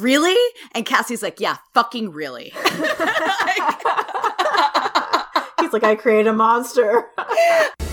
really? And Cassie's like, yeah, fucking really. He's like, I create a monster.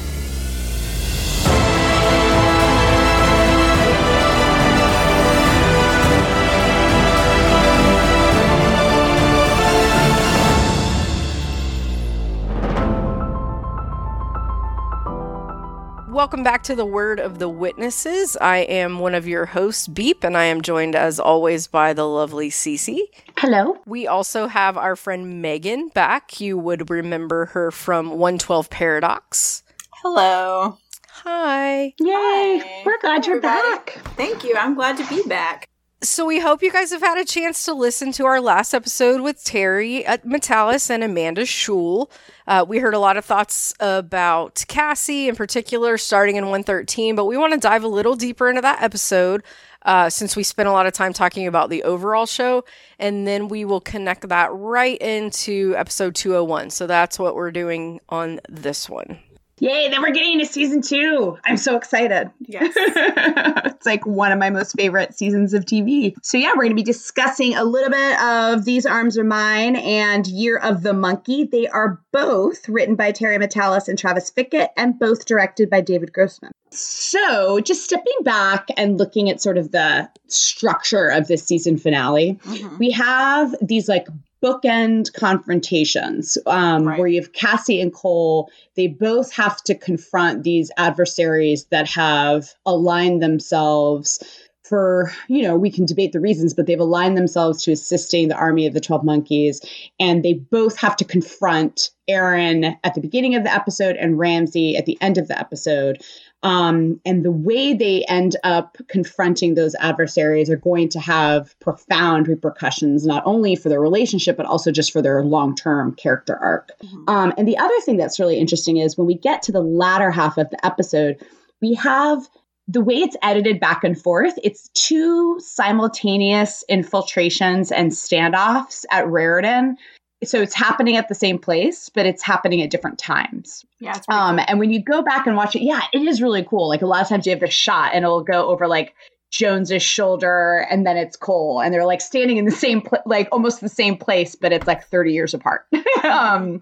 Welcome back to the Word of the Witnesses. I am one of your hosts, Beep, and I am joined as always by the lovely Cece. Hello. We also have our friend Megan back. You would remember her from 112 Paradox. Hello. Hi. Yay. Hi. We're glad you're Everybody. back. Thank you. I'm glad to be back. So we hope you guys have had a chance to listen to our last episode with Terry at Matalas and Amanda Schull. Uh, we heard a lot of thoughts about Cassie in particular, starting in 113, but we want to dive a little deeper into that episode uh, since we spent a lot of time talking about the overall show, and then we will connect that right into episode 201. So that's what we're doing on this one. Yay, then we're getting to season two. I'm so excited. Yes. it's like one of my most favorite seasons of TV. So, yeah, we're going to be discussing a little bit of These Arms Are Mine and Year of the Monkey. They are both written by Terry Matalas and Travis Fickett and both directed by David Grossman. So, just stepping back and looking at sort of the structure of this season finale, Mhm. we have these like bookend confrontations um, Right. where you have Cassie and Cole. They both have to confront these adversaries that have aligned themselves for, you know, we can debate the reasons, but they've aligned themselves to assisting the army of the 12 monkeys. And they both have to confront Aaron at the beginning of the episode and Ramsey at the end of the episode. Um, and the way they end up confronting those adversaries are going to have profound repercussions, not only for their relationship, but also just for their long term character arc. Mhm. Um, and the other thing that's really interesting is when we get to the latter half of the episode, we have the way it's edited back and forth, it's two simultaneous infiltrations and standoffs at Raritan. So it's happening at the same place, but it's happening at different times. Yeah, Um, cool. and when you go back and watch it, yeah, it is really cool. Like a lot of times you have the shot and it'll go over like Jones's shoulder and then it's Cole and they're like standing in the same pla- like almost the same place, but it's like 30 years apart. um,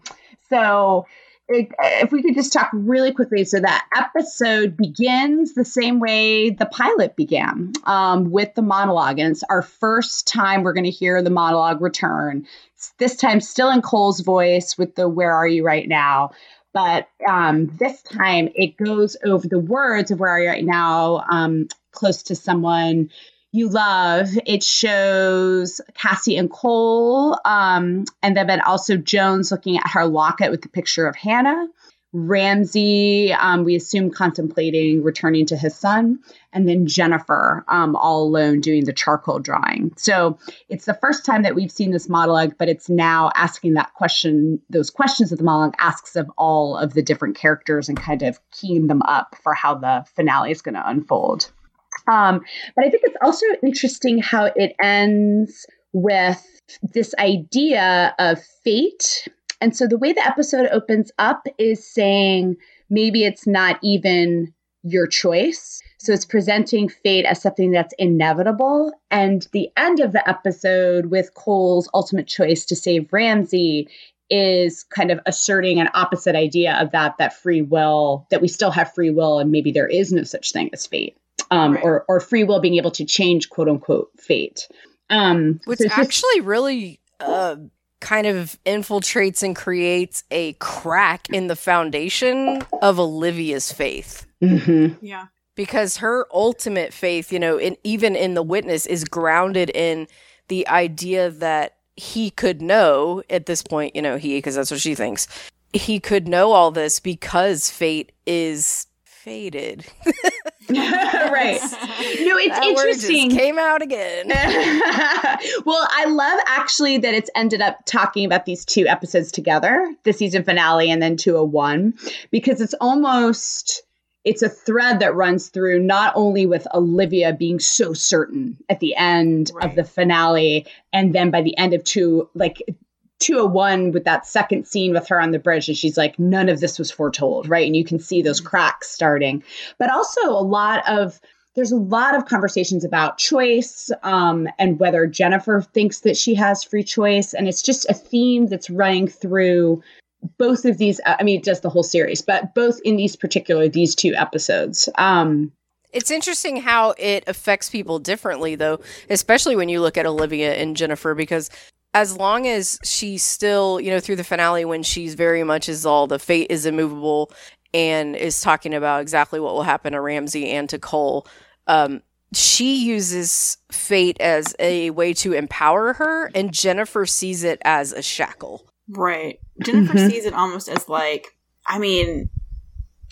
so it, if we could just talk really quickly. So that episode begins the same way the pilot began um, with the monologue. And it's our first time we're going to hear the monologue return. This time still in Cole's voice with the where are you right now? but um, this time it goes over the words of where are you right now? Um, close to someone you love. It shows cassie and cole um, and then also jones looking at her locket with the picture of hannah ramsey um, we assume contemplating returning to his son and then jennifer um, all alone doing the charcoal drawing so it's the first time that we've seen this monologue, but it's now asking that question, those questions that the monologue asks of all of the different characters and kind of keying them up for how the finale is going to unfold. Um, but I think it's also interesting how it ends with this idea of fate. And so the way the episode opens up is saying maybe it's not even your choice. So it's presenting fate as something that's inevitable. And the end of the episode with Cole's ultimate choice to save Ramsey is kind of asserting an opposite idea of that that free will that we still have free will and maybe there is no such thing as fate um, Right. or or free will being able to change quote unquote fate um Which so it's just- actually really uh, kind of infiltrates and creates a crack in the foundation of Olivia's faith. Mhm. yeah. because her ultimate faith, you know, in, even in the witness, is grounded in the idea that he could know at this point, you know, he, because that's what she thinks, he could know all this because fate is fated. right. No it's That interesting. came out again. well, I love actually that it's ended up talking about these two episodes together, the season finale and then 201, because it's almost it's a thread that runs through not only with Olivia being so certain at the end of the finale, and then by the end of two, like 201 with that second scene with her on the bridge, and she's like, none of this was foretold, right? And you can see those cracks starting, but also a lot of there's a lot of conversations about choice um, and whether Jennifer thinks that she has free choice. And it's just a theme that's running through both of these. I mean, just the whole series, but both in these particular, these two episodes. Um, it's interesting how it affects people differently, though, especially when you look at Olivia and Jennifer, because as long as she's still, you know, through the finale when she's very much is all the fate is immovable and is talking about exactly what will happen to Ramsey and to Cole, um, she uses fate as a way to empower her, and Jennifer sees it as a shackle. Right. Jennifer Mhm. sees it almost as like, I mean,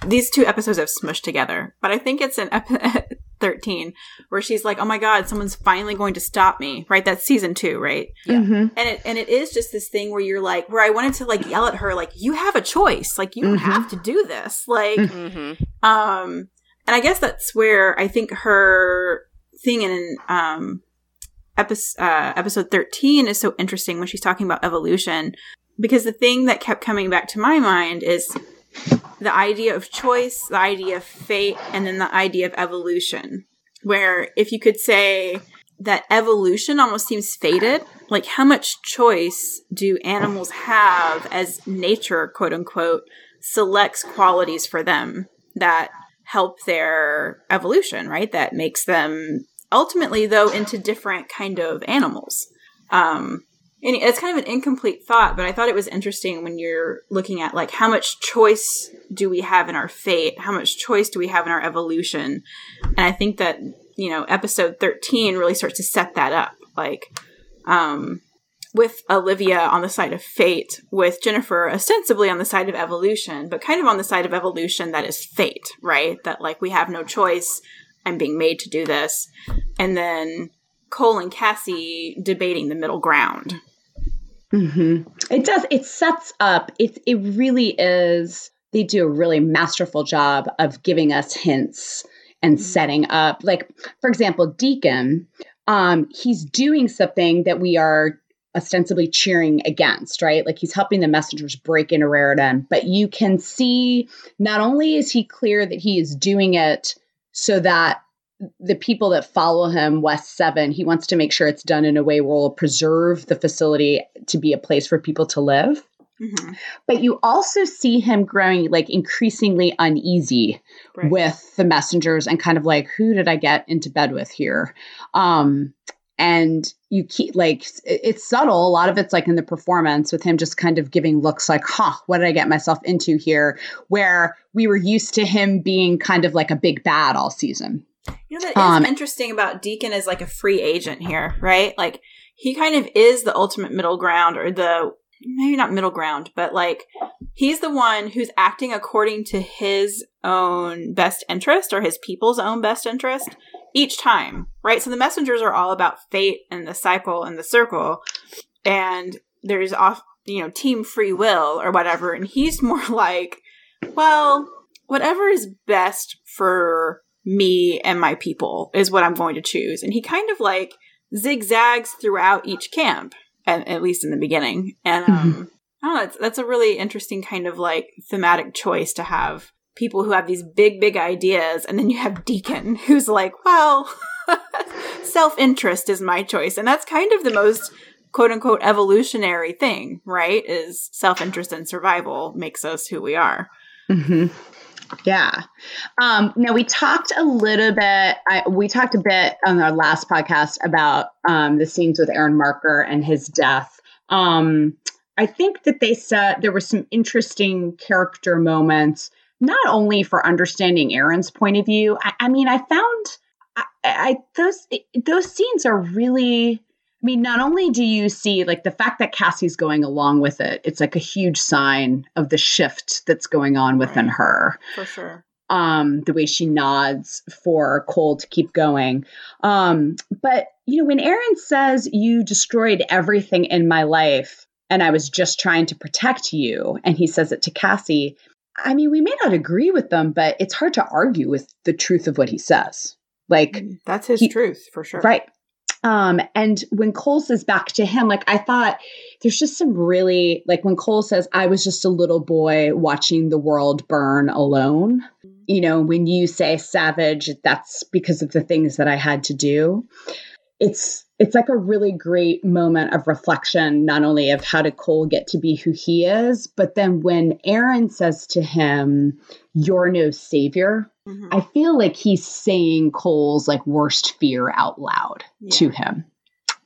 these two episodes have smushed together, but I think it's in episode 13 where she's like, "Oh my god, someone's finally going to stop me." Right? That's season 2, right? mhm. And it and it is just this thing where you're like where I wanted to like yell at her like, "You have a choice. Like you don't Mhm. have to do this." Like Mm-hmm. um and I guess that's where I think her thing in um episode uh, episode 13 is so interesting when she's talking about evolution because the thing that kept coming back to my mind is the idea of choice, the idea of fate, and then the idea of evolution. Where if you could say that evolution almost seems fated, like how much choice do animals have as nature, quote unquote, selects qualities for them that help their evolution, right? That makes them ultimately, though, into different kind of animals. Um, and it's kind of an incomplete thought, but I thought it was interesting when you're looking at like how much choice do we have in our fate? How much choice do we have in our evolution? And I think that, you know, episode 13 really starts to set that up. Like, um, with Olivia on the side of fate, with Jennifer ostensibly on the side of evolution, but kind of on the side of evolution that is fate, right? That like we have no choice. I'm being made to do this. And then Cole and Cassie debating the middle ground. hmm It does. It sets up. It it really is. They do a really masterful job of giving us hints and setting up. Like for example, Deacon. Um, he's doing something that we are ostensibly cheering against, right? Like he's helping the messengers break into Raritan, but you can see not only is he clear that he is doing it so that the people that follow him, West Seven, he wants to make sure it's done in a way where we'll preserve the facility to be a place for people to live. Mm-hmm. But you also see him growing like increasingly uneasy Right. with the messengers and kind of like, who did I get into bed with here? Um, and you keep like it's subtle. A lot of it's like in the performance with him just kind of giving looks like, huh, what did I get myself into here? Where we were used to him being kind of like a big bad all season. You know that is Um, interesting about Deacon as like a free agent here, right? Like he kind of is the ultimate middle ground or the maybe not middle ground, but like he's the one who's acting according to his own best interest or his people's own best interest each time, right? So the messengers are all about fate and the cycle and the circle and there's off, you know, team free will or whatever and he's more like, well, whatever is best for me and my people is what I'm going to choose. And he kind of like zigzags throughout each camp, at, at least in the beginning. And um, I don't know, that's, that's a really interesting kind of like thematic choice to have people who have these big, big ideas. And then you have Deacon who's like, well, self interest is my choice. And that's kind of the most quote unquote evolutionary thing, right? Is self interest and survival makes us who we are. Mm-hmm. Yeah. Um, now we talked a little bit. I, we talked a bit on our last podcast about um, the scenes with Aaron Marker and his death. Um, I think that they said there were some interesting character moments, not only for understanding Aaron's point of view. I, I mean, I found I, I those those scenes are really. I mean, not only do you see like the fact that Cassie's going along with it, it's like a huge sign of the shift that's going on within Right. her. For sure. Um, the way she nods for Cole to keep going. Um, but you know, when Aaron says you destroyed everything in my life and I was just trying to protect you, and he says it to Cassie, I mean, we may not agree with them, but it's hard to argue with the truth of what he says. Like, That's his He- truth for sure. Right. Um, and when Cole says back to him, like I thought there's just some really like when Cole says, I was just a little boy watching the world burn alone. you know, when you say savage, that's because of the things that I had to do. It's it's like a really great moment of reflection, not only of how did Cole get to be who he is, but then when Aaron says to him, You're no savior, Mhm. I feel like he's saying Cole's like worst fear out loud Yeah. to him.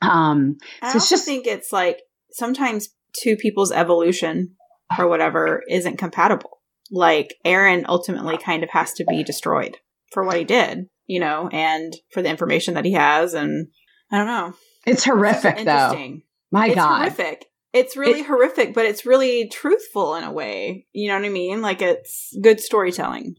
Um, I So it's also just- think it's like sometimes two people's evolution or whatever isn't compatible. Like Aaron ultimately kind of has to be destroyed for what he did, you know, and for the information that he has. And I don't know. it's horrific though. Interesting. My it's God. horrific. It's really It- horrific, but it's really truthful in a way. You know what I mean? Like it's good storytelling.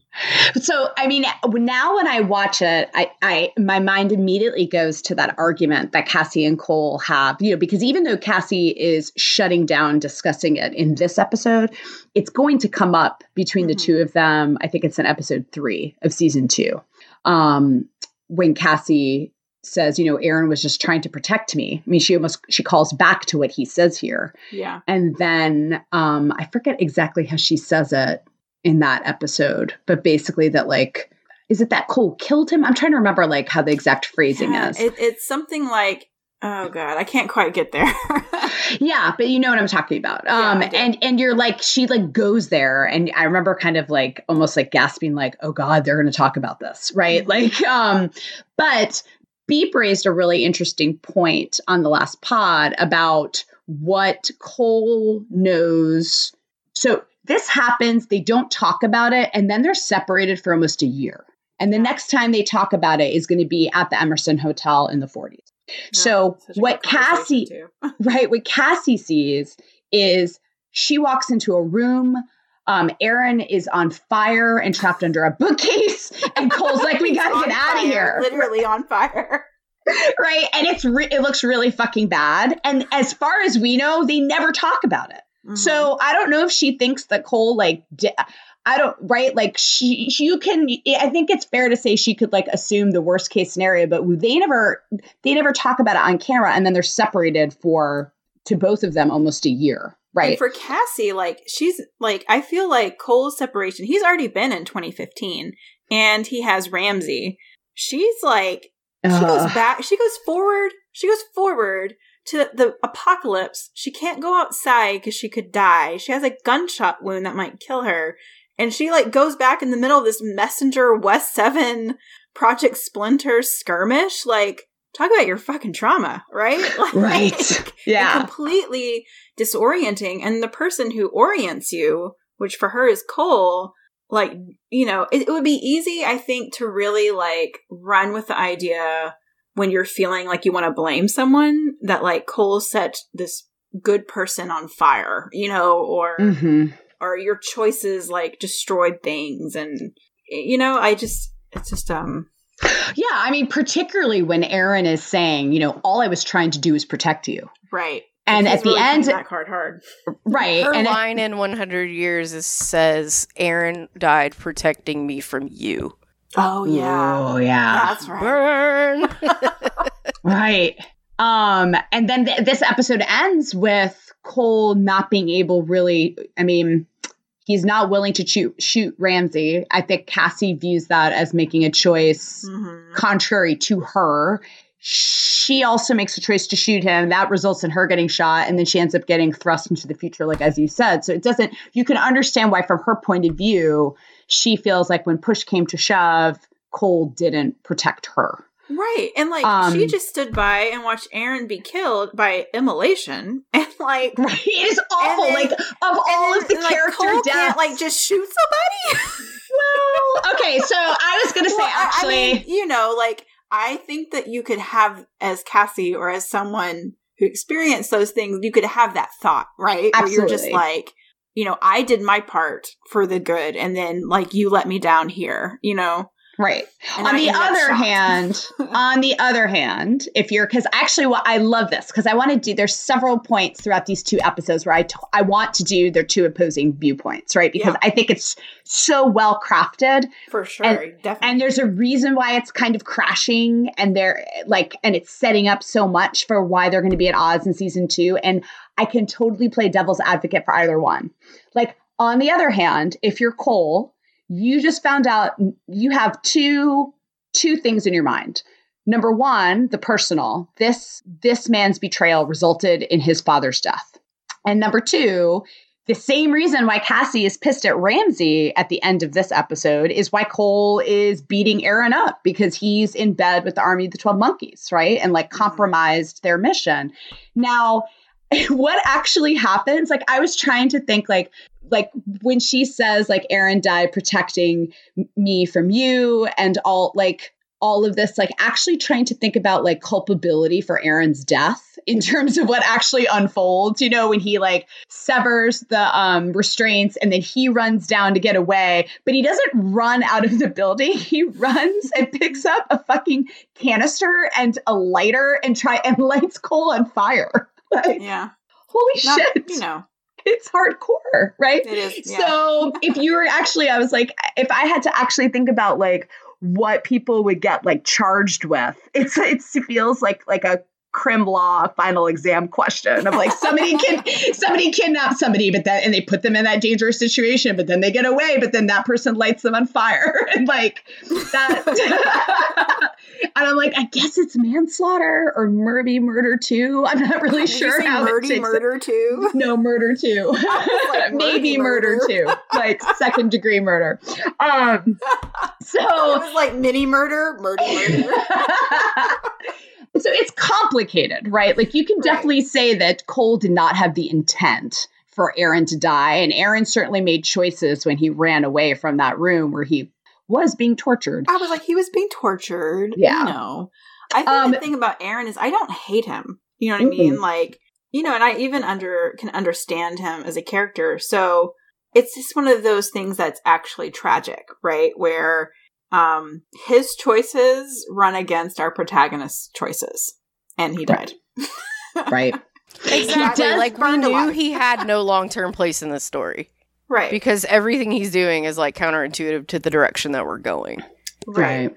So, I mean, now when I watch it, I, I, my mind immediately goes to that argument that Cassie and Cole have, you know, because even though Cassie is shutting down discussing it in this episode, it's going to come up between the Mhm. two of them. I think it's in episode three of season two, um, when Cassie says, you know, Aaron was just trying to protect me. I mean, she almost she calls back to what he says here. Yeah. And then um, I forget exactly how she says it in that episode, but basically that like, is it that Cole killed him? I'm trying to remember like how the exact phrasing Yeah, is. It, it's something like, oh God, I can't quite get there. yeah, but you know what I'm talking about. Um, do. and and you're like she like goes there, and I remember kind of like almost like gasping, like, oh God, they're going to talk about this, right? Mhm. Like, um, but Beep raised a really interesting point on the last pod about what Cole knows. So this happens, they don't talk about it, and then they're separated for almost a year. And the next time they talk about it is going to be at the Emerson Hotel in the 40s. So what Cassie right? What Cassie sees is she walks into a room. Um, Aaron is on fire and trapped under a bookcase, and Cole's like, "We gotta get out of here!" Literally on fire. right? And it's re- it looks really fucking bad. And as far as we know, they never talk about it. Mhm. So I don't know if she thinks that Cole like. Di- I don't right like she, she you can I think it's fair to say she could like assume the worst case scenario but they never they never talk about it on camera and then they're separated for to both of them almost a year right And for Cassie, like she's like I feel like Cole's separation. He's already been in 2015, and he has Ramsey. She's like she goes back. She goes forward. She goes forward to the apocalypse. She can't go outside because she could die. She has a gunshot wound that might kill her, and she like goes back in the middle of this messenger West Seven Project Splinter skirmish. Like talk about your fucking trauma, right? Like, right yeah completely disorienting. And the person who orients you, which for her is Cole, like, you know, it, it would be easy, I think, to really like run with the idea when you're feeling like you want to blame someone that like Cole set this good person on fire, you know, or hmm or your choices like destroyed things and you know, I just it's just um yeah i mean particularly when aaron is saying you know all i was trying to do is protect you right. and at the really playing end that card hard. right Her and at- line in 100 years is, says, Aaron died protecting me from you. Oh yeah. oh yeah That's right. Burn! Right. Um, and then th- this episode ends with Cole not being able really, I mean, he's not willing to shoot shoot Ramsey. I think Cassie views that as making a choice Mhm. contrary to her. She also makes a choice to shoot him. That results in her getting shot, and then she ends up getting thrust into the future, like as you said. So it doesn't. You can understand why, from her point of view, she feels like when push came to shove, Cole didn't protect her. Right. And like Um, she just stood by and watched Aaron be killed by immolation. And like Right. It is awful. then- like of all of the like, character Cole deaths. can't like just shoot somebody. well, okay, so I was gonna say Well, I- I actually mean, you know, like I think that you could have as Cassie or as someone who experienced those things, you could have that thought, right? Where you're just like, you know, I did my part for the good, and then like you let me down here, you know. Right. And on I the other hand, on the other hand, if you're because actually what I love this because I want to do there's several points throughout these two episodes where I t- I want to do their two opposing viewpoints, right? Because Yeah. I think it's so well crafted for sure, definitely. and there's a reason why it's kind of crashing and they're like and it's setting up so much for why they're going to be at odds in season two and i can totally play devil's advocate for either one like on the other hand if you're cole you just found out you have two two things in your mind. Number one, the personal. This this man's betrayal resulted in his father's death. And number two, the same reason why Cassie is pissed at ramsey at the end of this episode is why Cole is beating Aaron up because he's in bed with the army of the 12 monkeys, right? And like mm-hmm. compromised their mission. Now, what actually happens? Like I was trying to think like like when she says like Aaron died protecting me from you and all like all of this like actually trying to think about like culpability for Aaron's death in terms of what actually unfolds you know when he like severs the um restraints and then he runs down to get away but he doesn't run out of the building. He runs and picks up a fucking canister and a lighter and try and lights Cole on fire. Like, Yeah. holy Not- shit. you know, it's hardcore right it is. Yeah. so if you were actually, I was like, if I had to actually think about like what people would get like charged with, it's it feels like like a crim law final exam question of like somebody can somebody kidnaps somebody but then and they put them in that dangerous situation but then they get away but then that person lights them on fire and like that and i'm like i guess it's manslaughter or maybe murder too i'm not really Did sure how it murdy it. murder too. No, murder too. like, Maybe murder murder, too. Like second degree murder. Um it so was like mini murder, murder, murder. So it's complicated, right? Like you can Right. definitely say that Cole did not have the intent for Aaron to die. And Aaron certainly made choices when he ran away from that room where he was being tortured. I was like, he was being tortured. Yeah. You know. I think Um, the thing about Aaron is I don't hate him. You know what I mean? Like, you know, and I even under can understand him as a character. So it's just one of those things that's actually tragic, right? Where um his choices run against our protagonist's choices. And he died. Right. Exactly. does Like we knew alive. he had no long term place in this story Right. because everything he's doing is like counterintuitive to the direction that we're going. Right.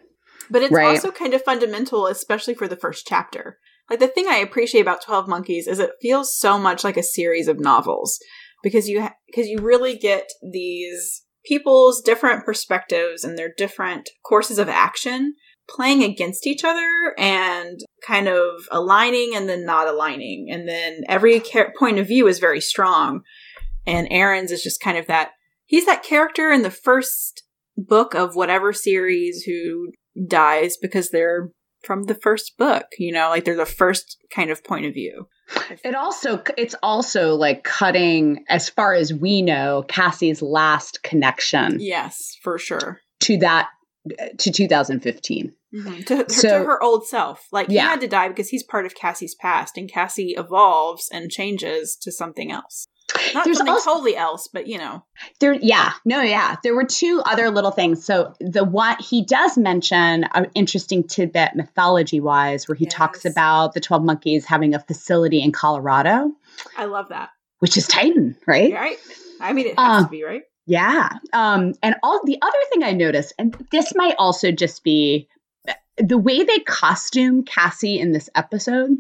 But it's Right. also kind of fundamental, especially for the first chapter. Like the thing I appreciate about Twelve Monkeys is it feels so much like a series of novels because you because you really get these people's different perspectives and their different courses of action playing against each other and kind of aligning and then not aligning and then every char- point of view is very strong and Aaron's is just kind of that he's that character in the first book of whatever series who dies because they're from the first book, you know, like they're the first kind of point of view. It also it's also like cutting as far as we know Cassie's last connection Yes, for sure. to that to 2015. Mhm. To, her- So- to her old self. Like, he had to die because he's part of Cassie's past, and Cassie evolves and changes to something else. Not There's something also- totally else, but you know. There, yeah, no, yeah. There were two other little things. So the one he does mention an interesting tidbit mythology wise, where he talks about the Twelve Monkeys having a facility in Colorado, I love that. which is Titan, right? Right? I mean, it has Uh, to be, right? Yeah. Um, and all the other thing I noticed, and this might also just be the way they costume Cassie in this episode.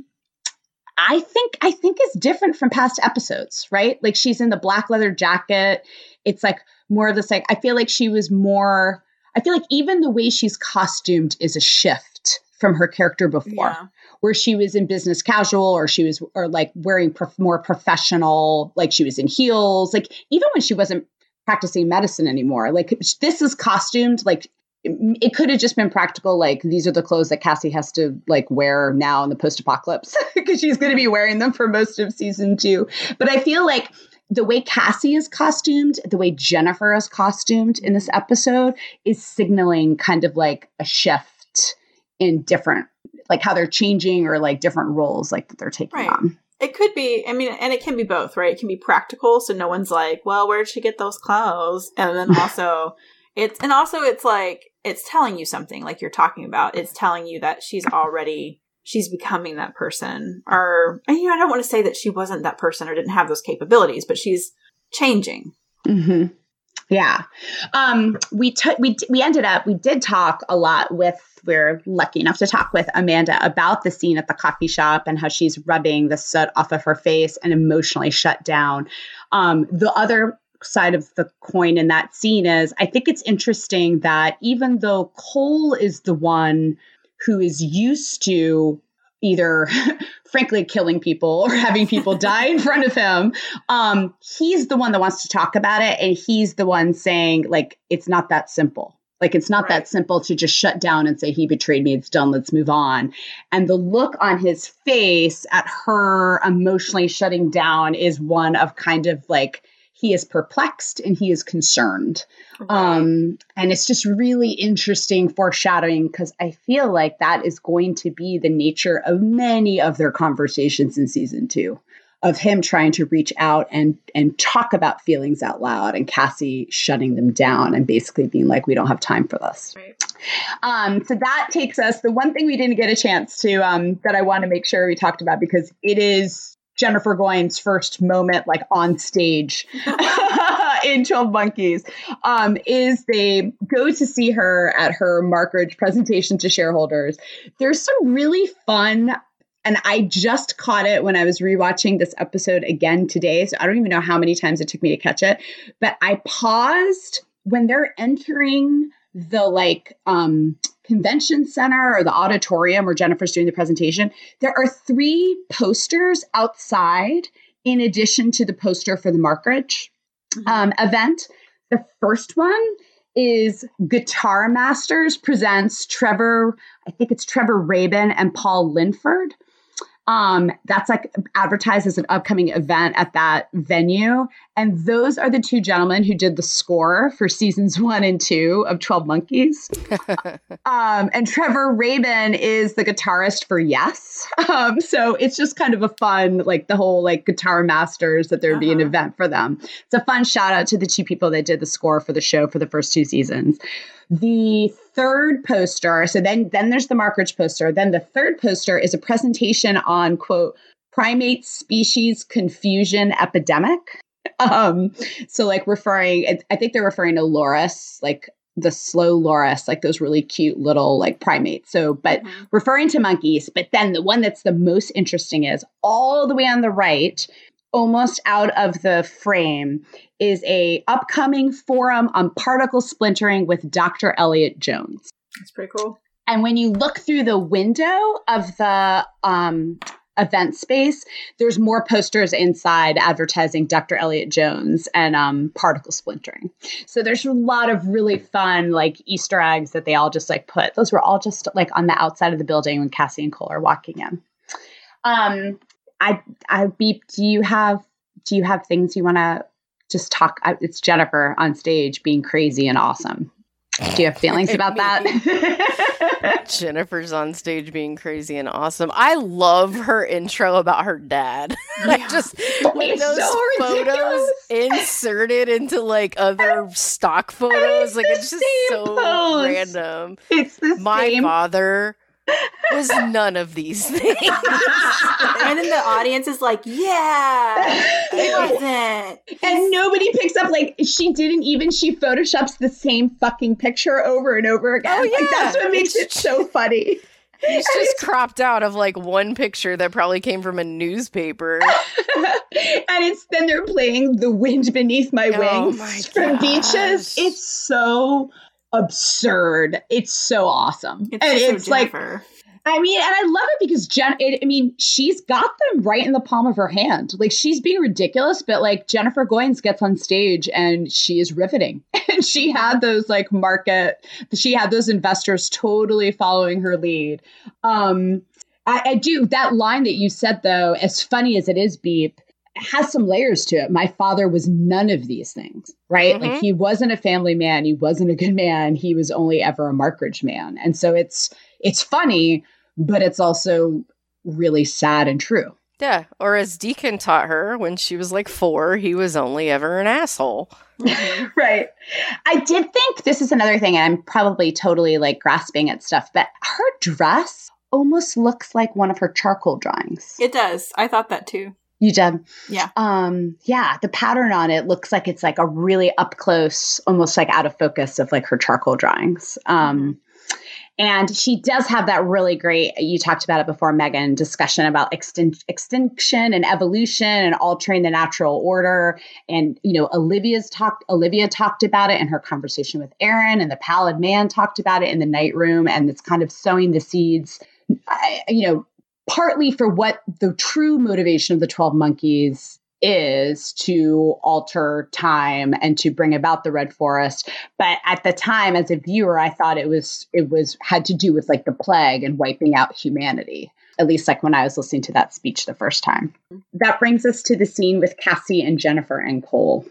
I think I think is different from past episodes, right? Like she's in the black leather jacket. It's like more of this like I feel like she was more I feel like even the way she's costumed is a shift from her character before Yeah. where she was in business casual or she was or like wearing prof- more professional like she was in heels like even when she wasn't practicing medicine anymore like this is costumed like it, could have just been practical like these are the clothes that Cassie has to like wear now in the post apocalypse because she's going to be wearing them for most of season 2 but I feel like the way Cassie is costumed, the way Jennifer is costumed in this episode is signaling kind of like a shift in different like how they're changing or like different roles like that they're taking Right. on. It could be, I mean, and it can be both, right? It can be practical, so no one's like, well, where'd she get those clothes? And then also, it's, and also it's like, it's telling you something, like you're talking about. It's telling you that she's already, she's becoming that person. Or, you know, I don't want to say that she wasn't that person or didn't have those capabilities, but she's changing. Mm-hmm. Yeah. Um, we took we we ended up we did talk a lot with we're lucky enough to talk with Amanda about the scene at the coffee shop and how she's rubbing the soot off of her face and emotionally shut down. Um, the other side of the coin in that scene is I think it's interesting that even though Cole is the one who is used to either frankly killing people or having people die in front of him um he's the one that wants to talk about it and he's the one saying like it's not that simple. Like it's not Right. that simple to just shut down and say he betrayed me. It's done. Let's move on. And the look on his face at her emotionally shutting down is one of kind of like he is perplexed and he is concerned. Um and it's just really interesting foreshadowing because i feel like that is going to be the nature of many of their conversations in season two of him trying to reach out and and talk about feelings out loud and cassie shutting them down and basically being like we don't have time for this. Right. um, so that takes us the one thing we didn't get a chance to um, that I want to make sure we talked about because it is Jennifer Goines' first moment like on stage in 12 Monkeys um, is they go to see her at her Markridge presentation to shareholders. There's some really fun and I just caught it when I was rewatching this episode again today. So I don't even know how many times it took me to catch it, but I paused when they're entering the like um convention center or the auditorium where Jennifer's doing the presentation, there are three posters outside in addition to the poster for the Markridge um, event. The first one is Guitar Masters presents Trevor, I think it's Trevor Rabin and Paul Linford. Um, that's like advertised as an upcoming event at that venue. And those are the two gentlemen who did the score for seasons one and two of 12 Monkeys. um, and Trevor Rabin is the guitarist for Yes. Um, so it's just kind of a fun, like the whole like guitar masters that there'd be an Uh-huh. event for them. It's a fun shout out to the two people that did the score for the show for the first two seasons. The third poster, so then then there's the Markridge poster. Then the third poster is a presentation on quote primate species confusion epidemic. Um, so like referring, I think they're referring to loris, like the slow loris, like those really cute little like primates. So, but Mhm. referring to monkeys. But then the one that's the most interesting is all the way on the right, almost out of the frame, is a upcoming forum on particle splintering with Dr. Elliot Jones. That's pretty cool. And when you look through the window of the um, event space, there's more posters inside advertising Dr. Elliot Jones and um, particle splintering. So there's a lot of really fun like Easter eggs that they all just like put. Those were all just like on the outside of the building when Cassie and Cole are walking in. Um, I I beep. Do you have do you have things you want to just talk? It's Jennifer on stage being crazy and awesome. Do you have feelings about that? Jennifer's on stage being crazy and awesome. I love her intro about her dad. I just with those so photos inserted into like other stock photos. Like the it's just so pose. random. it's the My same. father was none of these things. and then the audience is like, yeah, it wasn't. and nobody picks up like she didn't even she photoshops the same fucking picture over and over again. Oh, Like yeah. that's what makes it so funny. It's just cropped out of like one picture that probably came from a newspaper. and it's then they're playing "The Wind Beneath My Oh Wings" my from Beaches. It's so absurd. It's so awesome, It's, and so it's like I mean, and I love it because Jen. It, I mean, she's got them right in the palm of her hand. Like she's being ridiculous, but like Jennifer Goines gets on stage and she is riveting. And she had those like market. She had those investors totally following her lead. Um, I, I do that line that you said though, as funny as it is, Beep. Has some layers to it. My father was none of these things, right? Like Mhm. he wasn't a family man. He wasn't a good man. He was only ever a Markridge man. And so it's it's funny, but it's also really sad and true. Yeah. Or as Deacon taught her when she was like four, he was only ever an asshole. right. I did think this is another thing, and I'm probably totally like grasping at stuff, but her dress almost looks like one of her charcoal drawings. It does. I thought that too. You did? Yeah. Um, yeah, the pattern on it looks like it's like a really up close, almost like out of focus of like her charcoal drawings. Um, And she does have that really great, you talked about it before, Megan, discussion about extin- extinction and evolution and altering the natural order. And, you know, Olivia's talked, Olivia talked about it in her conversation with Aaron, and the pallid man talked about it in the night room. And it's kind of sowing the seeds, I, you know, partly for what the true motivation of the 12 monkeys is to alter time and to bring about the red forest. But at the time as a viewer i thought it was it was had to do with like the plague and wiping out humanity at least like when i was listening to that speech the first time. That brings us to the scene with cassie and jennifer and cole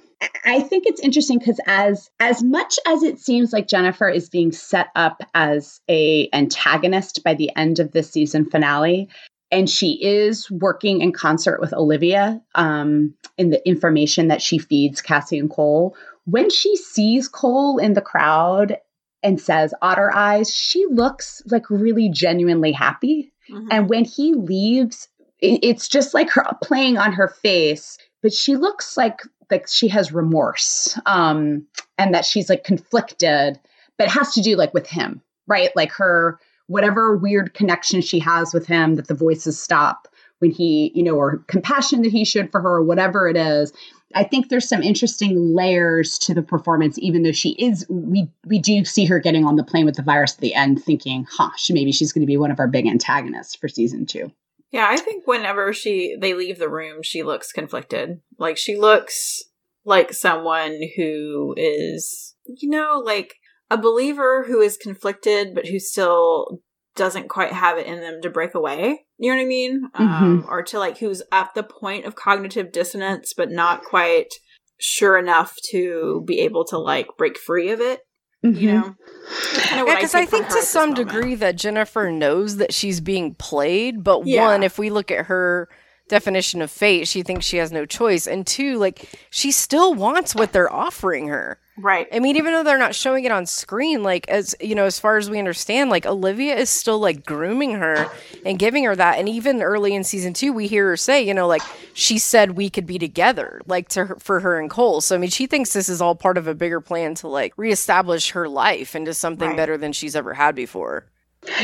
I think it's interesting because as as much as it seems like Jennifer is being set up as a antagonist by the end of this season finale, and she is working in concert with Olivia um, in the information that she feeds Cassie and Cole. When she sees Cole in the crowd and says "otter eyes," she looks like really genuinely happy. Mhm. And when he leaves, it's just like her playing on her face, but she looks like like she has remorse, um, and that she's like conflicted. But it has to do like with him, right? Like her whatever weird connection she has with him that the voices stop when he, you know, or compassion that he showed for her, or whatever it is. I think there's some interesting layers to the performance, even though she is, we we do see her getting on the plane with the virus at the end, thinking, huh, she, maybe she's going to be one of our big antagonists for season two. Yeah, I think whenever she they leave the room, she looks conflicted. Like she looks like someone who is, you know, like a believer who is conflicted but who still doesn't quite have it in them to break away. You know what I mean? Um, or to like who's at the point of cognitive dissonance but not quite sure enough to be able to like break free of it. You mm-hmm. know, Yeah, because I take think to some degree that Jennifer knows that she's being played, but Yeah. one, if we look at her definition of fate, she thinks she has no choice, and two, like she still wants what they're offering her. right? I mean, even though they're not showing it on screen, like as you know, as far as we understand, like Olivia is still like grooming her and giving her that. And even early in season two, we hear her say, you know, like she said we could be together, like to her, for her and Cole. So I mean, she thinks this is all part of a bigger plan to like reestablish her life into something Right. better than she's ever had before.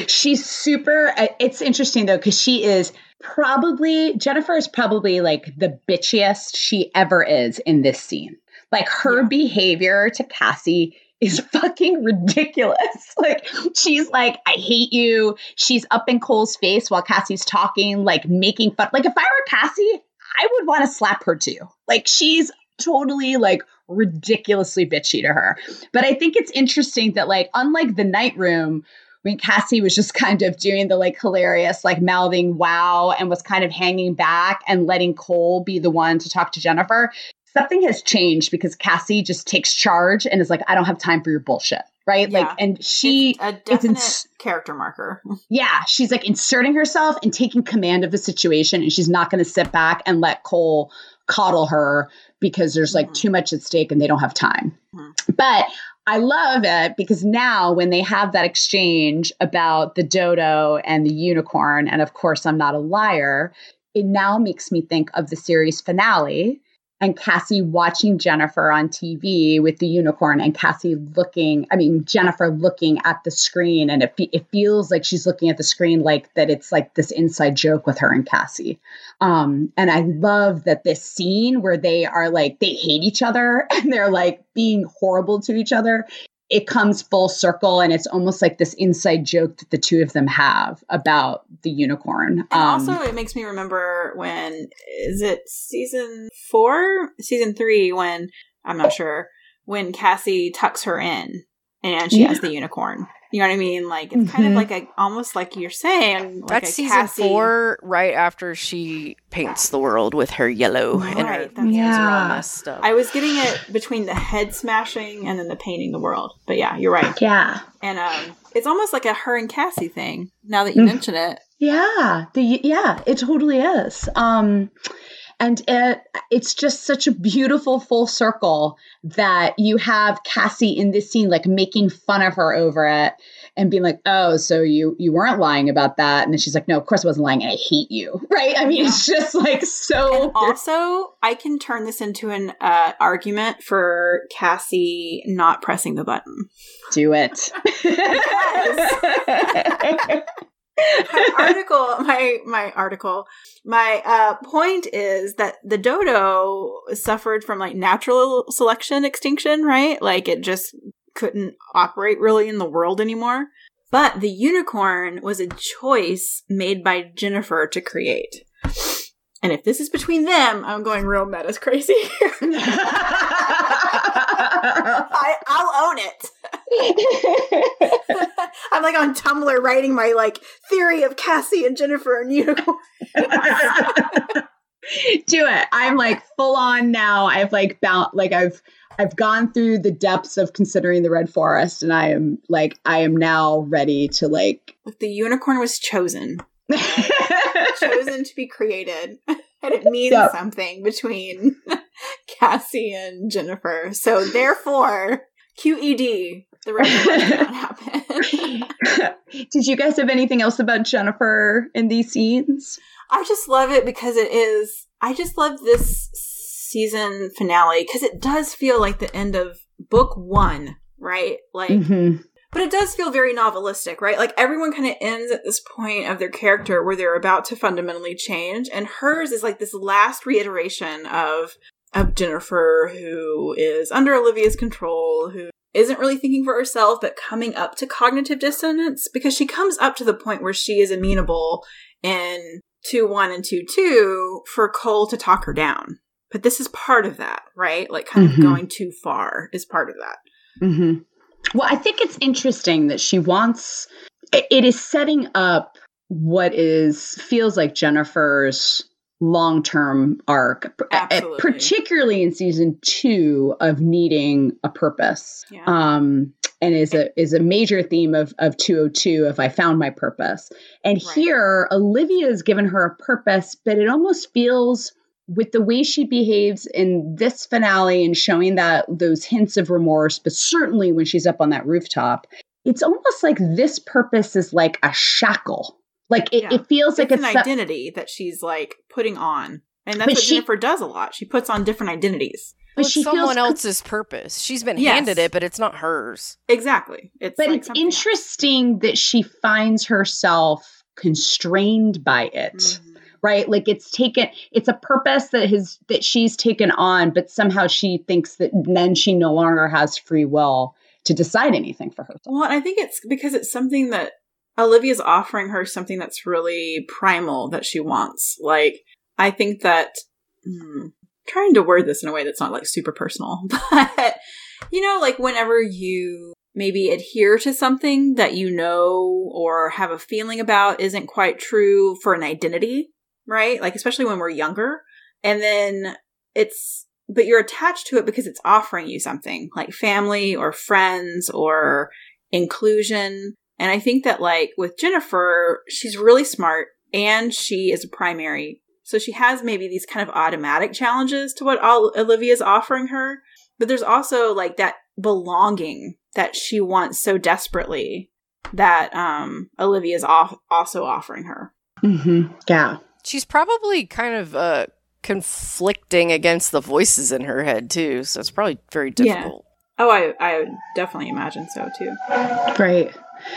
She's super. uh, It's interesting though because she is probably Jennifer is probably like the bitchiest she ever is in this scene. Like her Yeah. behavior to Cassie is fucking ridiculous. Like she's like, I hate you. She's up in Cole's face while Cassie's talking, like making fun. Like if I were Cassie, I would want to slap her too. Like she's totally like ridiculously bitchy to her. But I think it's interesting that like unlike the night room when Cassie was just kind of doing the like hilarious, like mouthing wow and was kind of hanging back and letting Cole be the one to talk to Jennifer. Something has changed because Cassie just takes charge and is like, I don't have time for your bullshit. Right. Yeah. Like, and she, a it's definite ins- character marker. yeah, she's like inserting herself and taking command of the situation. And she's not going to sit back and let Cole coddle her because there's like Mhm. too much at stake and they don't have time. Mhm. But I love it because now when they have that exchange about the dodo and the unicorn, and of course, I'm not a liar, it now makes me think of the series finale and Cassie watching Jennifer on TV with the unicorn and Cassie looking, I mean, Jennifer looking at the screen. And it, it feels like she's looking at the screen like that it's like this inside joke with her and Cassie. Um, and I love that this scene where they are like, they hate each other and they're like being horrible to each other. It comes full circle and it's almost like this inside joke that the two of them have about the unicorn. And Um, also, it makes me remember when is it season four, season three? When I'm not sure when Cassie tucks her in and she Yeah. has the unicorn. You know what I mean? Like it's kind of Mhm. like a almost like you're saying. Like That's a season Cassie- four, right after she paints the world with her yellow and her Right, that's- hands all Yeah. messed up. I was getting it between the head smashing and then the painting the world. But yeah, you're right. yeah. And um, it's almost like a her and Cassie thing. Now that you Mm. mention it, Yeah, the yeah, it totally is. Um And it, it's just such a beautiful full circle that you have Cassie in this scene, like making fun of her over it and being like, "Oh, so you you weren't lying about that?" And then she's like, "No, of course I wasn't lying. And I hate you." Right? I mean, it's just like so. And also, I can turn this into an uh, argument for Cassie not pressing the button. Do it. my article my my article my uh point is that the dodo suffered from like natural selection extinction right? Like it just couldn't operate really in the world anymore. But the unicorn was a choice made by jennifer to create. And if this is between them i'm going real meta's crazy I, I'll own it. I'm like on Tumblr writing my like theory of Cassie and Jennifer and Unicorn. Do it. I'm like full on now. I've like bound like I've I've gone through the depths of considering the red forest and I am like I am now ready to like the unicorn was chosen. chosen to be created. And it means yep. something between Cassie and Jennifer. So therefore, QED, the red did not happen. Did you guys have anything else about Jennifer in these scenes? I just love it because it is. I just love this season finale because it does feel like the end of book one, right? Like, mm-hmm. But it does feel very novelistic, right? Like everyone kind of ends at this point of their character where they're about to fundamentally change, and hers is like this last reiteration of of Jennifer who is under Olivia's control, who isn't really thinking for herself, but coming up to cognitive dissonance because she comes up to the point where she is amenable in 2 1 and 2 2 for Cole to talk her down. But this is part of that, right? Like, kind mm-hmm. of going too far is part of that. Mm-hmm. Well, I think it's interesting that she wants, it is setting up what is, feels like Jennifer's long term arc, Absolutely. particularly in season two of needing a purpose. Yeah. Um, and is a is a major theme of of 202 if I found my purpose. And right. here Olivia has given her a purpose, but it almost feels with the way she behaves in this finale and showing that those hints of remorse, but certainly when she's up on that rooftop, it's almost like this purpose is like a shackle like it, yeah. it feels it's like it's an identity that she's like putting on. And that's what she, Jennifer does a lot. She puts on different identities. But well, she someone else's purpose. She's been yes. handed it, but it's not hers. Exactly. It's but like it's interesting else. that she finds herself constrained by it. Mm-hmm. Right? Like it's taken it's a purpose that has that she's taken on, but somehow she thinks that then she no longer has free will to decide anything for herself. Well, I think it's because it's something that Olivia's offering her something that's really primal that she wants. Like, I think that, hmm, trying to word this in a way that's not like super personal, but you know, like whenever you maybe adhere to something that you know or have a feeling about isn't quite true for an identity, right? Like, especially when we're younger. And then it's, but you're attached to it because it's offering you something like family or friends or inclusion. And I think that like with Jennifer, she's really smart and she is a primary. So she has maybe these kind of automatic challenges to what Olivia's offering her. But there's also like that belonging that she wants so desperately that um Olivia's off- also offering her. Mm-hmm. Yeah. She's probably kind of uh conflicting against the voices in her head too, so it's probably very difficult. Yeah. Oh, I I definitely imagine so too. Right.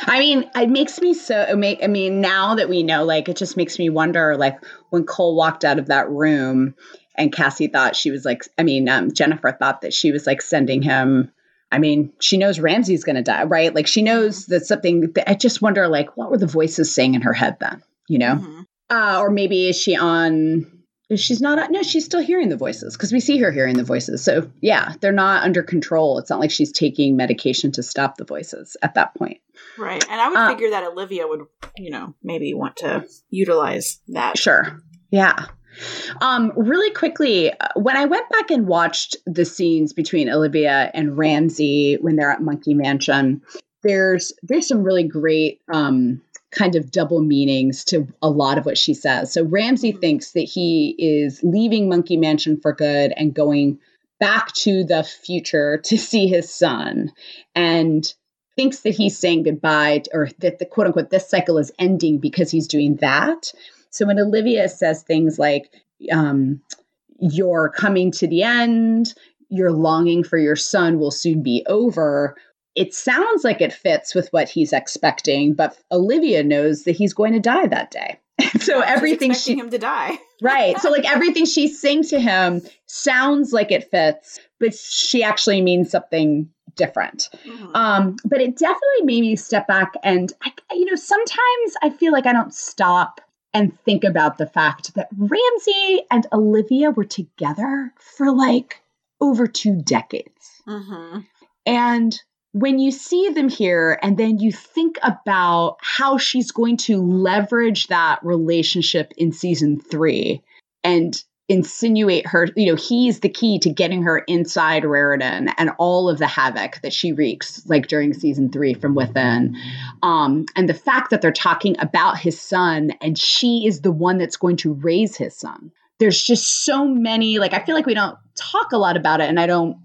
I mean, it makes me so. Make, I mean, now that we know, like, it just makes me wonder, like, when Cole walked out of that room, and Cassie thought she was like, I mean, um, Jennifer thought that she was like sending him. I mean, she knows Ramsey's going to die, right? Like, she knows that something. I just wonder, like, what were the voices saying in her head then? You know, mm-hmm. Uh, or maybe is she on she's not no she's still hearing the voices because we see her hearing the voices. So yeah they're not under control. It's not like she's taking medication to stop the voices at that point. Right and i would uh, figure that olivia would you know maybe want to utilize that. Sure yeah. Um, really quickly, uh, when I went back and watched the scenes between Olivia and Ramsey when they're at Monkey Mansion, there's there's some really great um, kind of double meanings to a lot of what she says. So Ramsey Mhm. thinks that he is leaving Monkey Mansion for good and going back to the future to see his son and thinks that he's saying goodbye or that the quote unquote this cycle is ending because he's doing that. So when Olivia says things like, um, you're coming to the end, your longing for your son will soon be over, it sounds like it fits with what he's expecting, but Olivia knows that he's going to die that day. so She's everything expecting she him to die. right so like everything she's saying to him sounds like it fits but she actually means something different Mhm. um but it definitely made me step back and I, you know sometimes i feel like i don't stop and think about the fact that ramsey and olivia were together for like over two decades Mhm. and when you see them here and then you think about how she's going to leverage that relationship in season three and insinuate her, you know, he's the key to getting her inside Raritan and all of the havoc that she wreaks, like during season three from within. Um, and the fact that they're talking about his son and she is the one that's going to raise his son. There's just so many, like, I feel like we don't talk a lot about it and I don't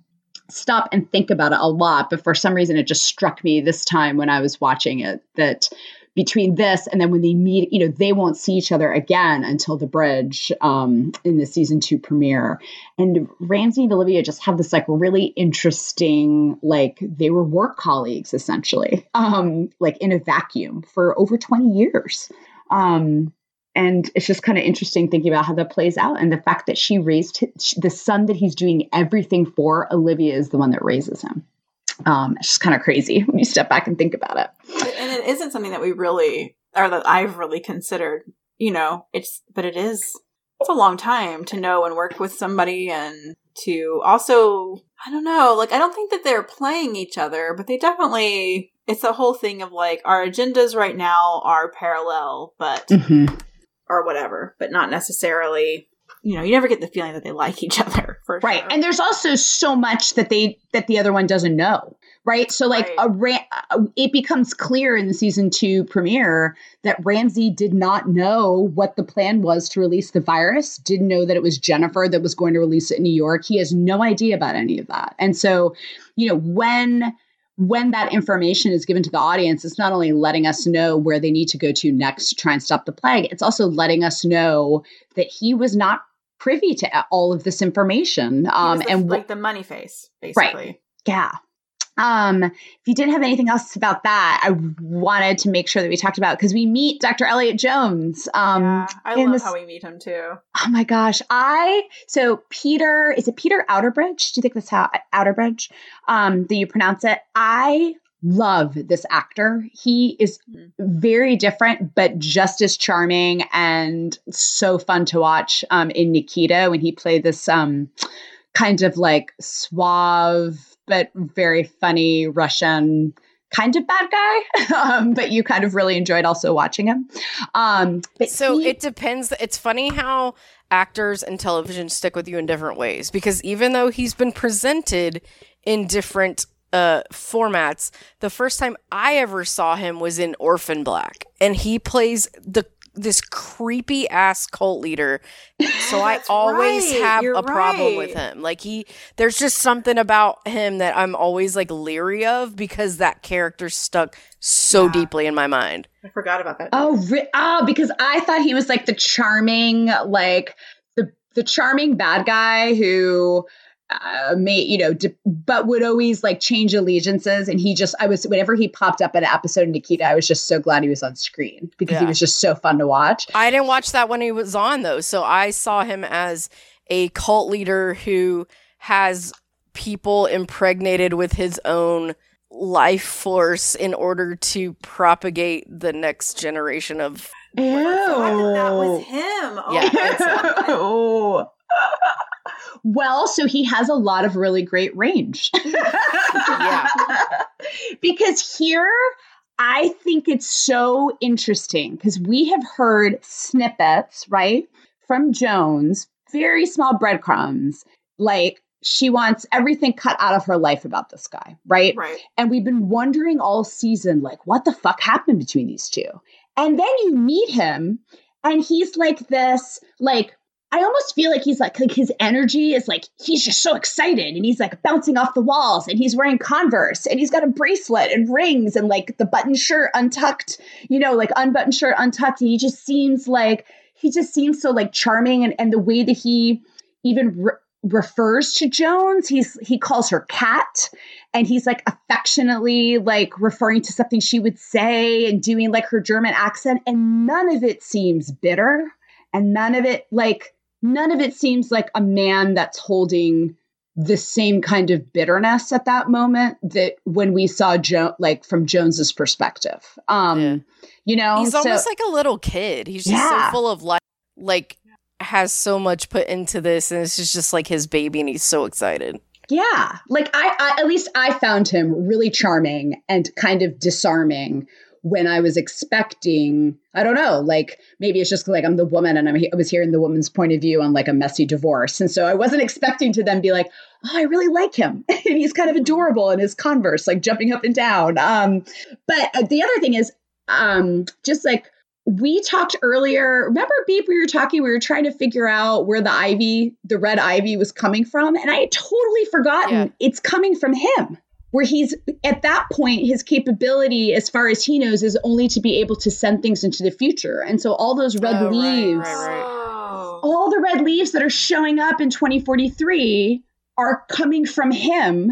stop and think about it a lot, but for some reason it just struck me this time when I was watching it that between this and then when they meet, you know, they won't see each other again until the bridge um, in the season two premiere. And Ramsey and Olivia just have this like really interesting, like they were work colleagues essentially, um, like in a vacuum for over 20 years. Um, and it's just kind of interesting thinking about how that plays out and the fact that she raised his, the son that he's doing everything for olivia is the one that raises him um, it's just kind of crazy when you step back and think about it and it isn't something that we really or that I've really considered. You know, it's but it is it's a long time to know and work with somebody and to also I don't know, like I don't think that they're playing each other, but they definitely it's a whole thing of like our agendas right now are parallel, but mm-hmm. Or whatever, but not necessarily you know, you never get the feeling that they like each other for right sure. and there's also so much that they that the other one doesn't know right so like Right. a Ra- uh, it becomes clear in the season two premiere that ramsey did not know what the plan was to release the virus didn't know that it was jennifer that was going to release it in new york he has no idea about any of that and so you know when when that information is given to the audience, it's not only letting us know where they need to go to next to try and stop the plague, it's also letting us know that he was not privy to all of this information. Um, the- and wh- like the money face, basically. Right. yeah. Um, if you didn't have anything else about that, I wanted to make sure that we talked about because we meet Dr. Elliot Jones. Um, yeah, I love this- how we meet him too. Oh my gosh. I so Peter, is it Peter Outerbridge? Do you think that's how Outerbridge? Um, that you pronounce it? I love this actor. He is Mhm. very different, but just as charming and so fun to watch um in Nikita when he played this um kind of like suave but very funny Russian kind of bad guy. um, but you kind of really enjoyed also watching him. Um So he- it depends. It's funny how actors and television stick with you in different ways because even though he's been presented in different uh formats, the first time I ever saw him was in Orphan Black and he plays the this creepy ass cult leader. So I always right. have You're a problem with him. Like he there's just something about him that I'm always like leery of because that character stuck so Yeah. deeply in my mind. I forgot about that. Oh, re- oh, because I thought he was like the charming, like the the charming bad guy who uh, made you know, d- but would always like change allegiances. And he just, I was whenever he popped up in an episode of Nikita, I was just so glad he was on screen because he was just so fun to watch. I didn't watch that when he was on though, so I saw him as a cult leader who has people impregnated with his own life force in order to propagate the next generation of I forgot that, that was him. Oh, Yeah, him. Oh. Well, so he has a lot of really great range. Yeah. because here, I think it's so interesting because we have heard snippets, right, from Jones, very small breadcrumbs, like she wants everything cut out of her life about this guy, right? right. And we've been wondering all season, like, what the fuck happened between these two? And then you meet him, and he's like this, like, I almost feel like he's like, like his energy is like he's just so excited and he's like bouncing off the walls and he's wearing Converse and he's got a bracelet and rings and like the button shirt untucked, you know, like unbuttoned shirt untucked. And he just seems like he just seems so like charming and, and the way that he even re- refers to Jones, he's he calls her cat and he's like affectionately like referring to something she would say and doing like her German accent and none of it seems bitter and none of it like none of it seems like a man that's holding the same kind of bitterness at that moment that when we saw Joe like from Jones's perspective. Um Yeah. you know He's so- almost like a little kid. He's just Yeah. so full of life, like has so much put into this, and this is just like his baby, and he's so excited. Yeah, like I, I, at least I found him really charming and kind of disarming when I was expecting. I don't know, like maybe it's just like I'm the woman and I'm, I was hearing the woman's point of view on like a messy divorce, and so I wasn't expecting to then be like, oh, I really like him, and he's kind of adorable in his Converse, like jumping up and down. Um, but uh, the other thing is, um, just like we talked earlier remember beep we were talking we were trying to figure out where the ivy the red ivy was coming from and i had totally forgotten Yeah. it's coming from him where he's at that point his capability as far as he knows is only to be able to send things into the future and so all those red Oh, leaves right, right. Oh. all the red leaves that are showing up in 2043 are coming from him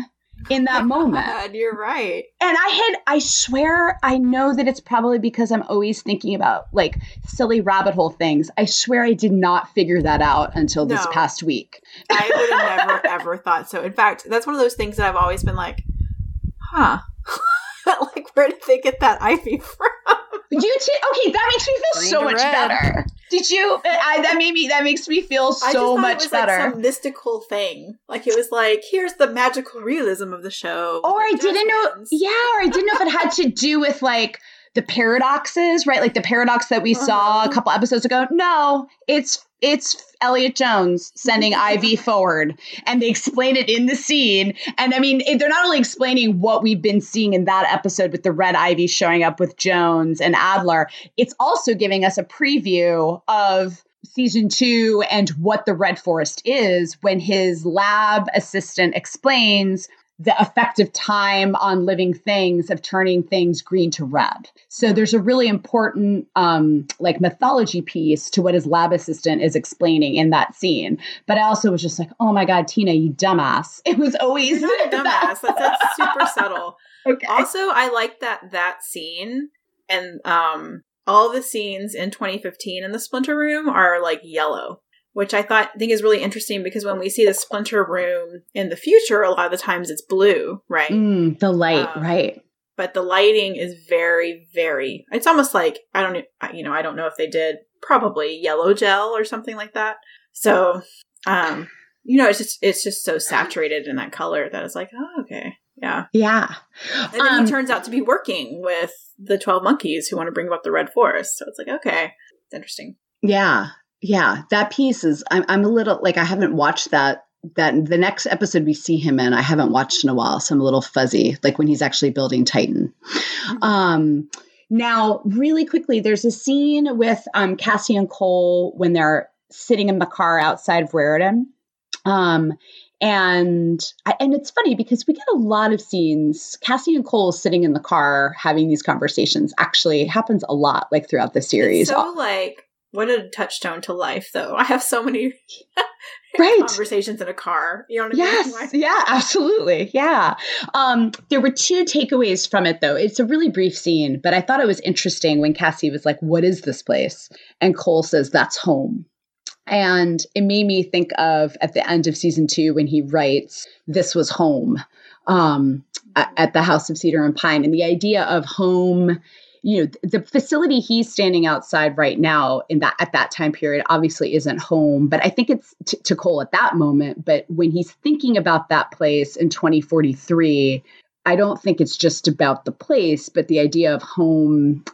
in that moment God, you're right. and I had, I swear, I know that it's probably because I'm always thinking about like silly rabbit hole things. I swear I did not figure that out until this No. past week. I would have never ever thought so. In fact, that's one of those things that I've always been like, huh. like where did they get that ivy from? You too? Okay, that makes me feel Green so much red. better. Did you? I, that made me. That makes me feel I just so much it was better. like some mystical thing. Like it was like, here's the magical realism of the show. or I didn't know. Yeah, or I didn't know if it had to do with like the paradoxes, right? Like the paradox that we saw a Uh-huh. couple episodes ago. No, it's it's Elliot Jones sending Ivy forward, and they explain it in the scene. And I mean, they're not only explaining what we've been seeing in that episode with the red Ivy showing up with Jones and Adler. It's also giving us a preview of season two and what the red forest is when his lab assistant explains the effect of time on living things of turning things green to red. So there's a really important um like mythology piece to what his lab assistant is explaining in that scene. But I also was just like, "Oh my god, Tina, you dumbass." It was always You're not a dumbass. That's, that's super subtle. Okay. Also, I like that that scene and um all the scenes in 2015 in the Splinter Room are like yellow, which I thought think is really interesting because when we see the Splinter Room in the future, a lot of the times it's blue, right? Mm, the light, Um, right. But the lighting is very, very. It's almost like I don't, you know, I don't know if they did probably yellow gel or something like that. So, um, you know, it's just it's just so saturated in that color that it's like, oh, okay, yeah. Yeah. And then Um, he turns out to be working with the 12 monkeys who want to bring about the Red Forest. So it's like, okay, it's interesting. Yeah. Yeah. That piece is I'm I'm a little like I haven't watched that that the next episode we see him in, I haven't watched in a while, so I'm a little fuzzy, like when he's actually building Titan. Um now, really quickly, there's a scene with um Cassie and Cole when they're sitting in the car outside of Raritan. Um and I, and it's funny because we get a lot of scenes. Cassie and Cole sitting in the car having these conversations actually happens a lot, like throughout the series. It's so like, what a touchstone to life, though. I have so many Right. conversations in a car. You know what I mean? Yes, yeah, absolutely. Yeah. Um, there were two takeaways from it though. It's a really brief scene, but I thought it was interesting when Cassie was like, What is this place? And Cole says, That's home. And it made me think of at the end of season two when he writes, This was home um, a- at the House of Cedar and Pine. And the idea of home, you know, the facility he's standing outside right now in that at that time period obviously isn't home, but I think it's t- to Cole at that moment. But when he's thinking about that place in 2043, I don't think it's just about the place, but the idea of home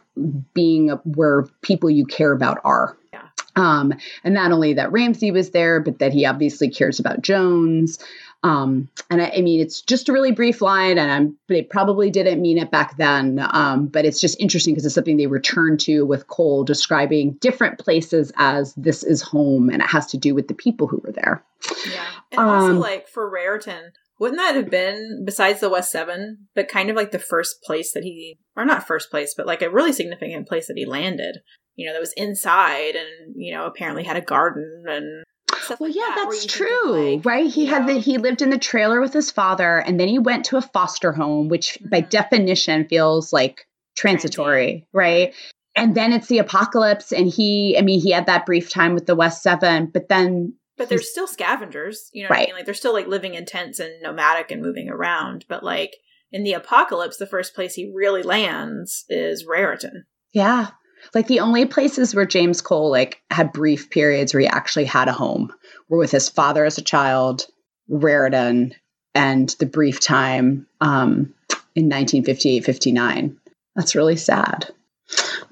being where people you care about are. Yeah. Um, and not only that Ramsey was there, but that he obviously cares about Jones. Um, and I, I, mean, it's just a really brief line, and I'm, they probably didn't mean it back then. Um, but it's just interesting because it's something they return to with Cole describing different places as this is home, and it has to do with the people who were there. Yeah, and also um, like for Raritan, wouldn't that have been besides the West Seven, but kind of like the first place that he, or not first place, but like a really significant place that he landed? You know, that was inside, and you know, apparently had a garden and Stuff well, like yeah, that, that's true, like, right? He had the, he lived in the trailer with his father, and then he went to a foster home, which mm-hmm. by definition feels like transitory, right? And then it's the apocalypse, and he, I mean, he had that brief time with the West Seven, but then. But they're still scavengers, you know right. I mean? Like they're still like living in tents and nomadic and moving around. But like in the apocalypse, the first place he really lands is Raritan. Yeah, like the only places where James Cole like had brief periods where he actually had a home were with his father as a child, Raritan, and the brief time um, in 1958 59. That's really sad.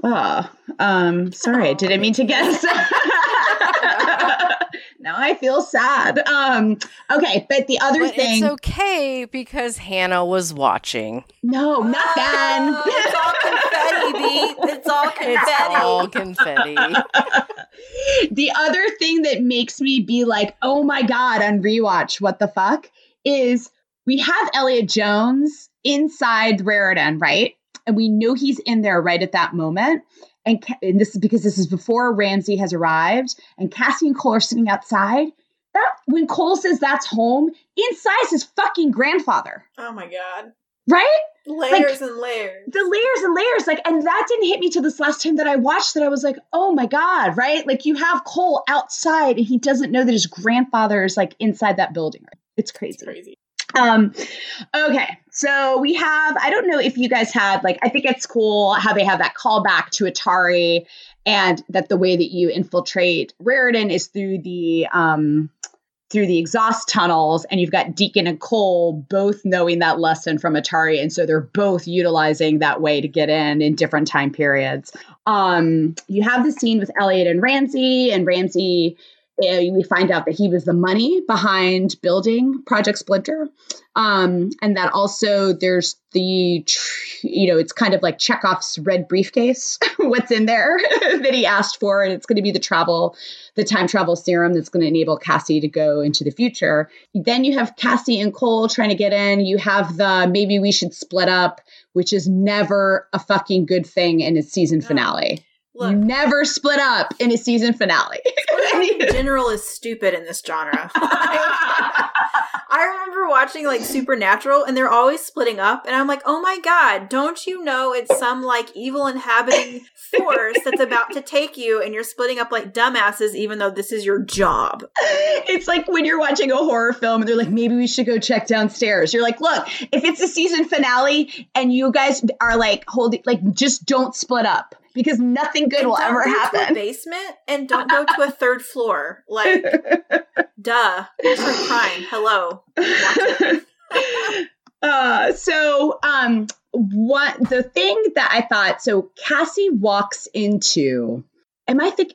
Oh, um, sorry, I didn't mean to guess. now I feel sad. Um, okay, but the other but thing. It's okay because Hannah was watching. No, not then. it's all confetti, B. It's all confetti. It's all confetti. the other thing that makes me be like, oh my God, on rewatch, what the fuck, is we have Elliot Jones inside Raritan, right? And we know he's in there right at that moment and, and this is because this is before Ramsey has arrived, and Cassie and Cole are sitting outside. That when Cole says that's home, inside is his fucking grandfather. Oh my god! Right? Layers like, and layers. The layers and layers, like, and that didn't hit me till this last time that I watched that I was like, oh my god, right? Like you have Cole outside, and he doesn't know that his grandfather is like inside that building. It's crazy. It's crazy. Um, okay, so we have, I don't know if you guys had, like, I think it's cool how they have that callback to Atari and that the way that you infiltrate Raritan is through the, um, through the exhaust tunnels, and you've got Deacon and Cole both knowing that lesson from Atari, and so they're both utilizing that way to get in in different time periods. Um, you have the scene with Elliot and Ramsey, and Ramsey we find out that he was the money behind building Project Splinter. Um, and that also there's the, you know, it's kind of like Chekhov's red briefcase, what's in there that he asked for. And it's going to be the travel, the time travel serum that's going to enable Cassie to go into the future. Then you have Cassie and Cole trying to get in. You have the maybe we should split up, which is never a fucking good thing in a season finale. Look, you never split up in a season finale. in general is stupid in this genre. I remember watching like Supernatural and they're always splitting up and I'm like, "Oh my god, don't you know it's some like evil inhabiting force that's about to take you and you're splitting up like dumbasses even though this is your job." It's like when you're watching a horror film and they're like, "Maybe we should go check downstairs." You're like, "Look, if it's a season finale and you guys are like holding like just don't split up." Because nothing good and will ever happen. basement and don't go to a third floor. Like, duh, true crime. Hello. uh, so, um, what the thing that I thought? So Cassie walks into, and I think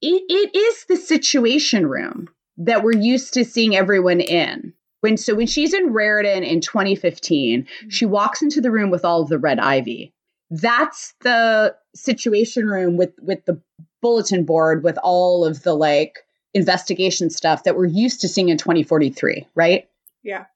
it, it is the situation room that we're used to seeing everyone in. When so when she's in Raritan in 2015, mm-hmm. she walks into the room with all of the red ivy that's the situation room with with the bulletin board with all of the like investigation stuff that we're used to seeing in 2043 right? Yeah.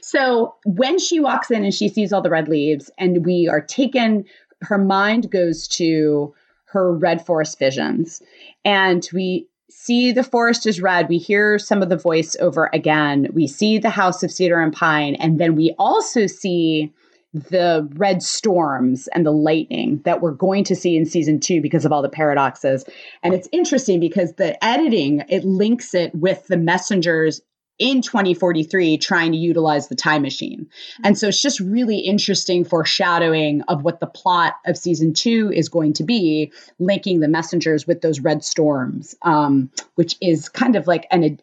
So when she walks in and she sees all the red leaves and we are taken her mind goes to her red forest visions. And we see the forest is red. We hear some of the voiceover again. We see the house of cedar and pine. And then we also see the red storms and the lightning that we're going to see in season two because of all the paradoxes. And it's interesting because the editing, it links it with the messengers in 2043 trying to utilize the time machine. And so it's just really interesting foreshadowing of what the plot of season two is going to be, linking the messengers with those red storms, um, which is kind of like an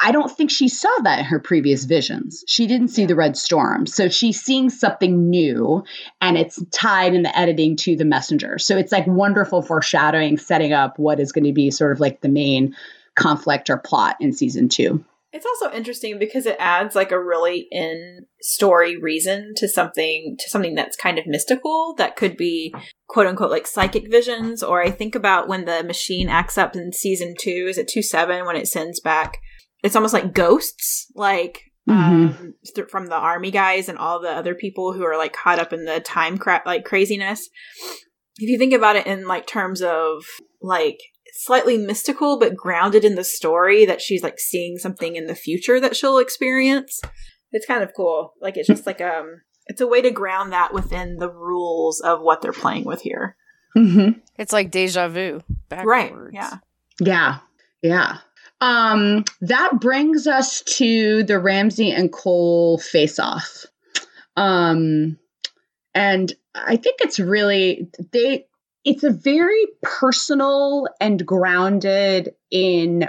I don't think she saw that in her previous visions. She didn't see the red storm. So she's seeing something new and it's tied in the editing to the messenger. So it's like wonderful foreshadowing, setting up what is going to be sort of like the main conflict or plot in season two. It's also interesting because it adds like a really in story reason to something to something that's kind of mystical that could be quote unquote like psychic visions. Or I think about when the machine acts up in season two, is it two seven when it sends back it's almost like ghosts, like um, Mhm. th- from the army guys and all the other people who are like caught up in the time cra- like craziness. If you think about it in like terms of like slightly mystical but grounded in the story that she's like seeing something in the future that she'll experience, it's kind of cool. Like it's just like um it's a way to ground that within the rules of what they're playing with here. Mm-hmm. It's like deja vu. Right. Yeah. Yeah. Yeah. Um, that brings us to the Ramsey and Cole face off. Um, and I think it's really they it's a very personal and grounded in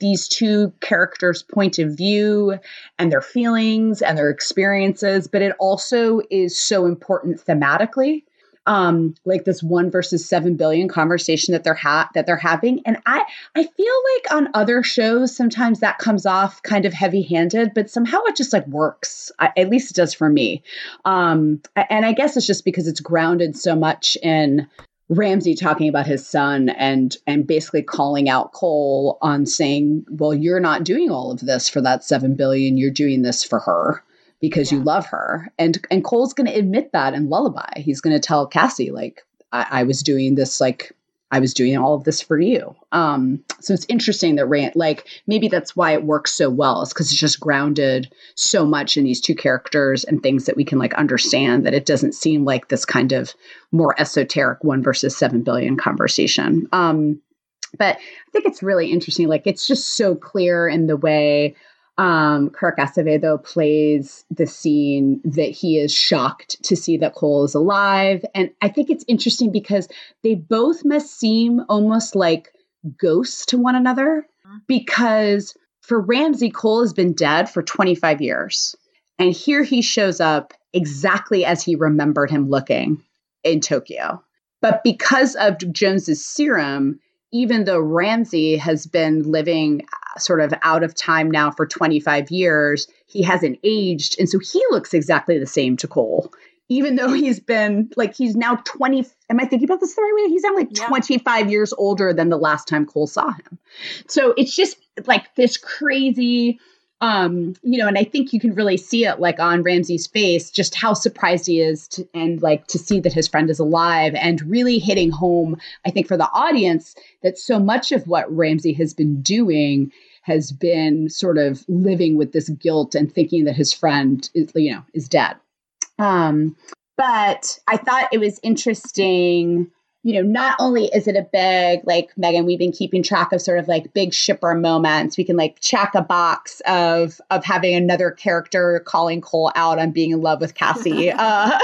these two characters' point of view and their feelings and their experiences, but it also is so important thematically um like this 1 versus 7 billion conversation that they're ha- that they're having and i i feel like on other shows sometimes that comes off kind of heavy-handed but somehow it just like works I, at least it does for me um and i guess it's just because it's grounded so much in Ramsey talking about his son and and basically calling out Cole on saying, "Well, you're not doing all of this for that 7 billion, you're doing this for her." Because you love her. And and Cole's going to admit that in Lullaby. He's going to tell Cassie like I, I was doing this like I was doing all of this for you. Um, so it's interesting that Rand like maybe that's why it works so well. Is because it's just grounded so much in these two characters and things that we can like understand that it doesn't seem like this kind of more esoteric one versus seven billion conversation. Um, but I think it's really interesting. Like it's just so clear in the way um, Kirk Acevedo plays the scene that he is shocked to see that Cole is alive. And I think it's interesting because they both must seem almost like ghosts to one another because for Ramsey, Cole has been dead for 25 years. And here he shows up exactly as he remembered him looking in Tokyo. But because of Jones's serum, even though Ramsey has been living sort of out of time now for 25 years, he hasn't aged. And so he looks exactly the same to Cole, even though he's been like, he's now 20. Am I thinking about this the right way? He's now like Yeah. 25 years older than the last time Cole saw him. So it's just like this crazy um you know and i think you can really see it like on ramsey's face just how surprised he is to, and like to see that his friend is alive and really hitting home i think for the audience that so much of what ramsey has been doing has been sort of living with this guilt and thinking that his friend is you know is dead. Um but i thought it was interesting you know, not only is it a big, like Megan, we've been keeping track of sort of like big shipper moments. We can like check a box of of having another character calling Cole out on being in love with Cassie. uh,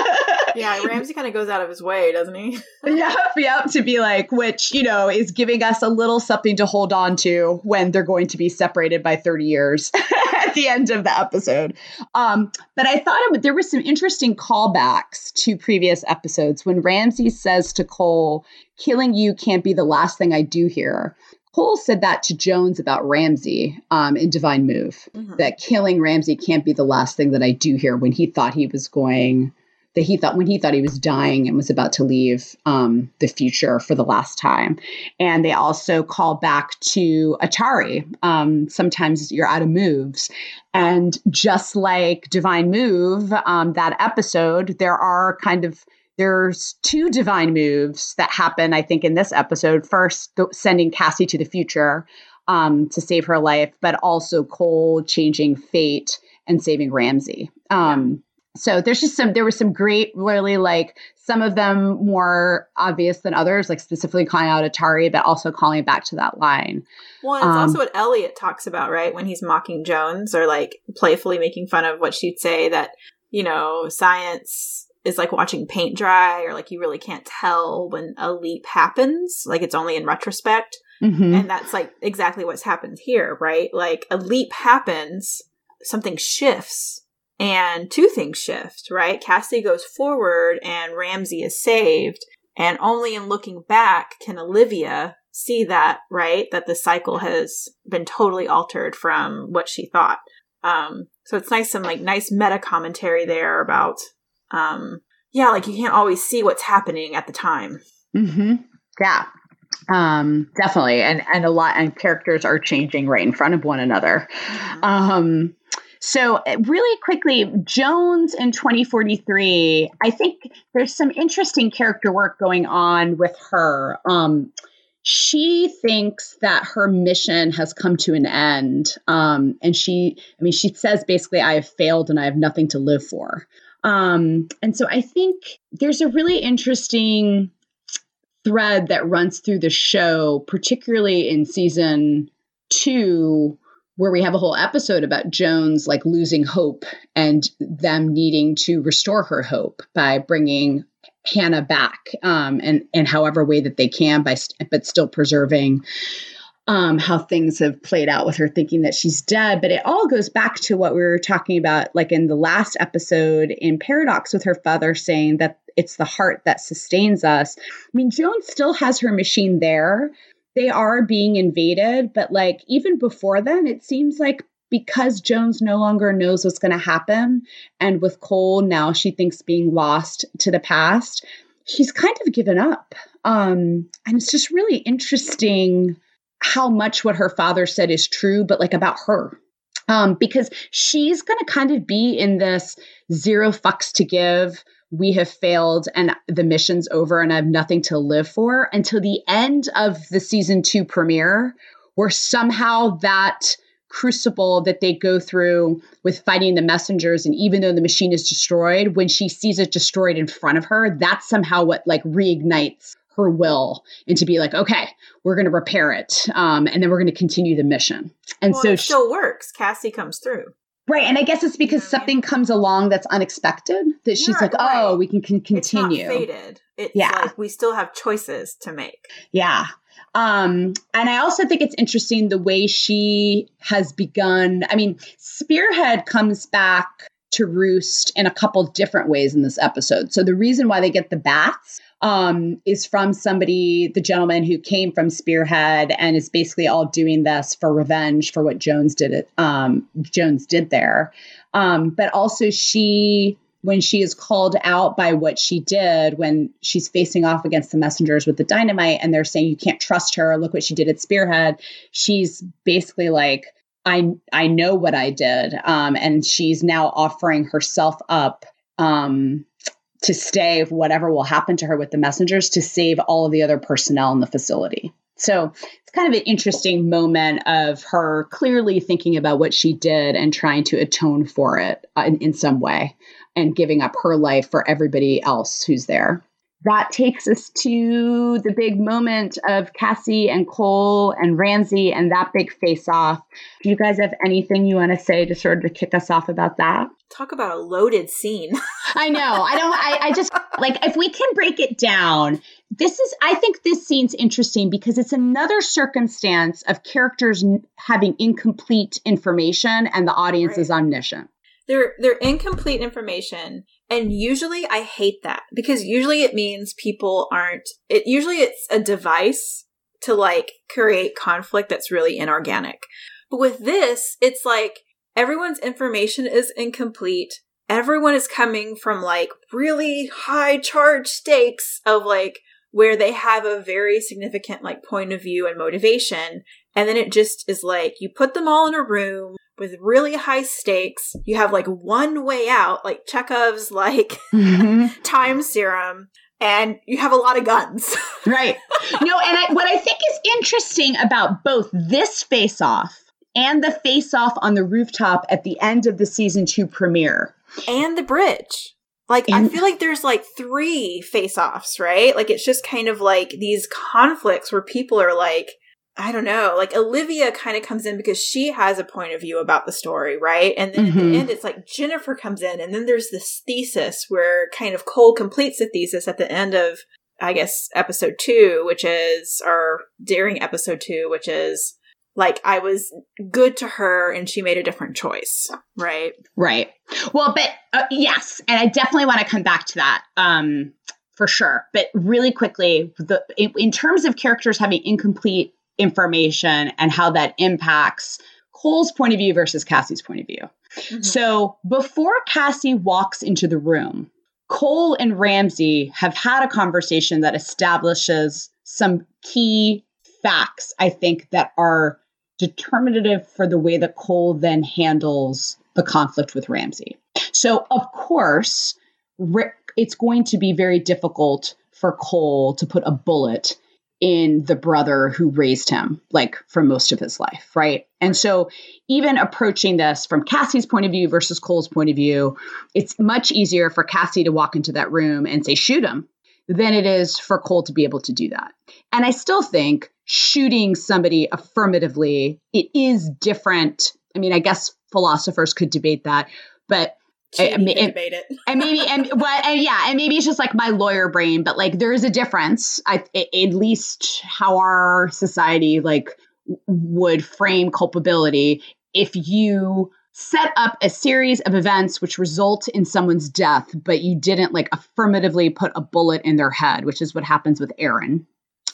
Yeah, Ramsey kind of goes out of his way, doesn't he? yep, yep, to be like, which, you know, is giving us a little something to hold on to when they're going to be separated by 30 years at the end of the episode. Um, but I thought it there was some interesting callbacks to previous episodes when Ramsey says to Cole, killing you can't be the last thing I do here. Cole said that to Jones about Ramsey um, in Divine Move, Mhm. that killing Ramsey can't be the last thing that I do here when he thought he was going that he thought when he thought he was dying and was about to leave um, the future for the last time. And they also call back to Atari. Um, sometimes you're out of moves. And just like Divine Move, um, that episode, there are kind of there's two divine moves that happen, I think, in this episode. First, sending Cassie to the future um, to save her life, but also Cole changing fate and saving Ramsey. Um, so there's just some there was some great really like some of them more obvious than others like specifically calling out atari but also calling back to that line Well, it's Um, also what Elliot talks about, right? When he's mocking Jones or like playfully making fun of what she'd say that, you know, science is like watching paint dry or like you really can't tell when a leap happens. Like it's only in retrospect. Mhm. And that's like exactly what's happened here, right? Like a leap happens, something shifts, and two things shift, right? Cassidy goes forward and Ramsey is saved. And only in looking back can Olivia see that, right? That the cycle has been totally altered from what she thought. Um, so it's nice, some like nice meta commentary there about, um, yeah, like you can't always see what's happening at the time. Mm-hmm. Yeah. Um, definitely. And and a lot and characters are changing right in front of one another. Um so uh, really quickly, Jones in 2043, I think there's some interesting character work going on with her. Um she thinks that her mission has come to an end. Um, and she, I mean, she says basically, I have failed and I have nothing to live for. Um, and so I think there's a really interesting thread that runs through the show, particularly in season two, where we have a whole episode about Jones like losing hope and them needing to restore her hope by bringing Hannah back, um, and and however way that they can, by st- but still preserving um, how things have played out with her thinking that she's dead. But it all goes back to what we were talking about, like in the last episode in Paradox, with her father saying that it's the heart that sustains us. I mean, Joan still has her machine there. They are being invaded, but like even before then, it seems like because Jones no longer knows what's going to happen, and with Cole now she thinks being lost to the past, she's kind of given up. Um, and it's just really interesting how much what her father said is true, but like about her. Um, because she's going to kind of be in this zero fucks to give. We have failed and the mission's over and I have nothing to live for until the end of the season two premiere, where somehow that crucible that they go through with fighting the messengers and even though the machine is destroyed when she sees it destroyed in front of her that's somehow what like reignites her will and to be like okay we're going to repair it um, and then we're going to continue the mission and well, so it she, works. Cassie comes through. Right and i guess it's because something comes along that's unexpected that she's Right, like oh right. we can, can continue It's not faded. It's Yeah. like we still have choices to make. Yeah. Um, and I also think it's interesting the way she has begun. I mean, Spearhead comes back to roost in a couple different ways in this episode. So the reason why they get the bats um, is from somebody, the gentleman who came from Spearhead and is basically all doing this for revenge for what Jones did. Um, Jones did there. Um, but also she when she is called out by what she did when she's facing off against the messengers with the dynamite and they're saying you can't trust her look what she did at spearhead she's basically like i i know what i did um, and she's now offering herself up um, to stay whatever will happen to her with the messengers to save all of the other personnel in the facility so it's kind of an interesting moment of her clearly thinking about what she did and trying to atone for it uh, in, in some way and giving up her life for everybody else who's there. That takes us to the big moment of Cassie and Cole and Ramsey and that big face off. Do you guys have anything you want to say to sort of kick us off about that? Talk about a loaded scene. I know. I don't. I, I just like if we can break it down. This is. I think this scene's interesting because it's another circumstance of characters having incomplete information and the audience Right. is omniscient. They're they're incomplete information and usually i hate that because usually it means people aren't it usually it's a device to like create conflict that's really inorganic. But with this it's like everyone's information is incomplete. Everyone is coming from like really high charge stakes of like where they have a very significant like point of view and motivation and then it just is like you put them all in a room with really high stakes. You have like one way out, like Chekhov's like mm-hmm. time serum, and you have a lot of guns. Right. No, and I, what I think is interesting about both this face off and the face off on the rooftop at the end of the season two premiere. and the bridge. Like I feel like there's like three face-offs, right? Like it's just kind of like these conflicts where people are like I don't know, like Olivia kind of comes in because she has a point of view about the story, right? And then at Mhm. the end it's like Jennifer comes in and then there's this thesis where kind of Cole completes the thesis at the end of I guess, episode two, which is, or during episode two, which is like I was good to her and she made a different choice, right? Right. Well, but uh, yes, and I definitely want to come back to that um, for sure. But really quickly, the in, in terms of characters having incomplete information and how that impacts Cole's point of view versus Cassie's point of view. Mm-hmm. So before Cassie walks into the room, Cole and Ramsey have had a conversation that establishes some key facts, I think, that are determinative for the way that Cole then handles the conflict with Ramsey. So, of course, it's going to be very difficult for Cole to put a bullet in the brother who raised him, like for most of his life, right? And so, even approaching this from Cassie's point of view versus Cole's point of view, it's much easier for Cassie to walk into that room and say, shoot him, than it is for Cole to be able to do that. And I still think shooting somebody affirmatively, it is different. I mean, I guess philosophers could debate that, but I, and, debate it. and maybe and what and yeah, and maybe it's just like my lawyer brain, but like there is a difference. I at least how our society like would frame culpability if you set up a series of events which result in someone's death, but you didn't like affirmatively put a bullet in their head, which is what happens with Aaron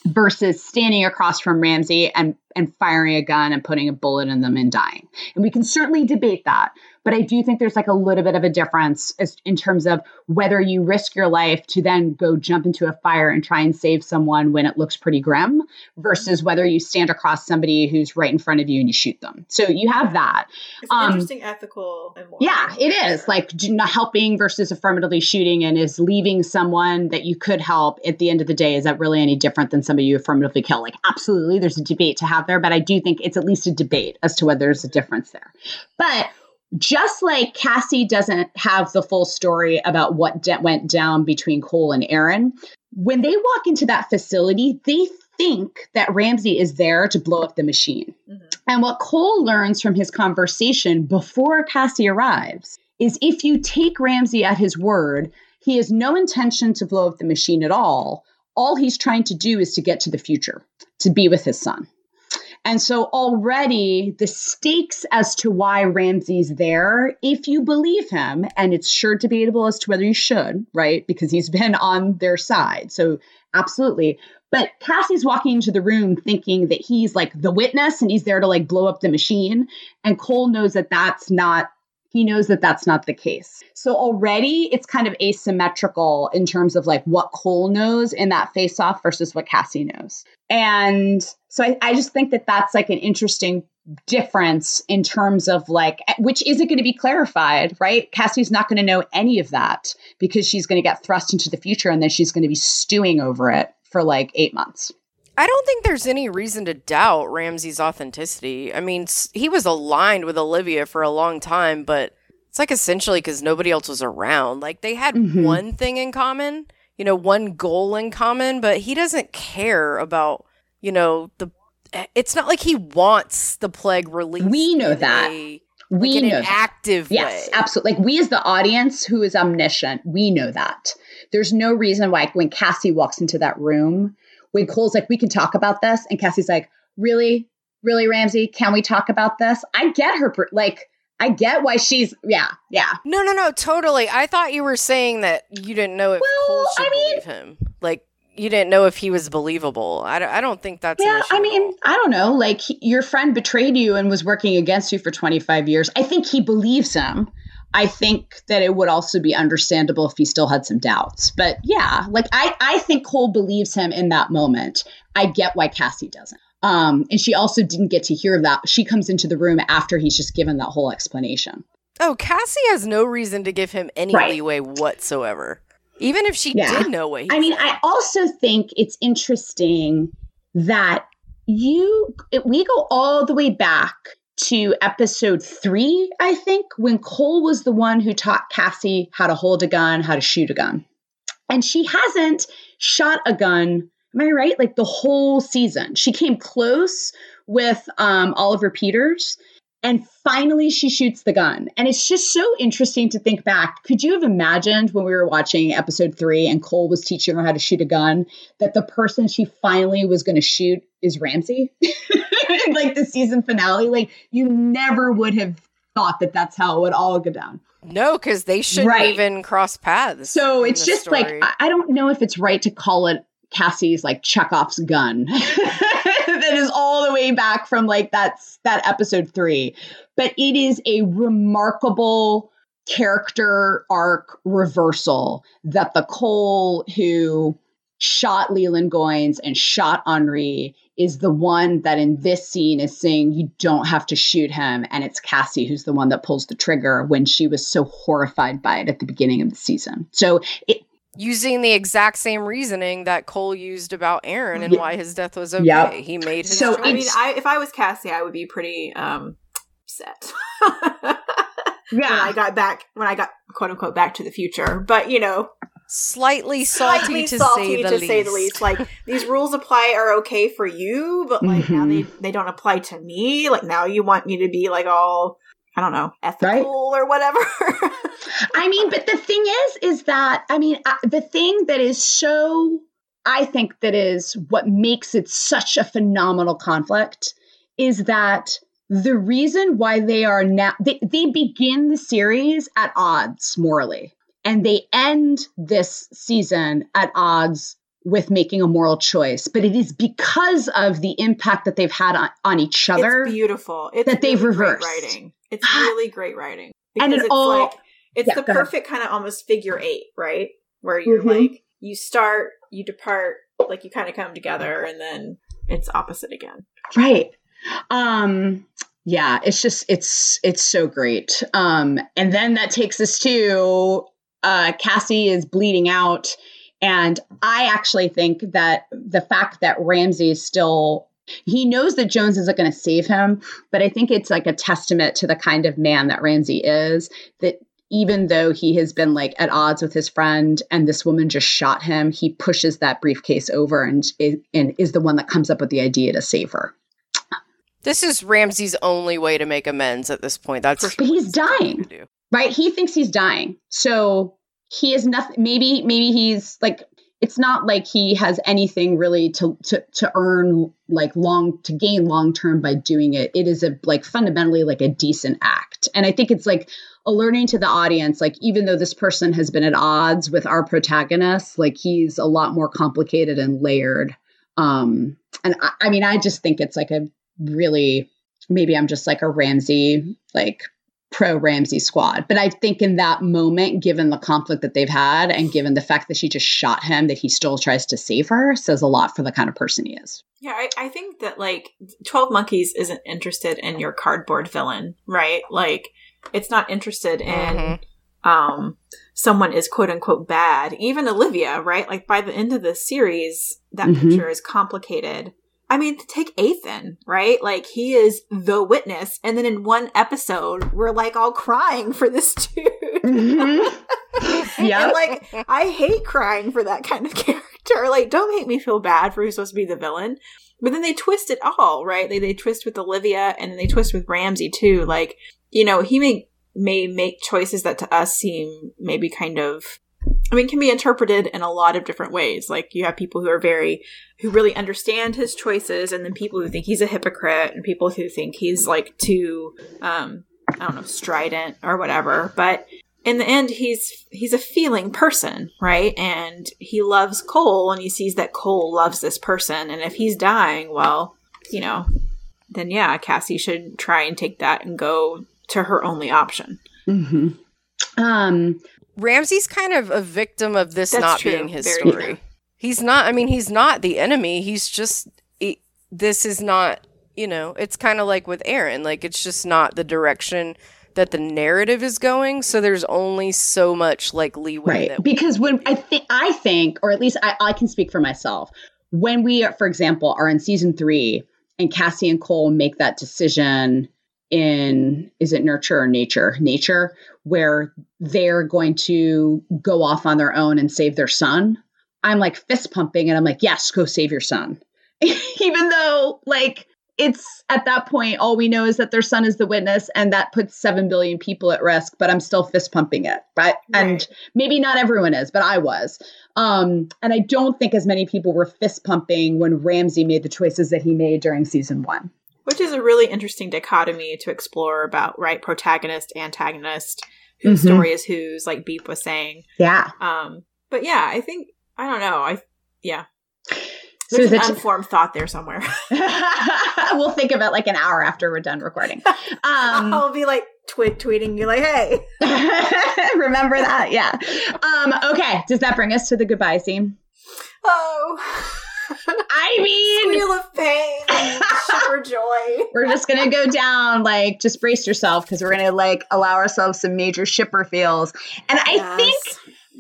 versus standing across from Ramsey and and firing a gun and putting a bullet in them and dying. And we can certainly debate that. But I do think there's like a little bit of a difference as, in terms of whether you risk your life to then go jump into a fire and try and save someone when it looks pretty grim versus whether you stand across somebody who's right in front of you and you shoot them. So you have that. It's um, interesting ethical and moral. Yeah, it is like helping versus affirmatively shooting and is leaving someone that you could help at the end of the day. Is that really any different than somebody you affirmatively kill? Like, absolutely, there's a debate to have there, but I do think it's at least a debate as to whether there's a difference there. But just like Cassie doesn't have the full story about what de- went down between Cole and Aaron, when they walk into that facility, they think that Ramsey is there to blow up the machine. Mm-hmm. And what Cole learns from his conversation before Cassie arrives is if you take Ramsey at his word, he has no intention to blow up the machine at all. All he's trying to do is to get to the future, to be with his son. And so already the stakes as to why Ramsey's there, if you believe him, and it's sure debatable as to whether you should, right? Because he's been on their side. So absolutely. But Cassie's walking into the room thinking that he's like the witness and he's there to like blow up the machine. And Cole knows that that's not he knows that that's not the case. So already it's kind of asymmetrical in terms of like what Cole knows in that face off versus what Cassie knows. And so I, I just think that that's like an interesting difference in terms of like eh, which isn't going to be clarified right cassie's not going to know any of that because she's going to get thrust into the future and then she's going to be stewing over it for like eight months I don't think there's any reason to doubt Ramsey's authenticity. I mean, he was aligned with Olivia for a long time, but it's like essentially because nobody else was around. Like they had mm-hmm. one thing in common, you know, one goal in common, but he doesn't care about, you know, the. It's not like he wants the plague released. We know that. A, we like know an that. active yes way. absolutely like we as the audience who is omniscient we know that there's no reason why when cassie walks into that room when Cole's like, we can talk about this, and Cassie's like, really, really, Ramsey, can we talk about this? I get her, like, I get why she's, yeah, yeah. No, no, no, totally. I thought you were saying that you didn't know if well, Cole should I mean, believe him. Like, you didn't know if he was believable. I don't, I don't think that's yeah. I mean, I don't know. Like he, your friend betrayed you and was working against you for 25 years. I think he believes him. I think that it would also be understandable if he still had some doubts. But yeah, like I, I think Cole believes him in that moment. I get why Cassie doesn't. Um, and she also didn't get to hear that. She comes into the room after he's just given that whole explanation. Oh, Cassie has no reason to give him any right. leeway whatsoever. Even if she yeah. did know what he I mean, I also think it's interesting that you we go all the way back to episode three, I think, when Cole was the one who taught Cassie how to hold a gun, how to shoot a gun. And she hasn't shot a gun, am I right? Like the whole season. She came close with um, Oliver Peters. And finally, she shoots the gun. And it's just so interesting to think back. Could you have imagined when we were watching episode three and Cole was teaching her how to shoot a gun that the person she finally was going to shoot is Ramsey? like the season finale. Like, you never would have thought that that's how it would all go down. No, because they shouldn't Right. even cross paths. So it's just like. I, I don't know if it's right to call it Cassie's like Chekhov's gun that is all the way back from like that's that episode three, but it is a remarkable character arc reversal that the Cole who shot Leland Goines and shot Henri is the one that in this scene is saying you don't have to shoot him and it's Cassie who's the one that pulls the trigger when she was so horrified by it at the beginning of the season. So it using the exact same reasoning that Cole used about Aaron and Yeah. why his death was okay. Yep. He made his So choice. I mean, I, if I was Cassie, I would be pretty um, upset. Yeah, when I got back, when I got quote unquote back to the future, but you know, slightly salty, slightly to, salty say, the to least. say the least. Like these rules apply are okay for you, but like now they they don't apply to me. Like now you want me to be like all I don't know ethical or whatever. I mean, but the thing is, is that, I mean, uh, the thing that is so, I think that is what makes it such a phenomenal conflict is that the reason why they are now, they, they begin the series at odds morally, and they end this season at odds with making a moral choice. But it is because of the impact that they've had on, on each other. It's beautiful. It's that they've really reversed. writing. It's really great writing And it it's all- like it's Yeah, the go ahead. perfect kind of almost figure eight, right? Where you're Mhm. like you start, you depart, like you kind of come together, and then it's opposite again. Right. Um yeah, it's just it's it's so great. Um and then that takes us to uh Cassie is bleeding out and I actually think that the fact that Ramsey is still he knows that Jones isn't going to save him, but I think it's like a testament to the kind of man that Ramsey is that even though he has been like at odds with his friend and this woman just shot him, he pushes that briefcase over and and is the one that comes up with the idea to save her. This is Ramsey's only way to make amends at this point. That's But he's dying. trying to do. right he thinks he's dying so he is nothing maybe maybe he's like it's not like he has anything really to to to earn like long to gain long term by doing it. It is a like fundamentally like a decent act. And i think it's like alerting to the audience like even though this person has been at odds with our protagonist like he's a lot more complicated and layered. Um and i, I mean i just think it's like a really maybe i'm just like a ramsey like pro Ramsey squad. But I think in that moment, given the conflict that they've had and given the fact that she just shot him, that he still tries to save her, says a lot for the kind of person he is. Yeah, I, I think that like Twelve Monkeys isn't interested in your cardboard villain, right? Like it's not interested in Mhm. um someone is quote unquote bad. Even Olivia, right? Like by the end of the series, that Mhm. picture is complicated. I mean, take Ethan, right? Like he is the witness, and then in one episode, we're like all crying for this dude. Mm-hmm. Yeah. Like, I hate crying for that kind of character. Like, don't make me feel bad for who's supposed to be the villain. But then they twist it all, right? They they twist with Olivia and then they twist with Ramsey too. Like, you know, he may may make choices that to us seem maybe kind of I mean, can be interpreted in a lot of different ways. Like you have people who are very who really understand his choices and then people who think he's a hypocrite and people who think he's like too um I don't know, strident or whatever. But in the end he's he's a feeling person right and he loves cole and he sees that cole loves this person and if he's dying well you know then yeah cassie should try and take that and go to her only option hmm Um, Ramsey's kind of a victim of this That's not true. being his Very story. true. He's not. I mean, he's not the enemy. He's just. He, this is not. You know, it's kind of like with Aaron. Like it's just not the direction that the narrative is going. So there's only so much like leeway. right. That Because when I think, I think, or at least I, I can speak for myself, when we, are, for example, are in season three and Cassie and Cole make that decision in, is it nurture or nature? Nature, where they're going to go off on their own and save their son. I'm like fist pumping and I'm like, yes, go save your son. Even though, like, it's at that point, all we know is that their son is the witness, and that puts 7 billion people at risk, but I'm still fist pumping it. But, and maybe not everyone is, but I was. Um, and I don't think as many people were fist pumping when Ramsey made the choices that he made during season one. Which is a really interesting dichotomy to explore about, right? Protagonist, antagonist, whose Mhm. story is whose, like Beep was saying. Yeah. Um, but yeah, I think I don't know. I yeah. So There's the an unformed thought there somewhere. we'll think of it like an hour after we're done recording. Um, I'll be like tweet tweeting you like, hey. remember that? Yeah. Um, okay. Does that bring us to the goodbye scene? Oh. I mean, Squeal of pain super joy. we're just gonna go down like just brace yourself because we're gonna like allow ourselves some major shipper feels. And I think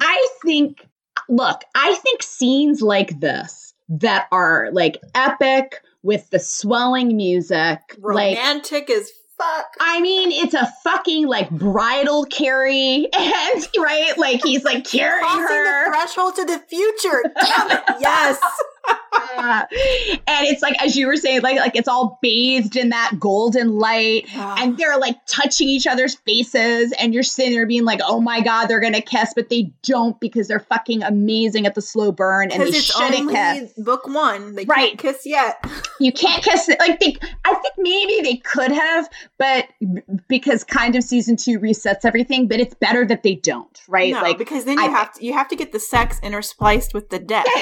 I think look, I think scenes like this that are like epic with the swelling music, like romantic as fuck. I mean, it's a fucking like bridal carry, and right, like he's like carrying Crossing her. the threshold to the future. Damn it. Yes. And it's like as you were saying like like it's all bathed in that golden light and they're like touching each other's faces and you're sitting there being like oh my god they're gonna kiss but they don't because they're fucking amazing at the slow burn and they it's shouldn't only kiss book one. They Right. can't kiss yet. you can't kiss like they i think maybe they could have but because kind of season two resets everything but it's better that they don't right no, like because then you I- have to you have to get the sex interspliced with the death.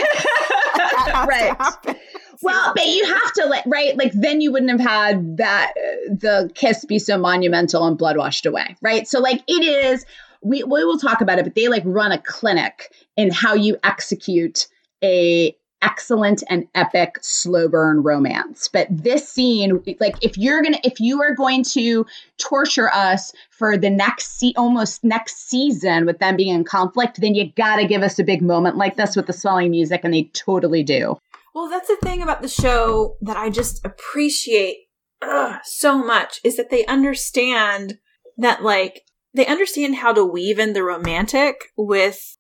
That has to right. Well, but you have to let right, like then you wouldn't have had that uh, the kiss be so monumental and blood washed away, right? So like it is. We we will talk about it, but they like run a clinic in how you execute a excellent and epic slow burn romance. But this scene, like if you're gonna if you are going to torture us for the next se- almost next season with them being in conflict, then you gotta give us a big moment like this with the swelling music, and they totally do. Well, that's the thing about the show that I just appreciate ugh, so much is that they understand that, like, they understand how to weave in the romantic with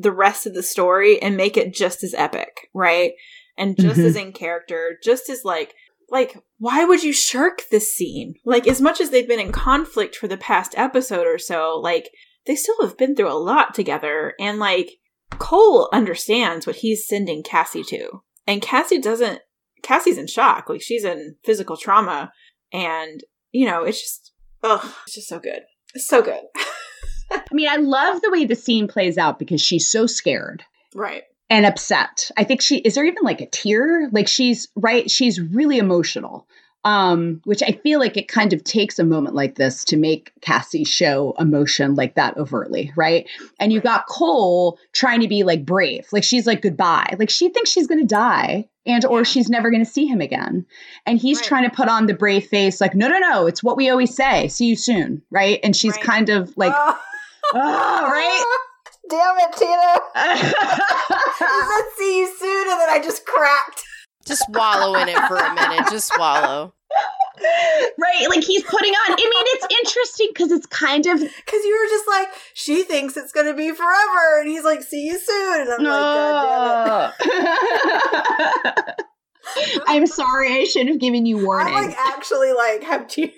the rest of the story and make it just as epic, right? And just Mhm. as in character, just as like, like, why would you shirk this scene? Like, as much as they've been in conflict for the past episode or so, like, they still have been through a lot together. And, like, Cole understands what he's sending Cassie to. And Cassie doesn't, Cassie's in shock. Like, she's in physical trauma. And, you know, it's just, ugh, it's just so good. It's so good. I mean, I love the way the scene plays out because she's so scared right. and upset. I think she is there even like a tear? Like she's right, she's really emotional. Um, which I feel like it kind of takes a moment like this to make Cassie show emotion like that overtly, right? And you got Cole trying to be like brave. Like she's like goodbye. Like she thinks she's gonna die and or she's never gonna see him again. And he's Right. trying to put on the brave face, like, no, no, no, it's what we always say. See you soon, right? And she's Right. kind of like, Oh, oh, right? Damn it, Tina. You said see you soon, and then I just cracked. Just wallow in it for a minute. Just wallow. right like he's putting on i mean it's interesting because it's kind of Because you were just like, she thinks it's going to be forever. And he's like, see you soon. And I'm like, God damn it. Oh. i'm sorry i should have given you warning I like actually like have tears.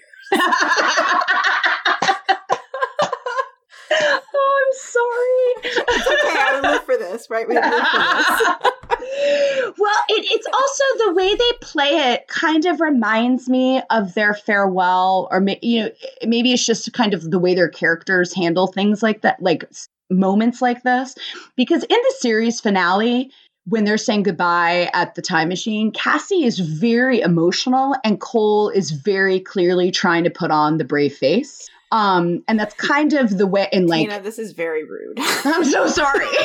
Oh i'm sorry It's Okay, I live for this, right? We live for this. well it, it's also the way they play it kind of reminds me of their farewell or you know maybe it's just kind of the way their characters handle things like that like moments like this because in the series finale when they're saying goodbye at the time machine cassie is very emotional and cole is very clearly trying to put on the brave face um and that's kind of the way in like Tina, this is very rude. I'm so sorry.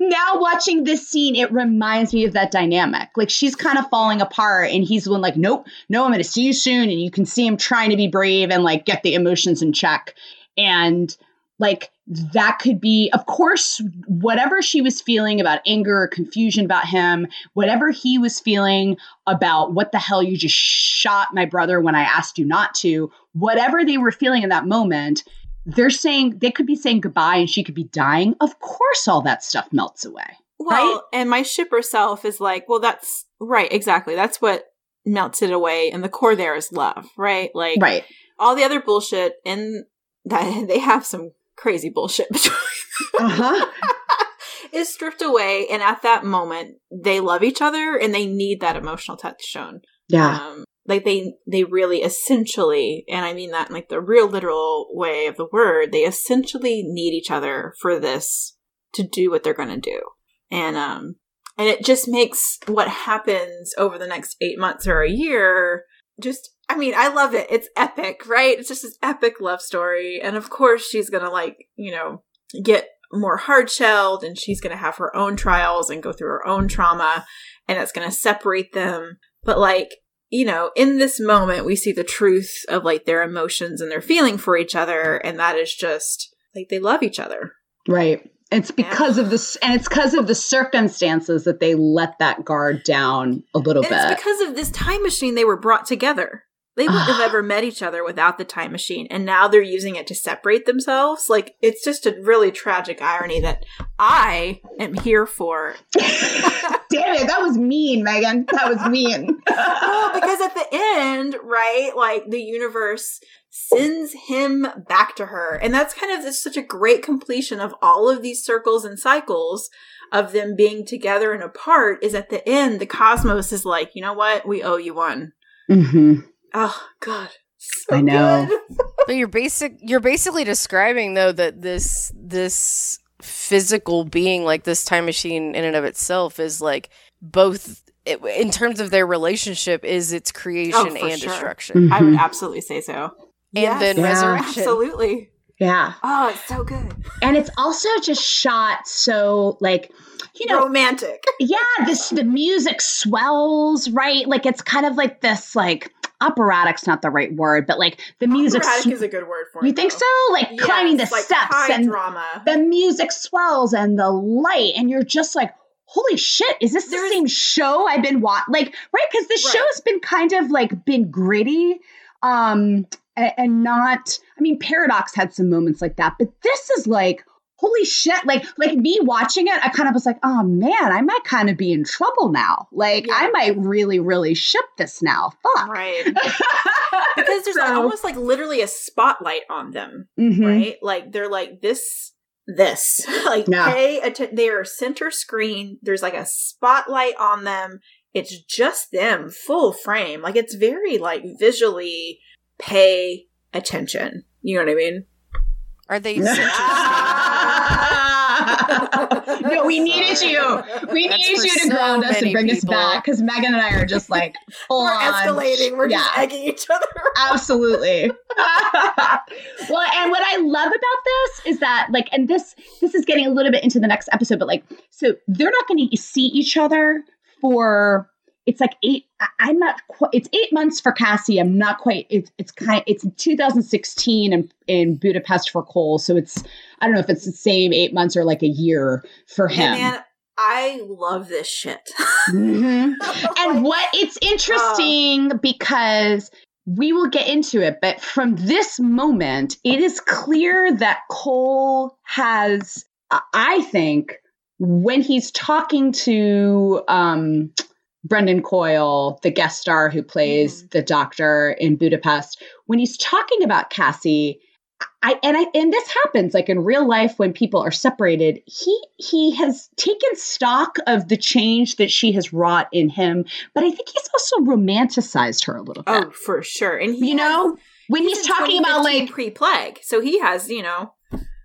now watching this scene, it reminds me of that dynamic. Like she's kind of falling apart, and he's the one like, "Nope, no, I'm going to see you soon." And you can see him trying to be brave and like get the emotions in check. And like that could be, of course, whatever she was feeling about anger or confusion about him, whatever he was feeling about what the hell you just shot my brother when I asked you not to, whatever they were feeling in that moment, they're saying they could be saying goodbye and she could be dying. Of course, all that stuff melts away. Well, Right? and my shipper self is like, well, that's right, exactly. That's what melts it away. And the core there is love, right? Like Right. all the other bullshit, and that they have some crazy bullshit between Uh huh. is stripped away. And at that moment, they love each other and they need that emotional touch shown. Yeah. Um, like they they really essentially, and I mean that in like the real literal way of the word, they essentially need each other for this to do what they're going to do, and um, and it just makes what happens over the next eight months or a year just. I mean, I love it. It's epic, right? It's just this epic love story, and of course, she's gonna like you know get more hard shelled, and she's gonna have her own trials and go through her own trauma, and it's gonna separate them. But like you know, in this moment, we see the truth of like their emotions and their feeling for each other, and that is just like they love each other. Right. It's because of this, and it's because of the circumstances that they let that guard down a little And bit. it's because of this time machine they were brought together. They wouldn't have ever met each other without the time machine, and now they're using it to separate themselves. Like it's just a really tragic irony that I am here for. Damn it, that was mean, Megan. That was mean. well, because at the end, right, like the universe sends him back to her. And that's kind of such a great completion of all of these circles and cycles of them being together and apart is at the end, the cosmos is like, you know what? We owe you one. hmm Oh, God. So I know. But you're basic you're basically describing though that this this physical being like this time machine in and of itself is like both it, in terms of their relationship is its creation Oh, and sure. destruction. Mm-hmm. I would absolutely say so. And then Yeah. resurrection. Absolutely. Yeah. Oh, it's so good. And it's also just shot so like, you know, Romantic. yeah, this the music swells, right? Like it's kind of like this like operatic's not the right word, but like the music Operatic sw- is a good word for You it. think though. so? Like Yes, climbing the like steps and drama. the music swells and the light and you're just like holy shit is this the same show i've been watching like right because this Right. show's been kind of like been gritty um a- and, not i mean paradox had some moments like that but this is like holy shit like like me watching it i kind of was like oh man i might kind of be in trouble now like Yeah. i might really really ship this now fuck Right. because there's So- almost like literally a spotlight on them, Mhm. right? Like they're like this, this, like Yeah. pay attention. They are center screen. There's like a spotlight on them. It's just them, full frame. Like it's very like visually pay attention. You know what I mean? Are they center no, we needed you. We That's needed you to so ground us and many bring us back because Megan and I are just like full We're on- escalating. We're just egging each other. Absolutely. well, and what I love about this is that, like, and this this is getting a little bit into the next episode, but like, so they're not going to see each other for it's like eight. I'm not quite. It's eight months for Cassie. I'm not quite. It's it's kind. It's 2016 in in Budapest for Cole. So it's I don't know if it's the same eight months or like a year for Hey, him. man, I love this shit. Mhm. And what it's interesting because we will get into it, but from this moment, it is clear that Cole has, I- I think, when he's talking to um, Brendan Coyle, the guest star who plays mm-hmm. the doctor in Budapest, when he's talking about Cassie, I and I and this happens like in real life when people are separated. He he has taken stock of the change that she has wrought in him, but I think he's also romanticized her a little oh, bit. oh, for sure. And he you know, when he's, in talking about like pre-plague, so he has, you know,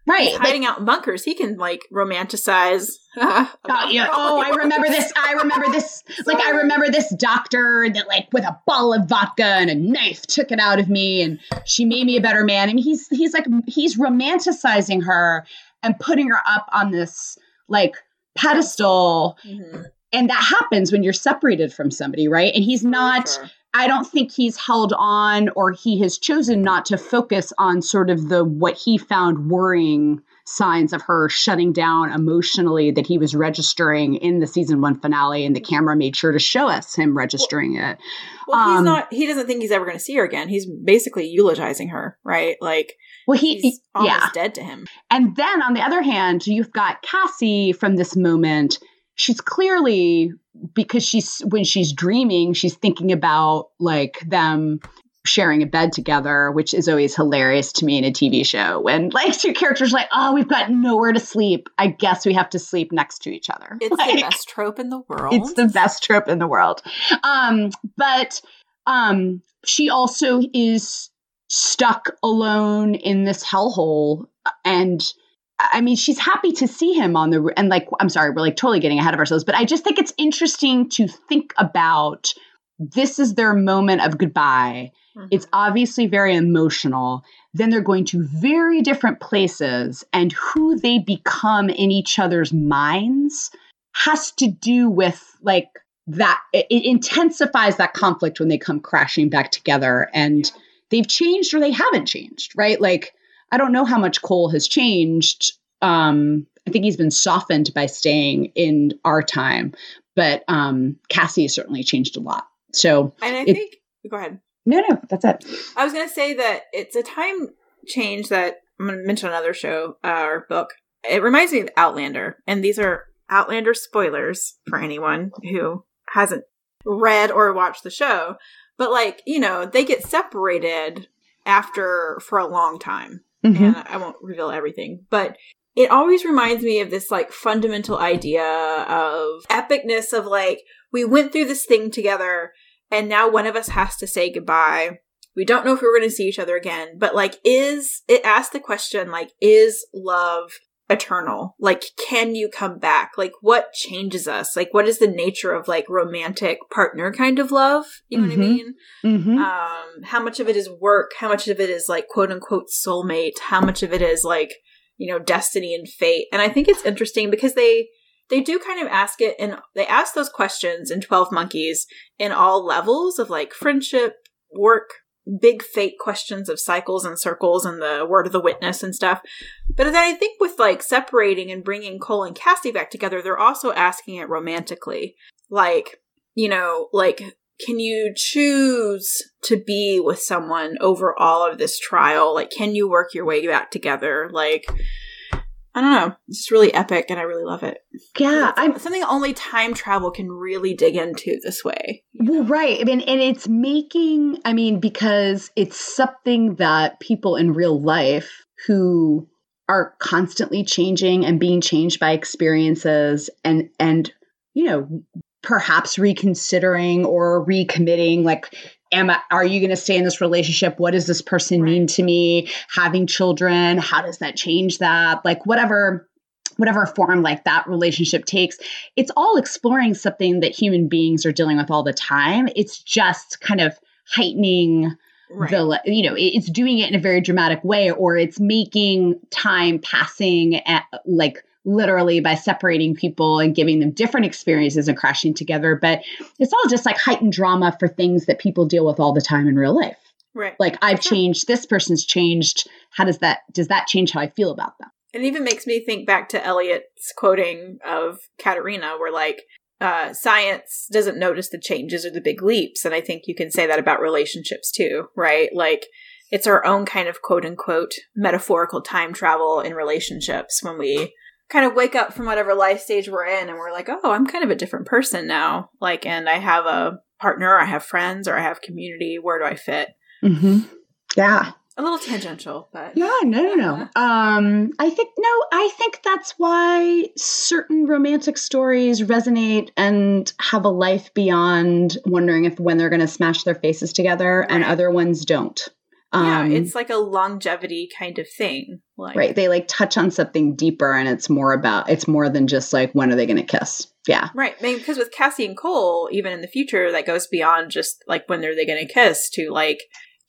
right, he's like, hiding out in bunkers. He can like romanticize. Oh, yeah. oh, I remember this. I remember this. Like, I remember this doctor that, like, with a bottle of vodka and a knife, took it out of me, and she made me a better man. And he's he's like he's romanticizing her and putting her up on this like pedestal. Mhm. And that happens when you're separated from somebody, right? And he's not. Sure. I don't think he's held on or he has chosen not to focus on sort of the what he found worrying signs of her shutting down emotionally that he was registering in the season one finale and the camera made sure to show us him registering it. Well, he's Um, not. He doesn't think he's ever going to see her again. He's basically eulogizing her, right? Like Well he he's almost yeah. dead to him. And then on the other hand, you've got Cassie from this moment. She's clearly because she's when she's dreaming, she's thinking about like them sharing a bed together, which is always hilarious to me in a TV show when like two characters are like, oh, we've got nowhere to sleep. I guess we have to sleep next to each other. It's Like, the best trope in the world. It's the best trope in the world. Um, but um, she also is stuck alone in this hellhole and I mean, she's happy to see him on the and like I'm sorry, we're like totally getting ahead of ourselves, but I just think it's interesting to think about this is their moment of goodbye. Mhm. It's obviously very emotional. Then they're going to very different places, and who they become in each other's minds has to do with like that. It, it intensifies that conflict when they come crashing back together, and they've changed or they haven't changed, right? Like I don't know how much Cole has changed. Um, I think he's been softened by staying in our time, but um, Cassie has certainly changed a lot. So and I it- think go ahead. no, no, that's it. I was gonna say that it's a time change that I'm gonna mention another show uh, or book. It reminds me of Outlander, and these are Outlander spoilers for anyone who hasn't read or watched the show. But like you know, they get separated after for a long time, Mhm. and I won't reveal everything, but it always reminds me of this like fundamental idea of epicness of like we went through this thing together and now one of us has to say goodbye we don't know if we're going to see each other again but like is it asks the question like is love eternal. Like can you come back? Like what changes us? Like what is the nature of like romantic partner kind of love? You know what i Mhm. mean? Mhm. um how much of it is work? How much of it is like quote unquote soulmate? How much of it is like you know destiny and fate? And i think it's interesting because they they do kind of ask it and they ask those questions in 12 monkeys in all levels of like friendship work big fate questions of cycles and circles and the word of the witness and stuff. But then i think with like separating and bringing cole and cassie back together they're also asking it romantically. Like you know like can you choose to be with someone over all of this trial? Like can you work your way back together? Like i don't know. It's just really epic and i really love it. Yeah, I'm something only time travel can really dig into this way Well, right. I mean, and it's making, I mean, because it's something that people in real life who are constantly changing and being changed by experiences and, and, you know, perhaps reconsidering or recommitting, like, am I, are you going to stay in this relationship? What does this person mean to me? Having children, how does that change that? Like, whatever whatever form like that relationship takes it's all exploring something that human beings are dealing with all the time it's just kind of heightening right the you know it's doing it in a very dramatic way or it's making time passing at, like literally by separating people and giving them different experiences and crashing together. But it's all just like heightened drama for things that people deal with all the time in real life. Right. Like i've changed this person's changed. How does that does that change how i feel about them? It even makes me think back to Eliot's quoting of Katarina, where like uh, science doesn't notice the changes or the big leaps, and I think you can say that about relationships too, right? Like it's our own kind of quote unquote metaphorical time travel in relationships when we kind of wake up from whatever life stage we're in, and we're like, oh, I'm kind of a different person now. Like, and I have a partner, I have friends, or I have community. Where do I fit? mm-hmm. yeah A little tangential, but Yeah, no, no, no. Um, I think no, I think that's why certain romantic stories resonate and have a life beyond wondering if when they're going to smash their faces together, and other ones don't. Yeah, Um, it's like a longevity kind of thing. Like, right. They like touch on something deeper, and it's more about it's more than just like when are they going to kiss? Yeah, Right. I mean, because with Cassie and Cole, even in the future, that goes beyond just like when are they going to kiss to like,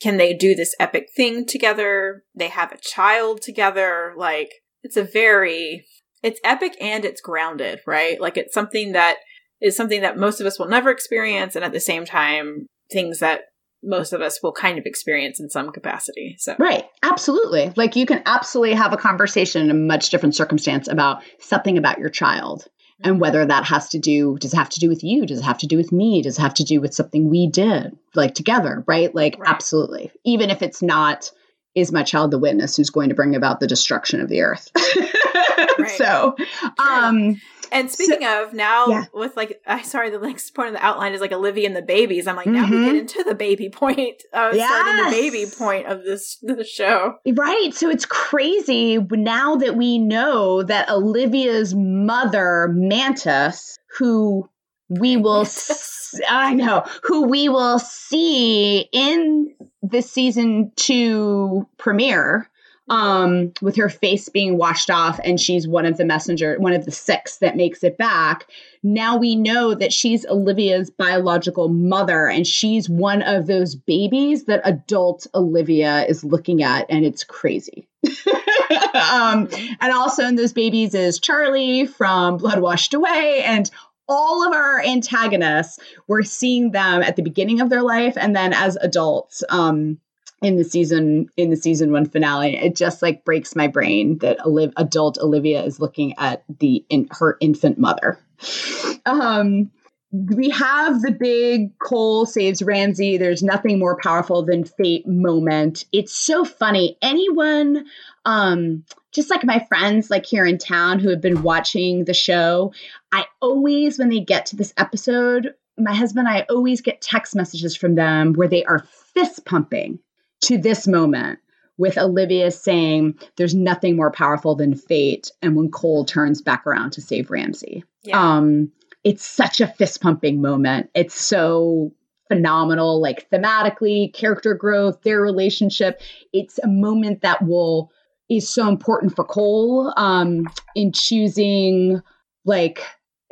can they do this epic thing together? They have a child together. Like, it's a very, it's epic and it's grounded, right? Like, it's something that is something that most of us will never experience. And at the same time, things that most of us will kind of experience in some capacity. So, right. Absolutely. Like you can absolutely have a conversation in a much different circumstance about something about your child. and whether that has to do does it have to do with you does it have to do with me does it have to do with something we did like together right like Right. absolutely even if it's not is my child the witness who's going to bring about the destruction of the earth Right. so um And speaking of now, yeah. with like, I sorry, the next point of the outline is like Olivia and the babies. I'm like, now we get Mhm. into the baby point, uh, starting the baby point of this the show. Right. So it's crazy now that we know that Olivia's mother, Mantis, who we will, s- I know, who we will see in the season two premiere. Um, with her face being washed off, and she's one of the messenger, one of the six that makes it back. Now we know that she's Olivia's biological mother, and she's one of those babies that adult Olivia is looking at, and it's crazy. um, and also in those babies is Charlie from Blood Washed Away, and all of our antagonists. We're seeing them at the beginning of their life, and then as adults. Um, in the season in the season one finale it just like breaks my brain that adult olivia is looking at the in her infant mother um we have the big Cole saves Ramsey. There's nothing more powerful than fate moment. It's so funny. Anyone, um, just like my friends, like here in town who have been watching the show, I always, when they get to this episode, my husband and I always get text messages from them where they are fist pumping to this moment with Olivia saying, There's nothing more powerful than fate. And when Cole turns back around to save Ramsey. Um, it's such a fist pumping moment. It's so phenomenal, like thematically, character growth, their relationship. It's a moment that will is so important for Cole um, in choosing like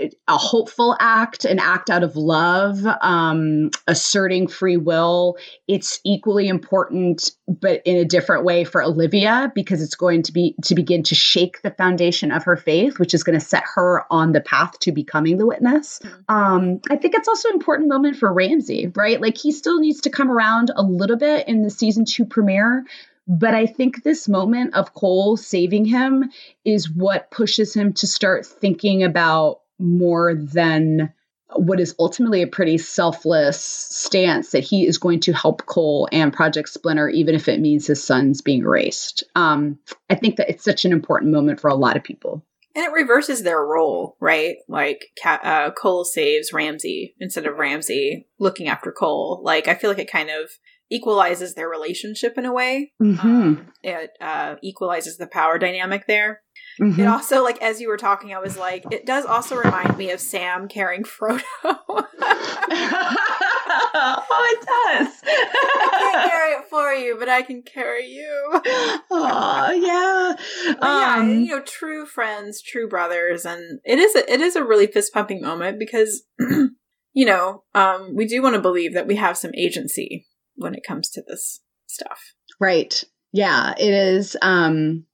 a hopeful act, an act out of love, um, asserting free will. It's equally important, but in a different way for Olivia because it's going to be to begin to shake the foundation of her faith, which is going to set her on the path to becoming the witness. Um, I think it's also an important moment for Ramsey, right? Like he still needs to come around a little bit in the season two premiere. But I think this moment of Cole saving him is what pushes him to start thinking about more than what is ultimately a pretty selfless stance that he is going to help Cole and Project Splinter, even if it means his son's being erased. Um, I think that it's such an important moment for a lot of people. And it reverses their role, right? Like uh, Cole saves Ramsey instead of Ramsey looking after Cole. Like I feel like it kind of equalizes their relationship in a way. Mhm. Um, it uh, equalizes the power dynamic there. Mhm. It also, like as you were talking, I was like, it does also remind me of Sam carrying Frodo. oh, it does. I can't carry it for you, but I can carry you. oh, yeah. But yeah, Um, you know, true friends, true brothers, and it is a, it is a really fist pumping moment because you know um, we do want to believe that we have some agency when it comes to this stuff. Right. Yeah, it is. Um,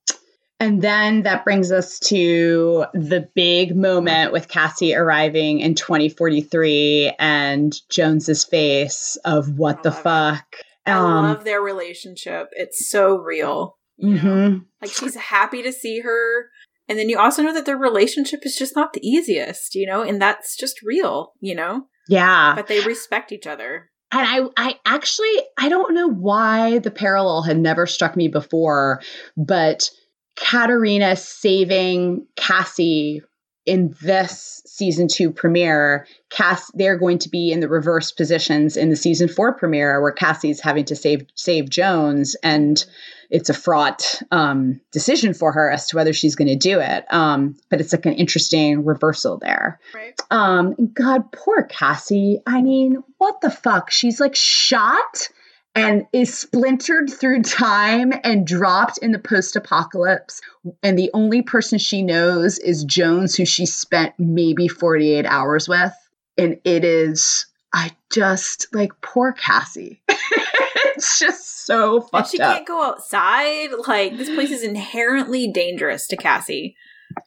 and then that brings us to the big moment with Cassie arriving in 2043 and Jones's face of what the fuck. I Um, love their relationship; it's so real. Mhm. Like she's happy to see her. And then you also know that their relationship is just not the easiest, you know, and that's just real, you know? Yeah. But they respect each other. And I, I actually, I don't know why the parallel had never struck me before, but Katarina saving Cassie in this season two premiere, Cass, they're going to be in the reverse positions in the season four premiere, where Cassie's having to save save Jones, and it's a fraught um, decision for her as to whether she's going to do it. Um, but it's like an interesting reversal there. Right. Um, God, poor Cassie. I mean, what the fuck? She's like shot and is splintered through time and dropped in the post apocalypse. And the only person she knows is Jones, who she spent maybe 48 hours with. And it is, I just like poor Cassie. it's just so And fucked she up. can't go outside. Like this place is inherently dangerous to Cassie.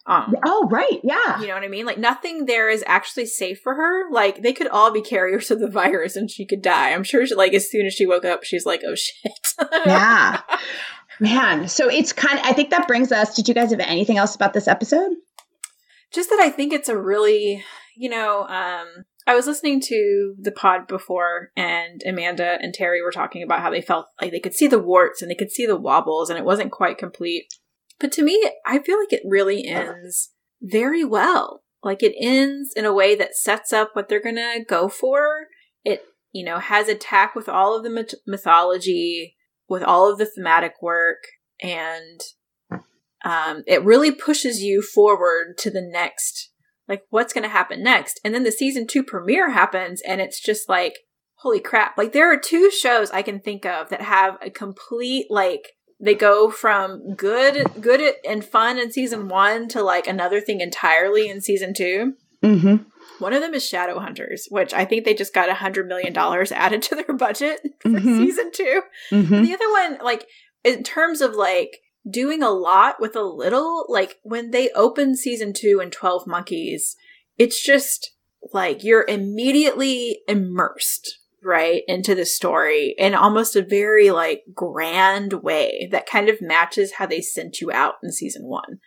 Um, Oh, right. Yeah. you know what I mean? Like nothing there is actually safe for her. Like they could all be carriers of the virus and she could die. I'm sure she, like as soon as she woke up, she's like, oh shit. Yeah. Man. So it's kind of, I think that brings us, did you guys have anything else about this episode? just that I think it's a really, you know, um, I was listening to the pod before, and Amanda and Terry were talking about how they felt like they could see the warts and they could see the wobbles, and it wasn't quite complete. But to me, I feel like it really ends very well. Like it ends in a way that sets up what they're gonna go for. It, you know, has attack with all of the myth- mythology, with all of the thematic work, and um, it really pushes you forward to the next, like what's gonna happen next. And then the season two premiere happens, and it's just like, holy crap! Like there are two shows I can think of that have a complete like they go from good good and fun in season one to like another thing entirely in season 2 Mm-hmm. one of them is shadowhunters which i think they just got a hundred million dollars added to their budget for Mhm. season 2 Mm-hmm. the other one like in terms of like doing a lot with a little like when they open season 2 in 12 monkeys it's just like you're immediately immersed right into the story in almost a very like grand way that kind of matches how they sent you out in season 1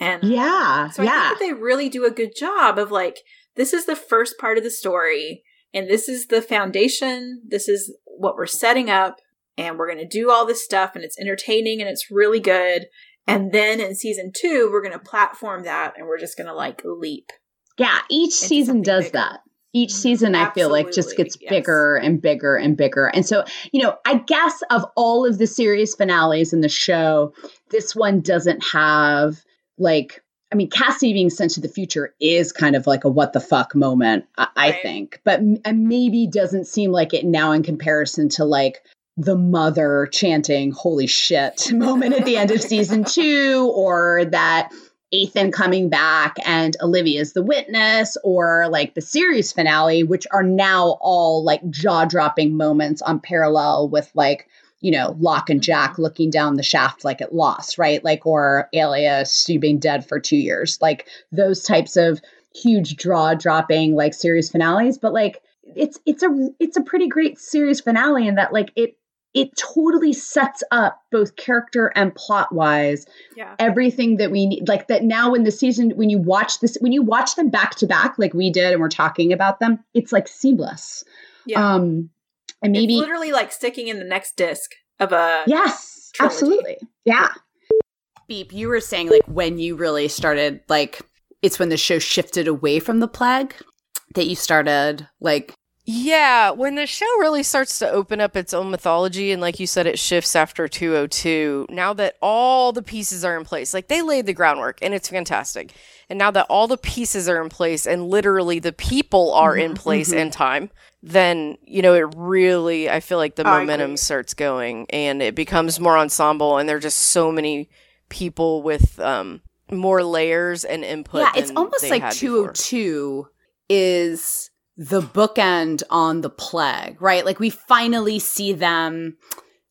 and Yeah. so I yeah. think that they really do a good job of like, this is the first part of the story, and this is the foundation. This is what we're setting up, and we're going to do all this stuff, and it's entertaining and it's really good. And then in season two, we're going to platform that, and we're just going to like leap. Yeah, each season does bigger. that. Each mm, season, I feel like, just gets yes. bigger and bigger and bigger. And so, you know, I guess of all of the series finales in the show, this one doesn't have like, I mean, Cassie being sent to the future is kind of like a what the fuck moment, I, I think, but and maybe doesn't seem like it now in comparison to like the mother chanting holy shit moment at the end of season two or that Ethan coming back and Olivia's the witness, or like the series finale, which are now all like jaw dropping moments on parallel with like, you know, Locke and Jack mm-hmm. looking down the shaft like it lost, right? Like, or Alias, you being dead for two years, like those types of huge draw dropping like series finales. But like, it's it's a it's a pretty great series finale in that like it it totally sets up both character and plot wise Yeah. everything that we need like that now in the season when you watch this when you watch them back to back like we did and we're talking about them it's like seamless Yeah. um and maybe it's literally like sticking in the next disc of a. yes trilogy. absolutely yeah Beep, you were saying like when you really started, like it's when the show shifted away from the plague that you started like Yeah, when the show really starts to open up its own mythology, and like you said, it shifts after 202, now that all the pieces are in place, like they laid the groundwork and it's fantastic. And now that all the pieces are in place and literally the people are in place and time, then, you know, it really, I feel like the momentum starts going and it becomes more ensemble. And there are just so many people with um, more layers and input. yeah, it's almost like had before. 202 is the bookend on the plague, right? Like we finally see them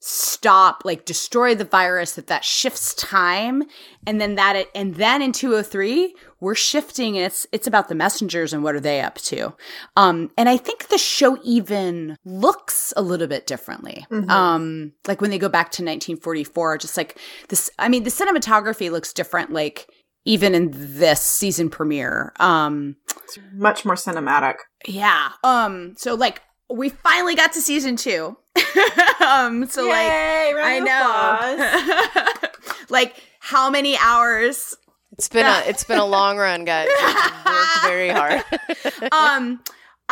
stop like destroy the virus that that shifts time and then that it and then in 203 we're shifting it's it's about the messengers and what are they up to um and i think the show even looks a little bit differently Mhm. um like when they go back to 1944 just like this i mean the cinematography looks different like even in this season premiere um It's much more cinematic. Yeah um so like we finally got to season two um so like Yay, round I know. like how many hours? It's been a it's been a long run, guys. We've worked very hard. Um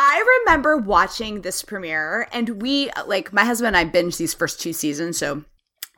I remember watching this premiere and we like my husband and I binged these first two seasons, so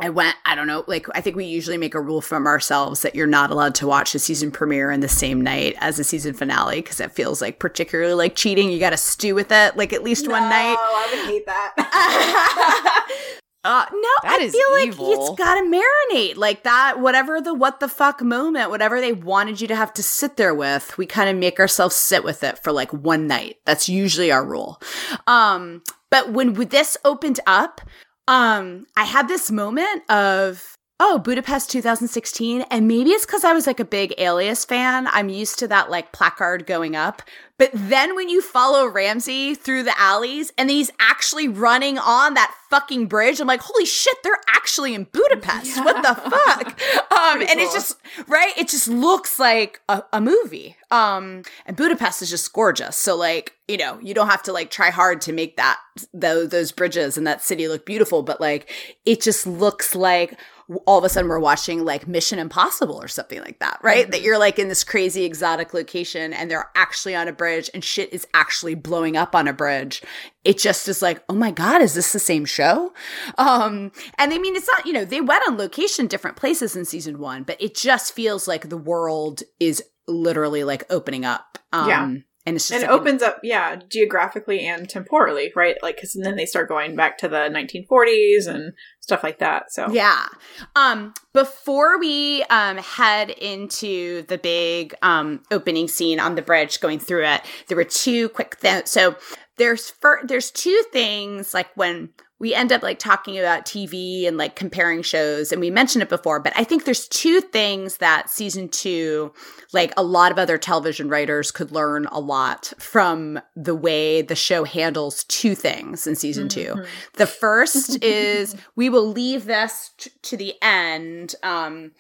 I went, I don't know, like I think we usually make a rule from ourselves that you're not allowed to watch the season premiere in the same night as the season finale because it feels like particularly like cheating. You got to stew with it like at least one night. Oh, I would hate that. Uh, no, That I is feel like it's got to marinate like that. Whatever the what the fuck moment, whatever they wanted you to have to sit there with, we kind of make ourselves sit with it for like one night. That's usually our rule. Um, but when this opened up, um, I had this moment of oh Budapest 2016, and maybe it's because I was like a big Alias fan. I'm used to that like placard going up. But then when you follow Ramsey through the alleys and he's actually running on that fucking bridge, I'm like, holy shit, they're actually in Budapest. What the fuck? Um, and it's just right. It just looks like a, a movie. Um, and Budapest is just gorgeous. So like, you know, you don't have to like try hard to make that those those bridges and that city look beautiful, but like it just looks like all of a sudden we're watching like Mission Impossible or something like that, right? Mm-hmm. That you're like in this crazy exotic location and they're actually on a bridge and shit is actually blowing up on a bridge. It just is like, oh my God, is this the same show? Um, and I mean, it's not, you know, they went on location different places in season one, but it just feels like the world is literally like opening up. Um, Yeah. And it's just and it an- opens up, yeah, geographically and temporally, right? Like, because then they start going back to the 1940s and stuff like that. So, Yeah. Um, before we um, head into the big um, opening scene on the bridge, going through it, there were two quick things. So there's fir- there's two things like when we end up like talking about TV and like comparing shows, and we mentioned it before, but I think there's two things that season two, like a lot of other television writers could learn a lot from the way the show handles two things in season two. Mhm. The first is we will leave this t- to the end. Um,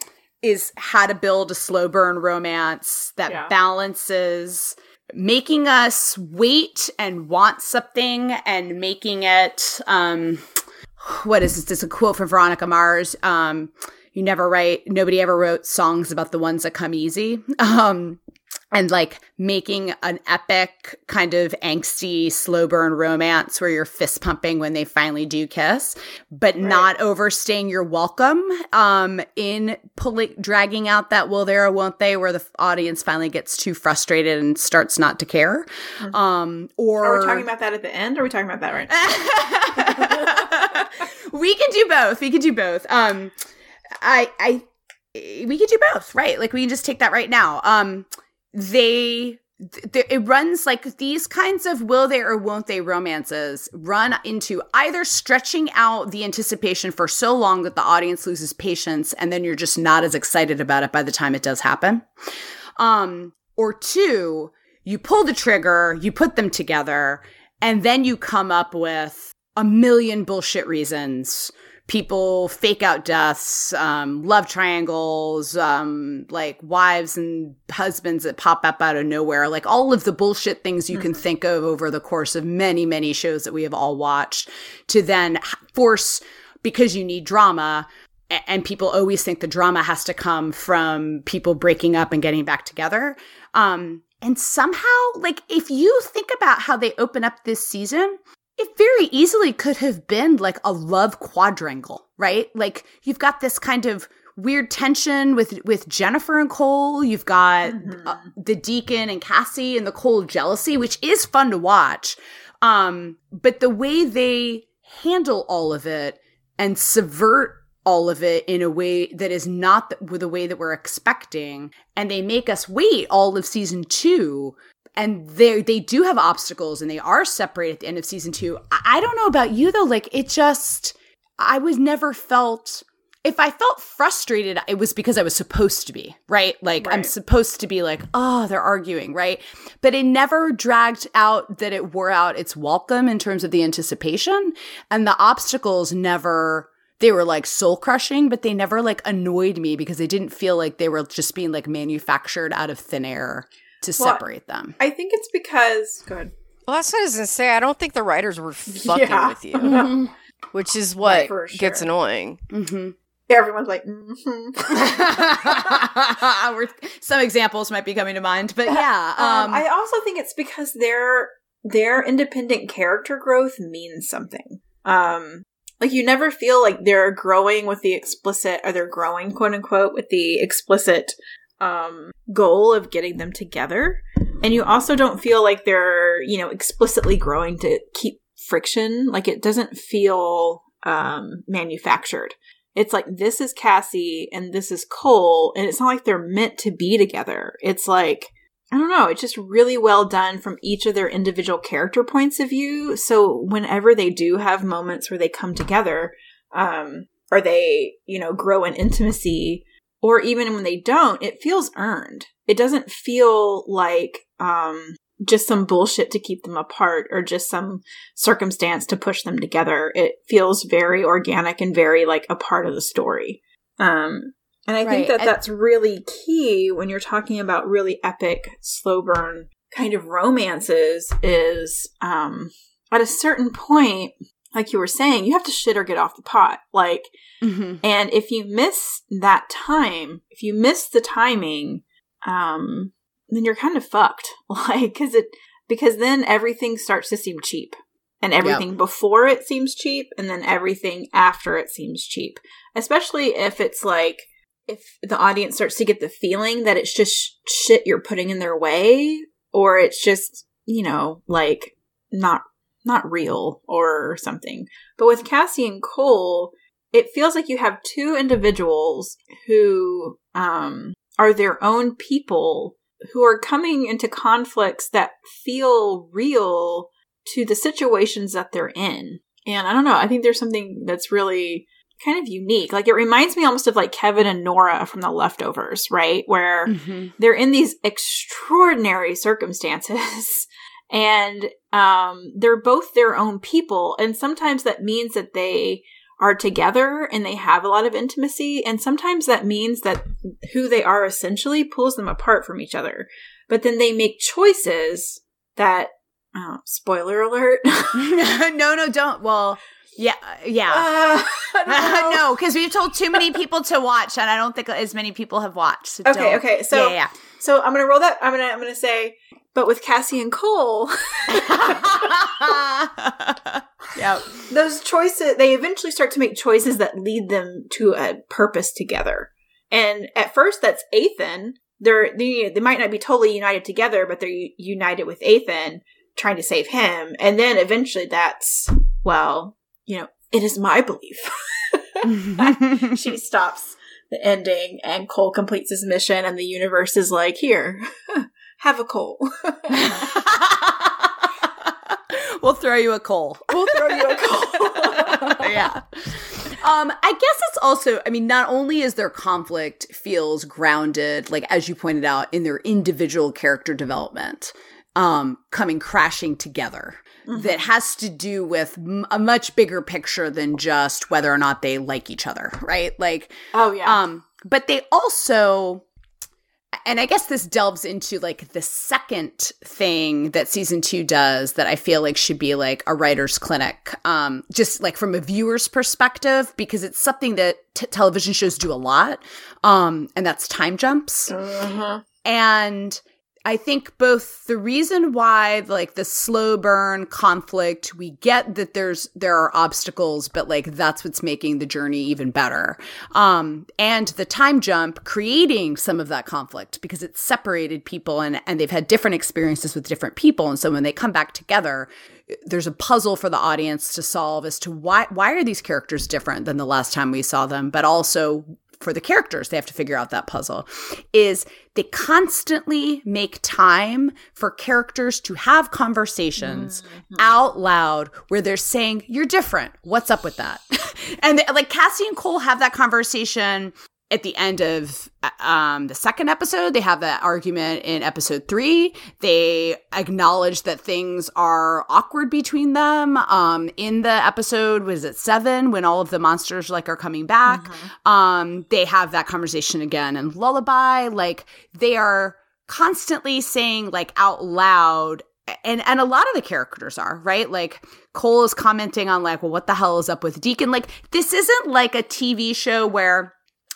is how to build a slow burn romance that Yeah. balances making us wait and want something and making it um what is this? This is a quote from Veronica Mars. Um, you never write nobody ever wrote songs about the ones that come easy. Um and like making an epic kind of angsty slow burn romance where you're fist pumping when they finally do kiss but not overstaying your welcome um in pulling dragging out that will there or won't they where the audience finally gets too frustrated and starts not to care um or are we talking about that at the end? Or are we talking about that right now? we can do both. We can do both. Um, I, I, we could do both, right? Like we can just take that right now. Um, they, th- it runs like these kinds of will they or won't they romances run into either stretching out the anticipation for so long that the audience loses patience, and then you're just not as excited about it by the time it does happen. Um, or two, you pull the trigger, you put them together, and then you come up with a million bullshit reasons. People fake out deaths, um, love triangles, um, like wives and husbands that pop up out of nowhere, like all of the bullshit things you can think of over the course of many, many shows that we have all watched to then force, because you need drama, and people always think the drama has to come from people breaking up and getting back together. Um, and somehow, like, if you think about how they open up this season, it very easily could have been like a love quadrangle, right? Like, you've got this kind of weird tension with with Jennifer and Cole. You've got uh, the Deacon and Cassie and the Cole jealousy, which is fun to watch. Um, but the way they handle all of it and subvert all of it in a way that is not the, the way that we're expecting and they make us wait all of season 2 and they they do have obstacles and they are separated at the end of season 2 I, I don't know about you though like it just i was never felt if I felt frustrated, it was because I was supposed to be, right? Like I'm supposed to be like, oh, they're arguing, right? But it never dragged out that it wore out its welcome in terms of the anticipation. And the obstacles never, they were like soul crushing, but they never like annoyed me because they didn't feel like they were just being like manufactured out of thin air to Well, separate them. I think it's because. good. Well, that's what I was gonna say. I don't think the writers were fucking Yeah. with you, which is what For gets sure. annoying. hmm Everyone's like, mm-hmm. Some examples might be coming to mind, but yeah. Um, Um, I also think it's because their their independent character growth means something. Um, like you never feel like they're growing with the explicit, or they're growing, quote unquote, with the explicit um, goal of getting them together. And you also don't feel like they're, you know, explicitly growing to keep friction. Like it doesn't feel um, manufactured. It's like this is Cassie and this is Cole, and it's not like they're meant to be together. It's like I don't know, it's just really well done from each of their individual character points of view. So whenever they do have moments where they come together, um, or they, you know, grow in intimacy, or even when they don't, it feels earned. It doesn't feel like um just some bullshit to keep them apart or just some circumstance to push them together. It feels very organic and very like a part of the story. Um and I Right, think that and- that's really key when you're talking about really epic slow burn kind of romances is um at a certain point like you were saying, you have to shit or get off the pot. Like, Mm-hmm. and if you miss that time, if you miss the timing, um, then you're kind of fucked. Like, cause it, because then everything starts to seem cheap. And everything before it seems cheap, and then everything after it seems cheap. Especially if it's like, if the audience starts to get the feeling that it's just shit you're putting in their way, or it's just, you know, like, not, not real or something. But with Cassie and Cole, it feels like you have two individuals who um, are their own people who are coming into conflicts that feel real to the situations that they're in. And I don't know, I think there's something that's really kind of unique. Like it reminds me almost of like Kevin and Nora from the leftovers, right? Where Mm-hmm. they're in these extraordinary circumstances and um, they're both their own people and sometimes that means that they are together and they have a lot of intimacy and sometimes that means that who they are essentially pulls them apart from each other but then they make choices that oh, spoiler alert no, no, don't. Well, yeah, yeah. Uh, no, because we've told too many people to watch, and I don't think as many people have watched. So Okay, don't- okay, so- yeah, so i'm gonna roll that i'm gonna i'm gonna say but with cassie and cole. Yeah. those choices they eventually start to make choices that lead them to a purpose together. And at first that's Ethan. they're they, they might not be totally united together but they're united with Ethan, trying to save him. And then eventually that's well you know it is my belief. She stops the ending and cole completes his mission and the universe is like here have a cole we'll throw you a coal. we'll throw you a cole yeah. Um, I guess it's also, I mean, not only is their conflict feels grounded, like as you pointed out, in their individual character development, um, coming crashing together. That has to do with m- a much bigger picture than just whether or not they like each other, right? Like, oh yeah um, but they also, and I guess this delves into like the second thing that season two does that I feel like should be like a writer's clinic, um, just like from a viewer's perspective, because it's something that t- television shows do a lot, um, and that's time jumps. uh-huh. And I think both the reason why like the slow burn conflict, we get that there's there are obstacles, but like that's what's making the journey even better. Um and the time jump creating some of that conflict because it's separated people and and they've had different experiences with different people and so when they come back together there's a puzzle for the audience to solve as to why why are these characters different than the last time we saw them, but also for the characters, they have to figure out that puzzle. Is they constantly make time for characters to have conversations mm-hmm. out loud where they're saying, You're different. What's up with that? and they- like Cassie and Cole have that conversation at the end of um, the second episode. They have that argument in episode three. They acknowledge that things are awkward between them. Um, in the episode, was it seven when all of the monsters like are coming back? Um, they have that conversation again. And Lullaby, like they are constantly saying like out loud and and a lot of the characters are right like cole is commenting on like well what the hell is up with deacon like this isn't like a tv show where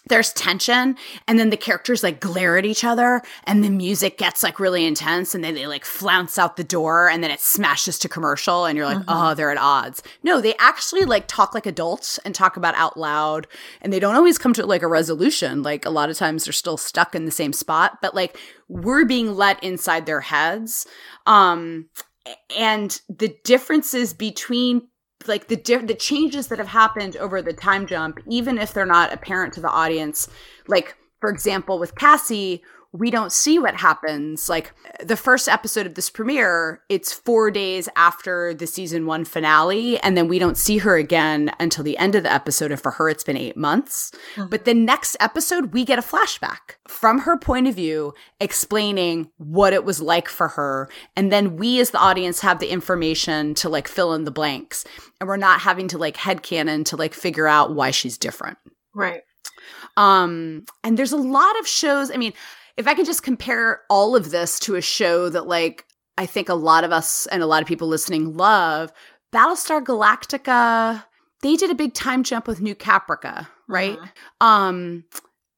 there's tension and then the characters like glare at each other and the music gets like really intense and then they like flounce out the door and then it smashes to commercial and you're like oh they're at odds. No they actually like talk like adults and talk about out loud and they don't always come to like a resolution. Like a lot of times they're still stuck in the same spot but like we're being let inside their heads. Um and the differences between like the di- the changes that have happened over the time jump even if they're not apparent to the audience like for example with Cassie we don't see what happens. Like the first episode of this premiere it's 4 days after the season 1 finale and then we don't see her again until the end of the episode. And for her it's been 8 months. But the next episode we get a flashback from her point of view explaining what it was like for her. And then we as the audience have the information to like fill in the blanks. And we're not having to like headcanon to like figure out why she's different. Right. Um and there's a lot of shows. I mean if i can just compare all of this to a show that like i think a lot of us and a lot of people listening love Battlestar Galactica, they did a big time jump with New Caprica, right? Uh-huh. Um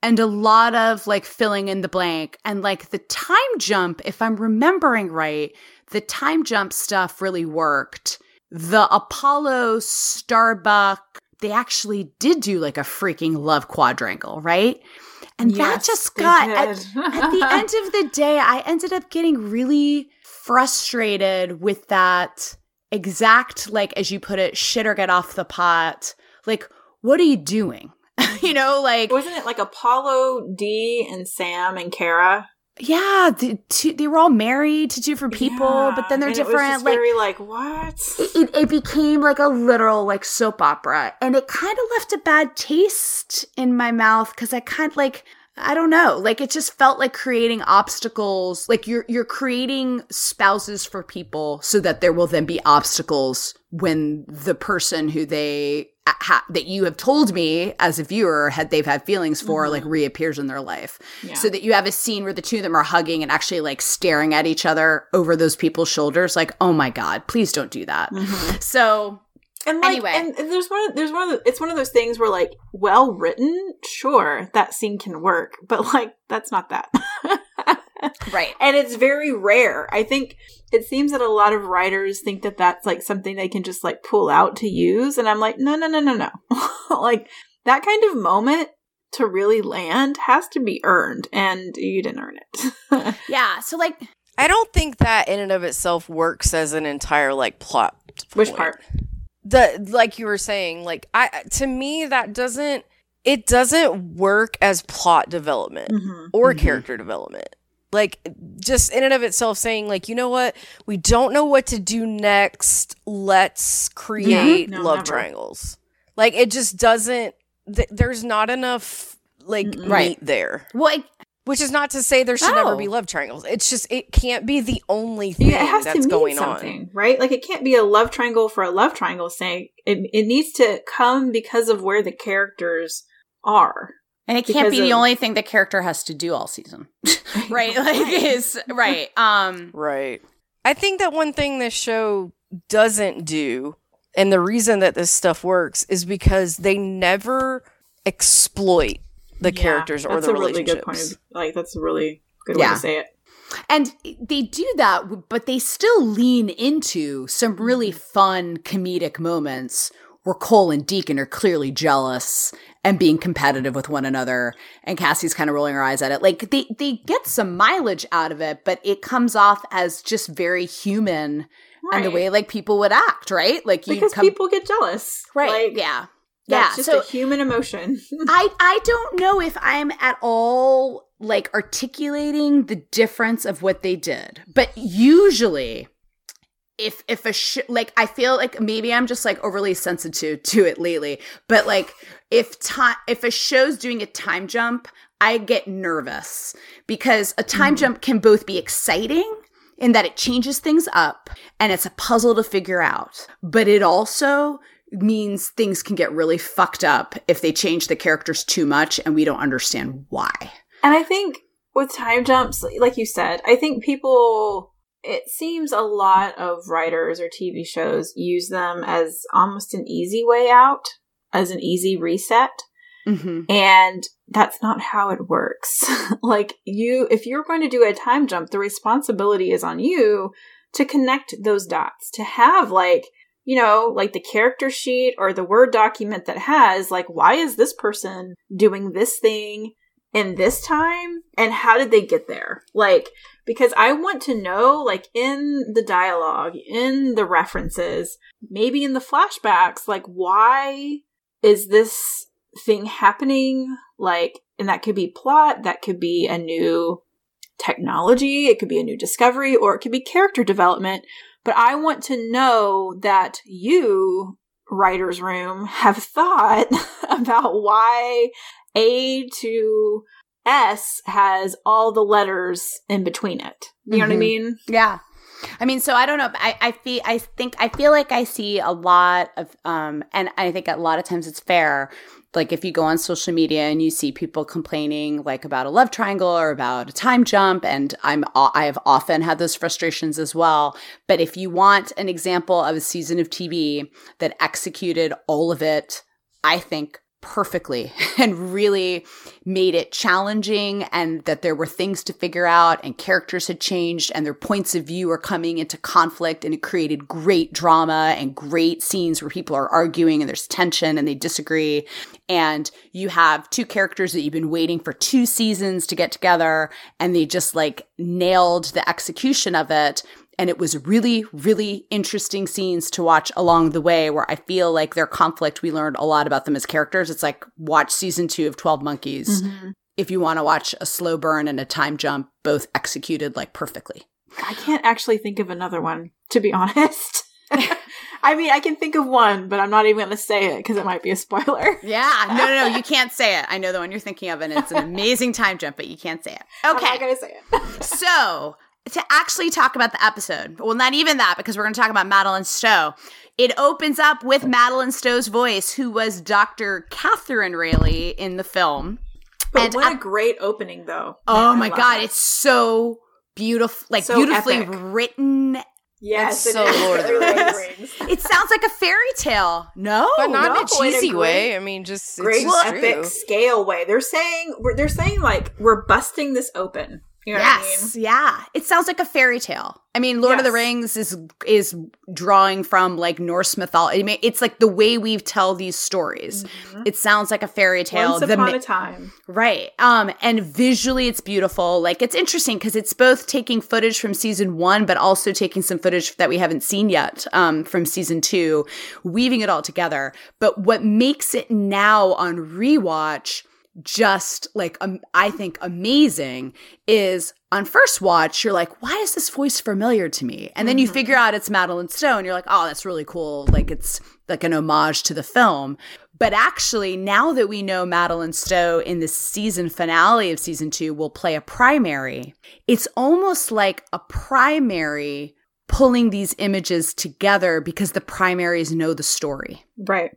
and a lot of like filling in the blank and like the time jump if I'm remembering right, the time jump stuff really worked. The Apollo Starbuck they actually did do like a freaking love quadrangle, right? And that just got at, at the end of the day, I ended up getting really frustrated with that exact, like, as you put it, shit or get off the pot. Like, what are you doing? you mm-hmm. know, like, Wasn't it like Apollo, D, and Sam and Kara? Yeah, the two, they were all married to different people, Yeah, but then they're and it was different. like, very like what? it, it became like a literal like soap opera and it kind of left a bad taste in my mouth because i kind of like i don't know like it just felt like creating obstacles like you're you're creating spouses for people so that there will then be obstacles when the person who they ha- that you have told me as a viewer had they've had feelings for like reappears in their life Yeah. so that you have a scene where the two of them are hugging and actually like staring at each other over those people's shoulders like oh my god please don't do that Mhm. so And like, Anyway. and, and there's one, there's one of the, it's one of those things where like, well written, sure, that scene can work, but like, that's not that. right and it's very rare. I think it seems that a lot of writers think that that's like something they can just like pull out to use. And I'm like, no, no, no, no, no. like that kind of moment to really land has to be earned and you didn't earn it. yeah so like I don't think that in and of itself works as an entire like plot. Which part? The like you were saying, like I to me that doesn't it doesn't work as plot development Mhm. or Mhm. character development. Like just in and of itself saying like, you know what? We don't know what to do next. Let's create mm-hmm. No, love never. triangles. Like it just doesn't th- there's not enough like Mm-mm. Right. meat there. well it, Which is not to say there should never Oh. be love triangles. It's just it can't be the only thing Yeah, it has that's to mean going something, right? Like it can't be a love triangle for a love triangle. Saying It, it needs to come because of where the characters are. And it can't Because be the only thing the character has to do all season right like is right um. Right. I think that one thing this show doesn't do, and the reason that this stuff works is because they never exploit the Yeah, characters or that's the a really good point. Of, like that's a really good way to say it. and they do that but they still lean into some really fun comedic moments where Cole and Deacon are clearly jealous and being competitive with one another and Cassie's kind of rolling her eyes at it like they they get some mileage out of it but it comes off as just very human and the way like people would act right like you because come people get jealous, right Like, yeah yeah just so a human emotion. I I don't know if I'm at all like articulating the difference of what they did. But usually if if a sh- like I feel like maybe I'm just like overly sensitive to it lately, but like if time if a show's doing a time jump, I get nervous because a time hmm. jump can both be exciting in that it changes things up and it's a puzzle to figure out, but it also means things can get really fucked up if they change the characters too much and we don't understand why. And I think with time jumps, like you said, I think people, it seems a lot of writers or TV shows use them as almost an easy way out, as an easy reset. Mm-hmm. And that's not how it works. like, you, if you're going to do a time jump, the responsibility is on you to connect those dots, to have like, you know, like the character sheet or the Word document that has, like, why is this person doing this thing in this time? And how did they get there? Like, because I want to know, like, in the dialogue, in the references, maybe in the flashbacks, like, why is this thing happening? Like, and that could be plot, that could be a new technology, it could be a new discovery, or it could be character development. But I want to know that you, writer's room, have thought about why A to S has all the letters in between it. You know what I Mhm. mean? Yeah. I mean, so I don't know. I, I feel, I think, I feel like I see a lot of, um, and I think a lot of times it's fair like if you go on social media and you see people complaining like about a love triangle or about a time jump and i'm i have often had those frustrations as well but if you want an example of a season of tv that executed all of it i think perfectly and really made it challenging and that there were things to figure out and characters had changed and their points of view are coming into conflict and it created great drama and great scenes where people are arguing and there's tension and they disagree. And you have two characters that you've been waiting for two seasons to get together and they just like nailed the execution of it and it was really, really interesting scenes to watch along the way where I feel like their conflict, we learned a lot about them as characters. It's like watch season two of 12 Monkeys Mm-hmm. if you want to watch a slow burn and a time jump, both executed like perfectly. I can't actually think of another one, to be honest. I mean, I can think of one, but I'm not even going to say it because it might be a spoiler. Yeah, no, no, no, you can't say it. I know the one you're thinking of, and it's an amazing time jump, but you can't say it. I'm Okay. not going to say it. So, to actually talk about the episode, well, not even that, because we're going to talk about Madeleine Stowe. It opens up with Madeleine Stowe's voice, who was Dr. Kathryn Railly in the film. But And what at- a great opening, though. Oh I my God, it. it's so beautiful, like So beautifully epic. written. yes, it's it so is. Lord of the Rings. It sounds like a fairy tale. No, but not in no, a in a cheesy great- way. I mean, just great it's just epic true. scale way. They're saying they're saying like we're busting this open. You know yes, what I mean? yeah. It sounds like a fairy tale. I mean, Lord of the Rings is is drawing from like Norse mythology. I mean, it's like the way we tell these stories. It sounds like a fairy tale. Once The upon mi- a time. Right. Um, and visually it's beautiful. Like it's interesting because it's both taking footage from season one, but also taking some footage that we haven't seen yet, um, from season two, weaving it all together. But what makes it now on rewatch just like um, I think amazing is on first watch you're like why is this voice familiar to me? And then you figure out it's Madeleine Stowe and you're like oh that's really cool like it's like an homage to the film. But actually now that we know Madeleine Stowe in the season finale of season 2 will play a primary it's almost like a primary pulling these images together because the primaries know the story. Right.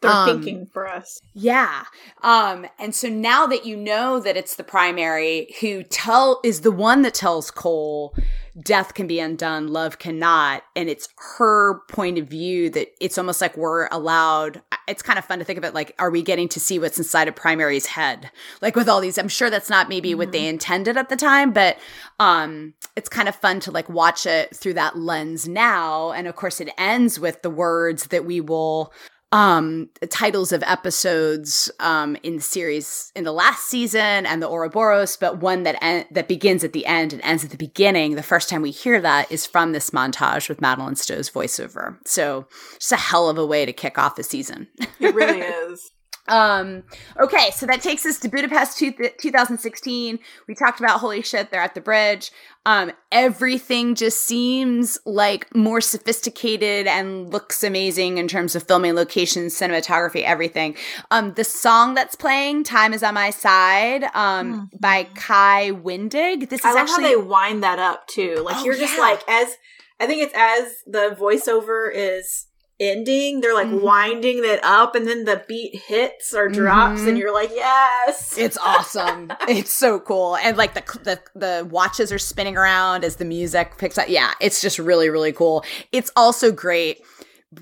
They're Um, thinking for us. yeah. Um, and so now that you know that it's the primary who tell is the one that tells Cole death can be undone, love cannot, and it's her point of view that it's almost like we're allowed it's kind of fun to think of it like are we getting to see what's inside of primary's head? Like with all these I'm sure that's not maybe what they intended at the time, but um it's kind of fun to like watch it through that lens now. And of course it ends with the words that we will um titles of episodes um in the series in the last season and the Ouroboros but one that en- that begins at the end and ends at the beginning. The first time we hear that is from this montage with Madeleine Stowe's voiceover. So just a hell of a way to kick off the season. It really is. Um, okay, so that takes us to Budapest two- 2016. We talked about holy shit, they're at the bridge. Um, everything just seems like more sophisticated and looks amazing in terms of filming locations, cinematography, everything. Um, the song that's playing, Time is on My Side, um, by Kai Windig. This is I love actually how they wind that up too. Like Oh, you're just yeah. like as I think it's as the voiceover is ending, they're like Mhm. winding it up, and then the beat hits or drops, Mhm. and you're like, yes, It's awesome. it's so cool. And like the, the the watches are spinning around as the music picks up. Yeah, it's just really really cool. It's also great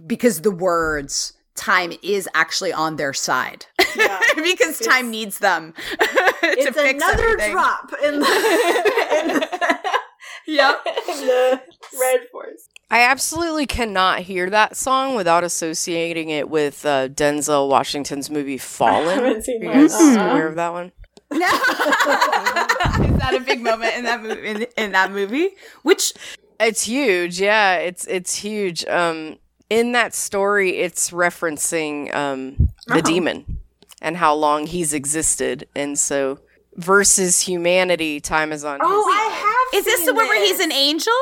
because the words time is actually on their side. Yeah. because time needs them to it's fix another everything. drop in the, in the, Yep. in the Red Forest. I absolutely cannot hear that song without associating it with uh, Denzel Washington's movie Fallen. haven't seen Are you guys Uh-uh. aware of that one? No. is that a big moment in that movie? In, in that movie, which It's huge. Yeah, it's it's huge. Um, in that story, it's referencing um, the Oh. demon and how long he's existed, and so versus humanity, time is on. Oh, his I have. is this the one where he's an angel?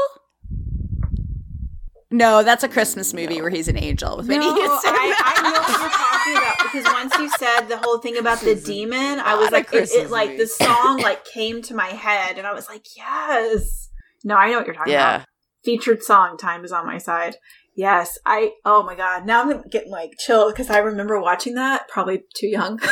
No, that's a Christmas movie where he's an angel with No, Whitney Houston. I, I know what you're talking about because once you said the whole thing about the demon, I was like, it, it like movie. the song like came to my head, and I was like, yes. No, I know what you're talking Yeah. about. Featured song, "Time Is on My Side." Yes, I. Oh my god! Now I'm getting like chill because I remember watching that. Probably too young.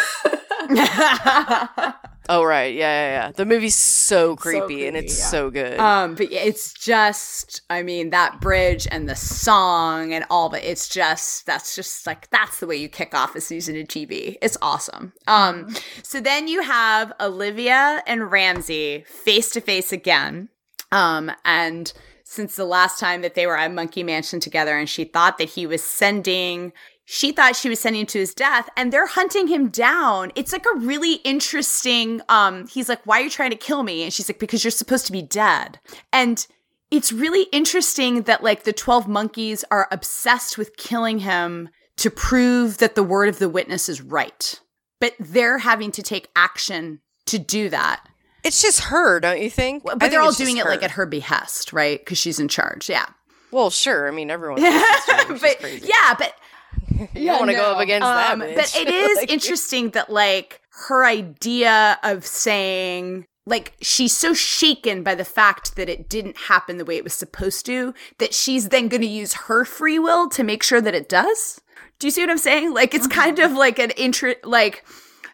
Oh right, yeah, yeah, yeah. The movie's so creepy, and creepy, it's yeah. so good. um, but yeah, it's just, I mean, that bridge and the song and all, but it's just, that's just like, that's the way you kick off a season of TV. It's awesome. Um, so then you have Olivia and Ramsey face to face again. Um, and since the last time that they were at Monkey Mansion together, and she thought that he was sending, she thought she was sending him to his death, and they're hunting him down. It's like a really interesting. Um, he's like, "Why are you trying to kill me?" And she's like, "Because you're supposed to be dead." And it's really interesting that like the 12 monkeys are obsessed with killing him to prove that the word of the witness is right. But they're having to take action to do that. it's just her, don't you think? But think they're all doing it like at her behest, right? Because she's in charge. Yeah. Well, sure. I mean, everyone. thinks it's her, which is but yeah, but you don't want to go up against that. Um, bitch. But it is Like- interesting that like her idea of saying like she's so shaken by the fact that it didn't happen the way it was supposed to that she's then going to use her free will to make sure that it does. Do you see what I'm saying? Like it's kind Mm-hmm. of like an intro like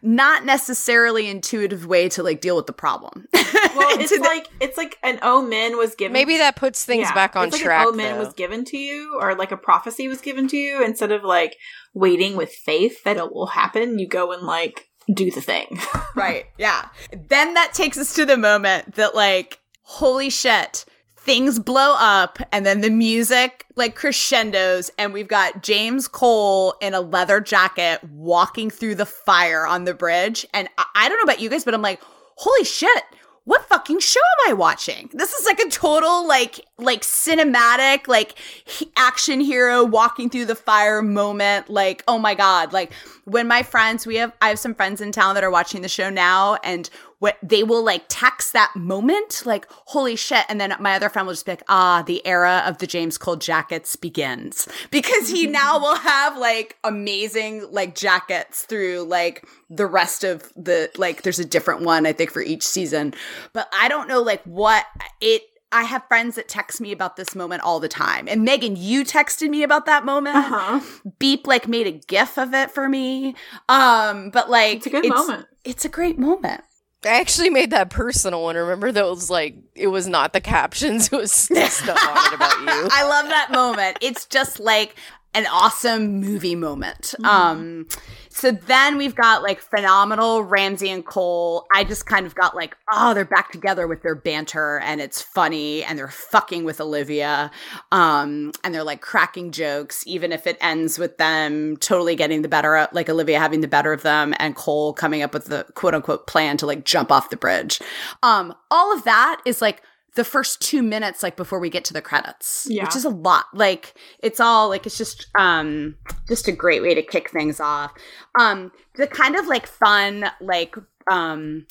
not necessarily intuitive way to like deal with the problem. well, it's like it's like an omen was given. Maybe that puts things Yeah, back on it's like track. An omen though. was given to you, or like a prophecy was given to you. Instead of like waiting with faith that it will happen, you go and like do the thing. Right. Yeah. Then that takes us to the moment that, like, holy shit, things blow up, and then the music, like, crescendos, and we've got James Cole in a leather jacket walking through the fire on the bridge. And I, I don't know about you guys, but I'm like, holy shit. What fucking show am I watching? This is like a total like like cinematic like he- action hero walking through the fire moment. Like oh my god! Like when my friends we have I have some friends in town that are watching the show now, and what they will like text that moment like holy shit, and then my other friend will just be like ah the era of the James Cole jackets begins because he now will have like amazing like jackets through like the rest of the like there's a different one I think for each season. But I don't know like what it I have friends that text me about this moment all the time. And Megan, you texted me about that moment. Uh-huh. Beep like made a gif of it for me. Um but like It's a good moment. It's a great moment. I actually made that personal one. Remember that was like it was not the captions; it was stuff on it about you. I love that moment. It's just like an awesome movie moment. Um so then we've got like phenomenal Ramsey and Cole. I just kind of got like, oh, they're back together with their banter and it's funny and they're fucking with Olivia. Um and they're like cracking jokes even if it ends with them totally getting the better of like Olivia having the better of them and Cole coming up with the quote unquote plan to like jump off the bridge. Um all of that is like the first two minutes like before we get to the credits Yeah. which is a lot like it's all like it's just um just a great way to kick things off um the kind of like fun like um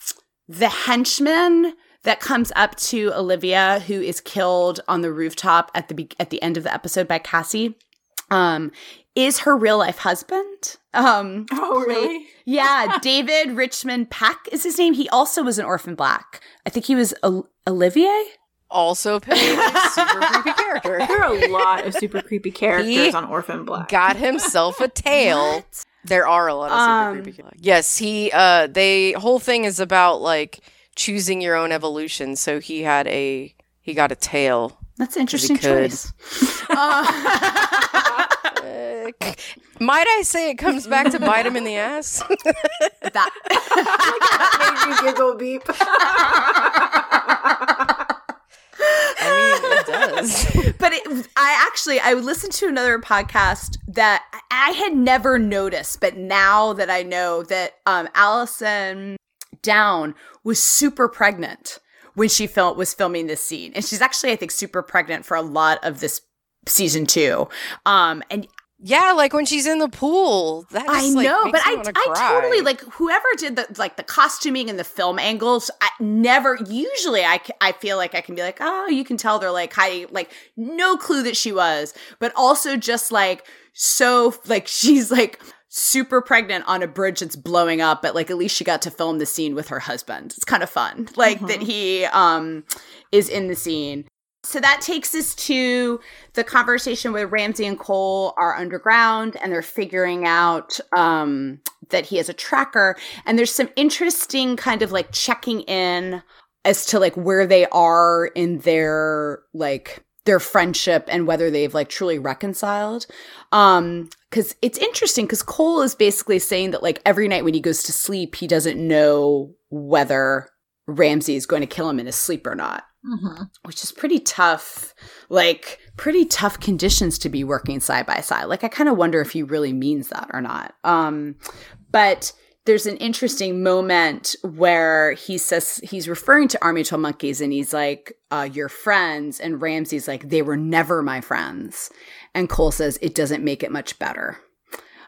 the henchman that comes up to olivia who is killed on the rooftop at the be- at the end of the episode by cassie um is her real life husband um Oh, played- really? yeah, David Richmond Peck is his name. He also was an orphan black. I think he was Ol- Olivier. Also played a super creepy character. There are a lot of super creepy characters He on Orphan Black. Got himself a tail. There are a lot of super Um, creepy. characters. Yes, he. Uh, they whole thing is about like choosing your own evolution. So he had a he got a tail. That's an interesting could. choice. Uh, might I say it comes back to bite him in the ass? that Made you giggle beep. I mean, it does. but it, I actually I listened to another podcast that I had never noticed, but now that I know that um, Alisen Down was super pregnant when she fil- was filming this scene, and she's actually I think super pregnant for a lot of this season two. Um, and Yeah, like when she's in the pool. That I just, like, know, makes but I, I cry. totally like whoever did the like the costuming and the film angles. I never usually I I feel like I can be like, oh, you can tell they're like hiding like no clue that she was, but also just like so like she's like super pregnant on a bridge that's blowing up, but like at least she got to film the scene with her husband. It's kind of fun, like that he um is in the scene. So that takes us to the conversation where Ramsey and Cole are underground and they're figuring out um, that he has a tracker. And there's some interesting kind of like checking in as to like where they are in their like their friendship and whether they've like truly reconciled. Um, cause it's interesting because Cole is basically saying that like every night when he goes to sleep, he doesn't know whether Ramsey is going to kill him in his sleep or not. Mm-hmm. Which is pretty tough, like pretty tough conditions to be working side by side. Like I kind of wonder if he really means that or not. Um, but there's an interesting moment where he says he's referring to Army Twelve Monkeys and he's like, uh, "Your friends," and Ramsey's like, "They were never my friends," and Cole says, "It doesn't make it much better."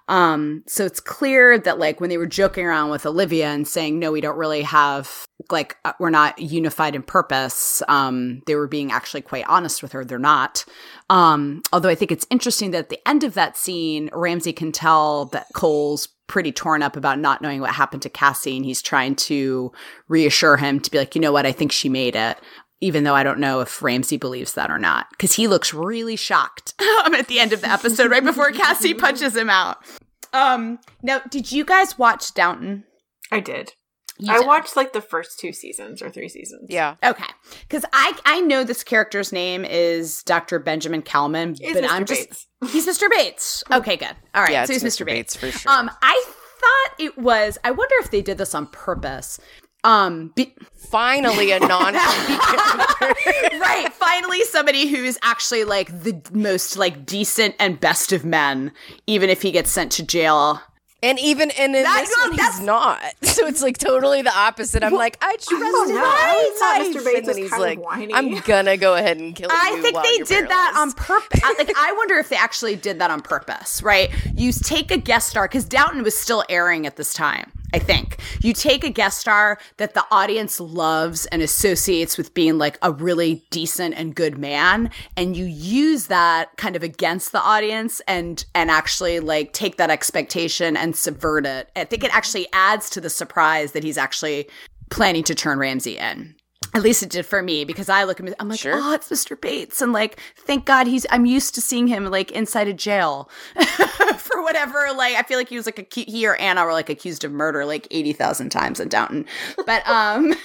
Um, so it's clear that like when they were joking around with Olivia and saying, no, we don't really have like, uh, we're not unified in purpose. Um, they were being actually quite honest with her. They're not. Um, although I think it's interesting that at the end of that scene, Ramsey can tell that Cole's pretty torn up about not knowing what happened to Cassie and he's trying to reassure him to be like, you know what? I think she made it even though I don't know if Ramsey believes that or not, because he looks really shocked at the end of the episode, right before Cassie punches him out. Um, now, did you guys watch Downton? I did. You I did. watched like the first two seasons or three seasons. Yeah. Okay, because I I know this character's name is Dr. Benjamin Kalman, It's but Mr. I'm Bates. just he's Mr. Bates. Okay, good. All right, Yeah, so it's he's Mr. Bates. for sure. Um, I thought it was. I wonder if they did this on purpose. Um, be- Finally, a non right finally somebody who is actually like the most like decent and best of men even if he gets sent to jail And even and in this one, he's not. So it's like totally the opposite. I'm like, I trust. I my life. Mr. Bates and he's like, whiny. I'm gonna go ahead and kill you. I think they did that on purpose. like, I wonder if they actually did that on purpose, right? You take a guest star because Downton was still airing at this time. I think you take a guest star that the audience loves and associates with being like a really decent and good man, and you use that kind of against the audience and and actually like take that expectation and subvert it. I think it actually adds to the surprise that he's actually planning to turn Ramsey in. At least it did for me because I look at him, I'm like, Sure. oh, it's Mr. Bates. And like, thank God he's, I'm used to seeing him like inside a jail for whatever. Like, I feel like he was like, acu- he or Anna were like accused of murder like 80,000 times in Downton. But, um,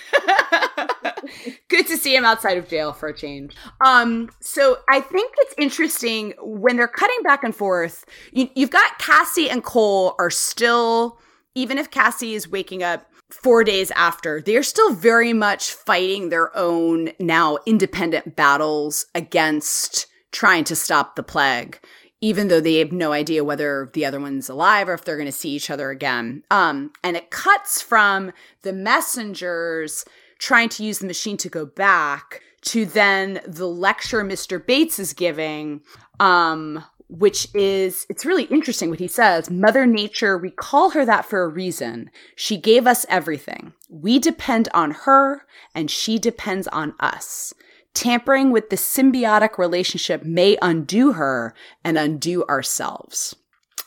good to see him outside of jail for a change. Um, so I think it's interesting when they're cutting back and forth, you, you've got Cassie and Cole are still, even if Cassie is waking up four days after, they're still very much fighting their own now independent battles against trying to stop the plague, even though they have no idea whether the other one's alive or if they're going to see each other again. Um, and it cuts from the messengers trying to use the machine to go back to then the lecture Mr. Bates is giving, um, which is it's really interesting what he says mother nature we call her that for a reason she gave us everything we depend on her and she depends on us tampering with the symbiotic relationship may undo her and undo ourselves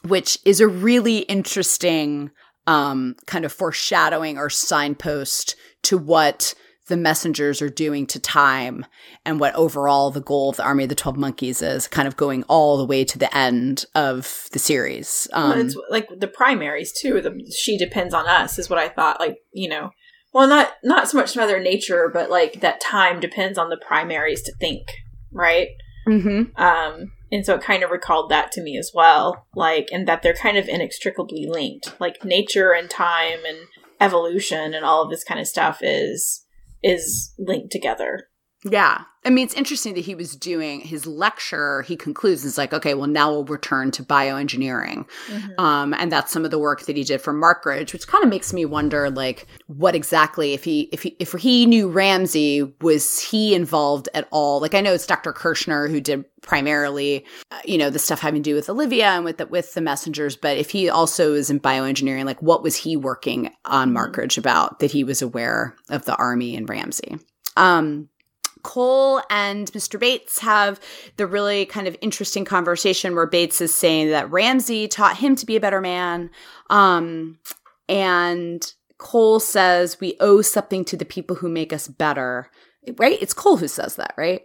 which is a really interesting um, kind of foreshadowing or signpost to what the messengers are doing to time and what overall the goal of the army of the 12 monkeys is kind of going all the way to the end of the series um, Well, it's like the primaries too. The she depends on us is what I thought. Like you know, well, not not so much Mother Nature, but like that time depends on the primaries to think, right? mhm. Um, and so it kind of recalled that to me as well. Like, and that they're kind of inextricably linked. Like nature and time and evolution and all of this kind of stuff is is linked together. Yeah. I mean, it's interesting that he was doing his lecture. He concludes, it's like, okay, well, now we'll return to bioengineering. Um, and that's some of the work that he did for Markridge, which kind of makes me wonder, like, what exactly, if he, if he, if he knew Ramsey, was he involved at all? Like, I know it's Dr. Kirshner who did primarily, uh, you know, the stuff having to do with Olivia and with the, with the messengers, but if he also is in bioengineering, like, what was he working on Markridge about that he was aware of the army and Ramsey? Um, Cole and Mr. Bates have the really kind of interesting conversation where Bates is saying that Ramsey taught him to be a better man. Um, and Cole says we owe something to the people who make us better. Right? It's Cole who says that, right?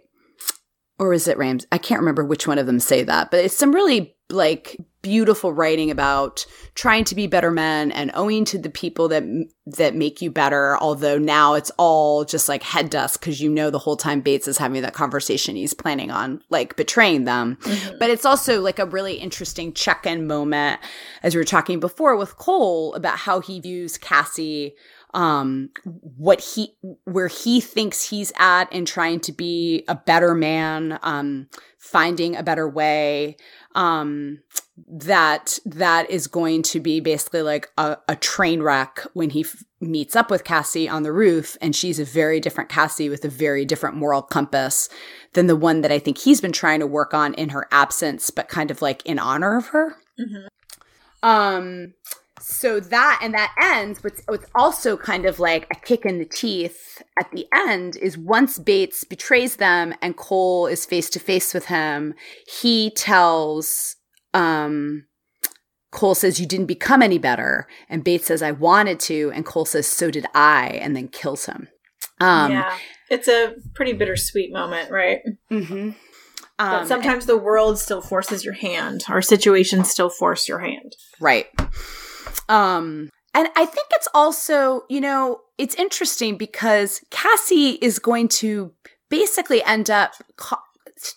Or is it Rams? I can't remember which one of them say that, but it's some really like beautiful writing about trying to be better men and owing to the people that that make you better although now it's all just like head dust because you know the whole time bates is having that conversation he's planning on like betraying them mm-hmm. but it's also like a really interesting check-in moment as we were talking before with cole about how he views cassie um what he where he thinks he's at in trying to be a better man um finding a better way um that that is going to be basically like a, a train wreck when he f- meets up with Cassie on the roof and she's a very different Cassie with a very different moral compass than the one that I think he's been trying to work on in her absence but kind of like in honor of her. Mm-hmm. Um so that and that ends what's, what's also kind of like a kick in the teeth at the end is once bates betrays them and cole is face to face with him he tells um cole says you didn't become any better. And bates says i wanted to. And cole says so did i and then kills him. Um yeah. It's a pretty bittersweet moment right? Mm-hmm. Um, sometimes the world still forces your hand. Or situations still force your hand. Right um, and I think it's also, you know, it's interesting because Cassie is going to basically end up ca-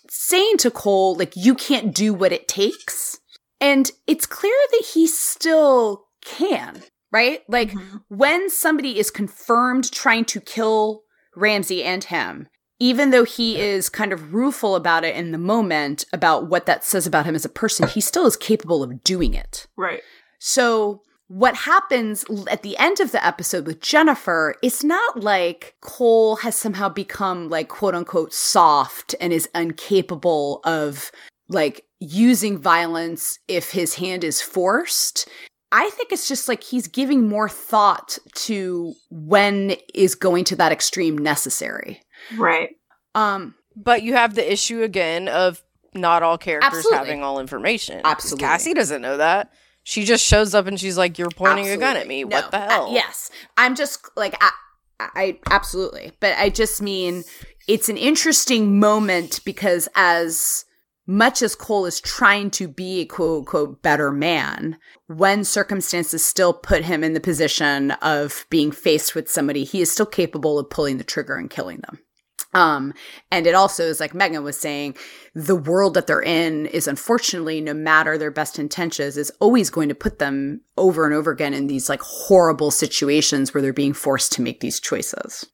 saying to Cole, like, you can't do what it takes. And it's clear that he still can, right? Like, mm-hmm. when somebody is confirmed trying to kill Ramsey and him, even though he is kind of rueful about it in the moment about what that says about him as a person, he still is capable of doing it. Right. So what happens at the end of the episode with Jennifer, it's not like Cole has somehow become like quote unquote soft and is incapable of like using violence if his hand is forced. I think it's just like he's giving more thought to when is going to that extreme necessary. Right. Um but you have the issue again of not all characters absolutely. having all information. Absolutely. Cassie doesn't know that. She just shows up and she's like, "You're pointing absolutely. a gun at me. No. What the hell?" Uh, yes, I'm just like, I, I absolutely, but I just mean it's an interesting moment because as much as Cole is trying to be a quote unquote better man, when circumstances still put him in the position of being faced with somebody, he is still capable of pulling the trigger and killing them. Um, and it also is like Megan was saying, the world that they're in is unfortunately, no matter their best intentions, is always going to put them over and over again in these like horrible situations where they're being forced to make these choices.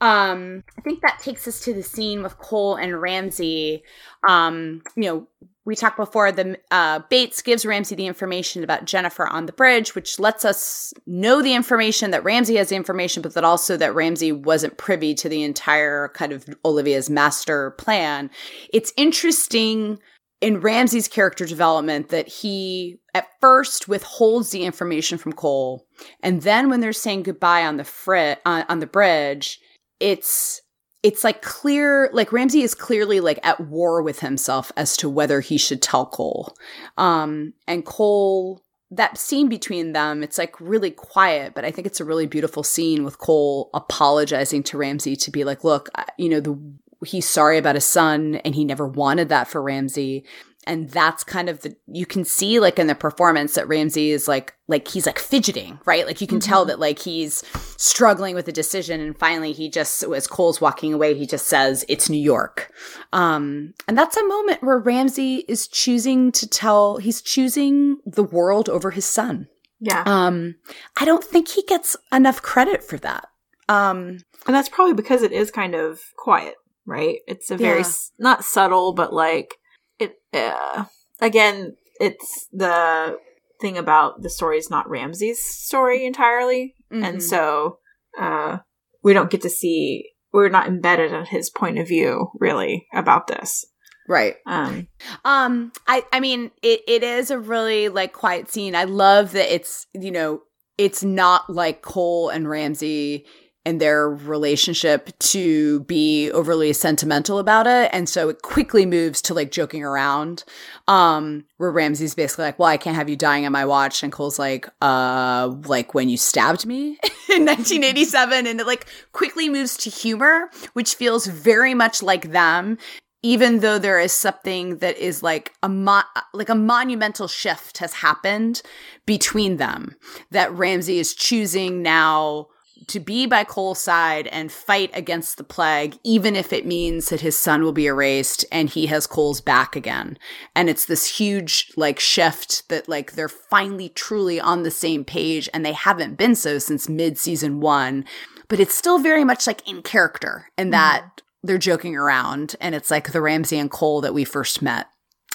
Um, I think that takes us to the scene with Cole and Ramsey. Um, you know, we talked before the uh, Bates gives Ramsey the information about Jennifer on the bridge, which lets us know the information that Ramsey has the information, but that also that Ramsey wasn't privy to the entire kind of Olivia's master plan. It's interesting in Ramsey's character development that he at first withholds the information from Cole, and then when they're saying goodbye on the frit on, on the bridge, it's it's like clear like ramsey is clearly like at war with himself as to whether he should tell cole. Um and cole that scene between them it's like really quiet but i think it's a really beautiful scene with cole apologizing to ramsey to be like look you know the he's sorry about his son and he never wanted that for ramsay and that's kind of the you can see like in the performance that Ramsey is like like he's like fidgeting, right? Like you can mm-hmm. tell that like he's struggling with a decision and finally he just as Cole's walking away, he just says it's New York. Um and that's a moment where Ramsey is choosing to tell he's choosing the world over his son. Yeah. Um I don't think he gets enough credit for that. Um and that's probably because it is kind of quiet, right? It's a very yeah. not subtle but like it uh, again it's the thing about the story is not ramsay's story entirely. Mm-hmm. and so uh we don't get to see we're not embedded in his point of view really about this. Right. Um um i i mean it it is a really like quiet scene. I love that it's you know it's not like cole and ramsay and their relationship to be overly sentimental about it. And so it quickly moves to like joking around. Um, where Ramsey's basically like, Well, I can't have you dying on my watch. And Cole's like, uh, like when you stabbed me in 1987. And it like quickly moves to humor, which feels very much like them even though there is something that is like a mo- like a monumental shift has happened between them that Ramsey is choosing now to be by Cole's side and fight against the plague, even if it means that his son will be erased and he has Cole's back again. And it's this huge like shift that like they're finally truly on the same page and they haven't been so since mid season one. But it's still very much like in character and mm-hmm. that they're joking around and it's like the Ramsey and Cole that we first met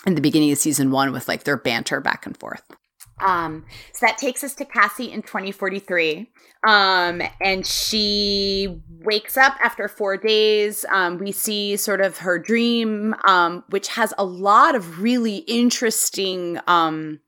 in the beginning of season one with like their banter back and forth. Um, so that takes us to Cassie in 2043. Um, and she wakes up after four days. Um, we see sort of her dream, um, which has a lot of really interesting, um,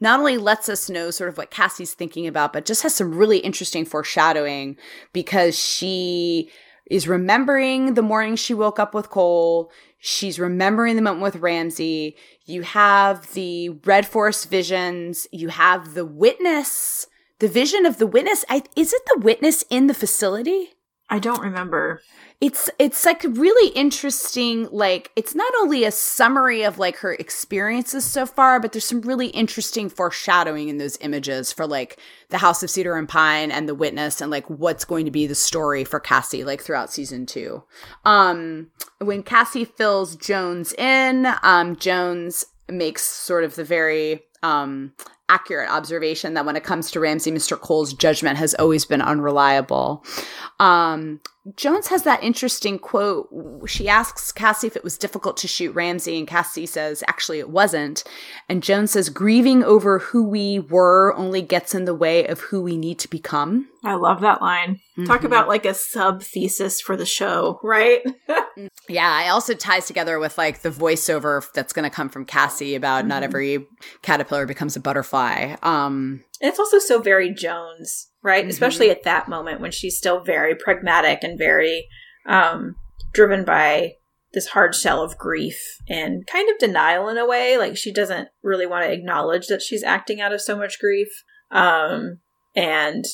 not only lets us know sort of what Cassie's thinking about, but just has some really interesting foreshadowing because she is remembering the morning she woke up with Cole. She's remembering the moment with Ramsay. You have the Red Forest visions. You have the witness, the vision of the witness. I, is it the witness in the facility? I don't remember. It's it's like really interesting. Like it's not only a summary of like her experiences so far, but there's some really interesting foreshadowing in those images for like the House of Cedar and Pine and the Witness and like what's going to be the story for Cassie like throughout season two. Um, when Cassie fills Jones in, um, Jones makes sort of the very um accurate observation that when it comes to Ramsey, Mr. Cole's judgment has always been unreliable. Um, Jones has that interesting quote. She asks Cassie if it was difficult to shoot Ramsey, and Cassie says, actually, it wasn't. And Jones says, grieving over who we were only gets in the way of who we need to become. I love that line. Talk Mhm. about like a sub thesis for the show, right? Yeah, it also ties together with like the voiceover that's going to come from Cassie about not Mhm. every caterpillar becomes a butterfly. Um, And it's also so very Jones, right? Mhm. Especially at that moment when she's still very pragmatic and very um, driven by this hard shell of grief and kind of denial in a way. Like she doesn't really want to acknowledge that she's acting out of so much grief. Um, and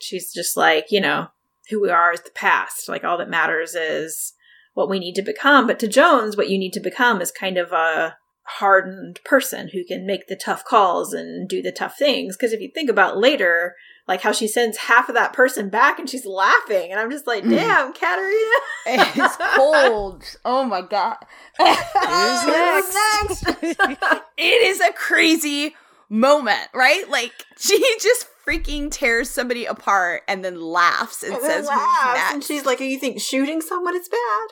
she's just like, you know, who we are is the past. Like all that matters is what we need to become. But to Jones, what you need to become is kind of a hardened person who can make the tough calls and do the tough things. Because if you think about later, like how she sends half of that person back and she's laughing, and I'm just like, Mm. damn, Katarina. it's cold. Oh my god. Who's Who's it is a crazy moment, right? Like she just freaking tears somebody apart and then laughs and, And says, then "Who's laughs, next?" and she's like, "You think shooting someone is bad?"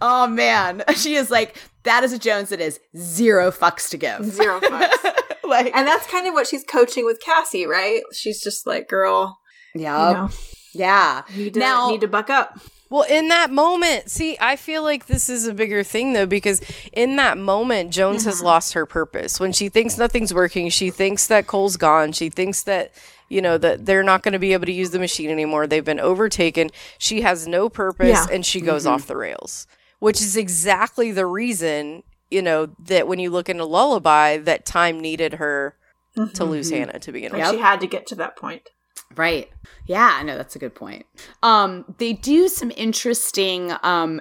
Oh man, she is like that is a Jones that is zero fucks to give. Zero fucks. like, and that's kind of what she's coaching with Cassie, right? She's just like, "Girl, yeah, you know, yeah. need Now- need to buck up." Well, in that moment, see, I feel like this is a bigger thing though, because in that moment, Jones has mm-hmm. lost her purpose. When she thinks nothing's working, she thinks that Cole's gone. She thinks that, you know, that they're not going to be able to use the machine anymore. They've been overtaken. She has no purpose Yeah. and she goes off the rails, which is exactly the reason, you know, that when you look into Lullaby, that time needed her to lose Hannah to begin with. Like she had to get to that point. Right. Yeah, I know that's a good point. Um, they do some interesting um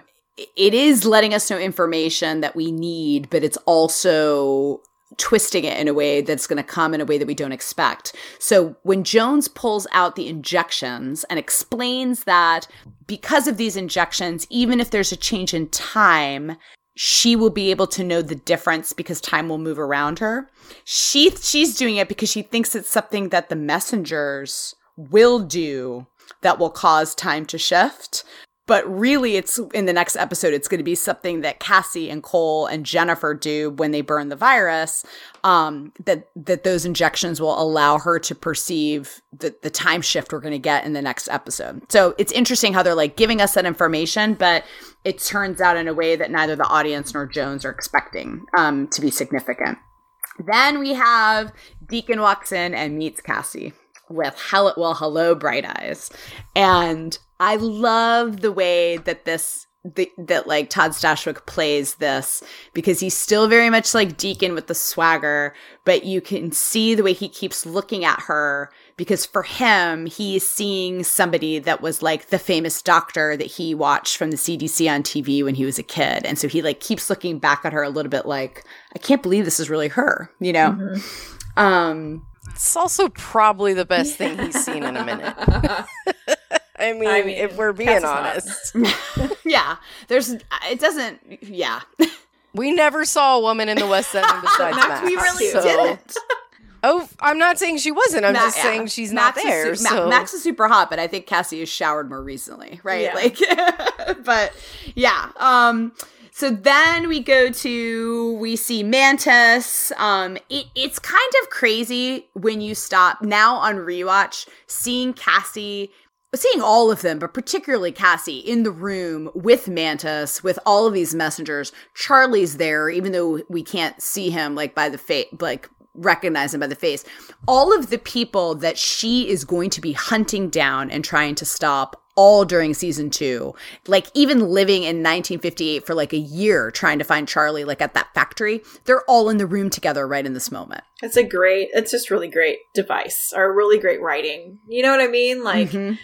it is letting us know information that we need, but it's also twisting it in a way that's going to come in a way that we don't expect. So when Jones pulls out the injections and explains that because of these injections, even if there's a change in time, she will be able to know the difference because time will move around her. She she's doing it because she thinks it's something that the messengers will do that will cause time to shift. But really, it's in the next episode, it's going to be something that Cassie and Cole and Jennifer do when they burn the virus. Um, that that those injections will allow her to perceive the the time shift we're going to get in the next episode. So it's interesting how they're like giving us that information, but it turns out in a way that neither the audience nor Jones are expecting um, to be significant. Then we have Deacon walks in and meets Cassie with hello, well, hello, bright eyes, and I love the way that this the, that like Todd Stashwick plays this because he's still very much like Deacon with the swagger, but you can see the way he keeps looking at her because for him, he's seeing somebody that was like the famous doctor that he watched from the CDC on TV when he was a kid. And so he like keeps looking back at her a little bit like, I can't believe this is really her, you know? Mm-hmm. Um, It's also probably the best thing he's seen in a minute. I mean, I mean, if we're being is honest. yeah, there's, it doesn't, yeah. We never saw a woman in the West End besides Max, we really so- didn't. Oh, I'm not saying she wasn't. I'm Ma- just yeah. saying she's Max not there. Is, su- Ma- Max is super hot, but I think Cassie has showered more recently, right? Yeah. Like, but yeah. Um, so then we go to we see Mantis. Um, it, it's kind of crazy when you stop now on rewatch seeing Cassie. Seeing all of them, but particularly Cassie in the room with Mantis, with all of these messengers. Charlie's there, even though we can't see him like by the face, like recognize him by the face. All of the people that she is going to be hunting down and trying to stop all during season two, like even living in 1958 for like a year trying to find Charlie, like at that factory, they're all in the room together right in this moment. It's a great, it's just really great device or really great writing. You know what I mean? Like, Mhm.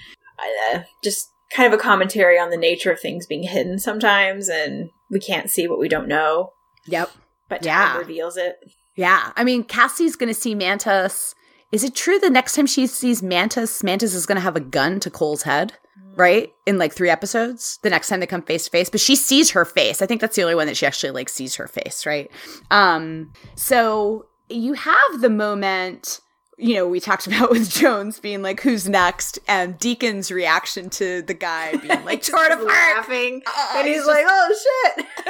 uh, just kind of a commentary on the nature of things being hidden sometimes, and we can't see what we don't know, Yep. but Yeah. reveals it. Yeah. I mean, Cassie's going to see Mantis. Is it true the next time she sees Mantis, Mantis is going to have a gun to Cole's head? Right? In like three episodes, the next time they come face to face, but she sees her face. I think that's the only one that she actually like sees her face, right? Um, so you have the moment, you know, we talked about with Jones being like, who's next? And Deacon's reaction to the guy being like, tore it apart. laughing, Uh, and he's he's like, "Oh shit!"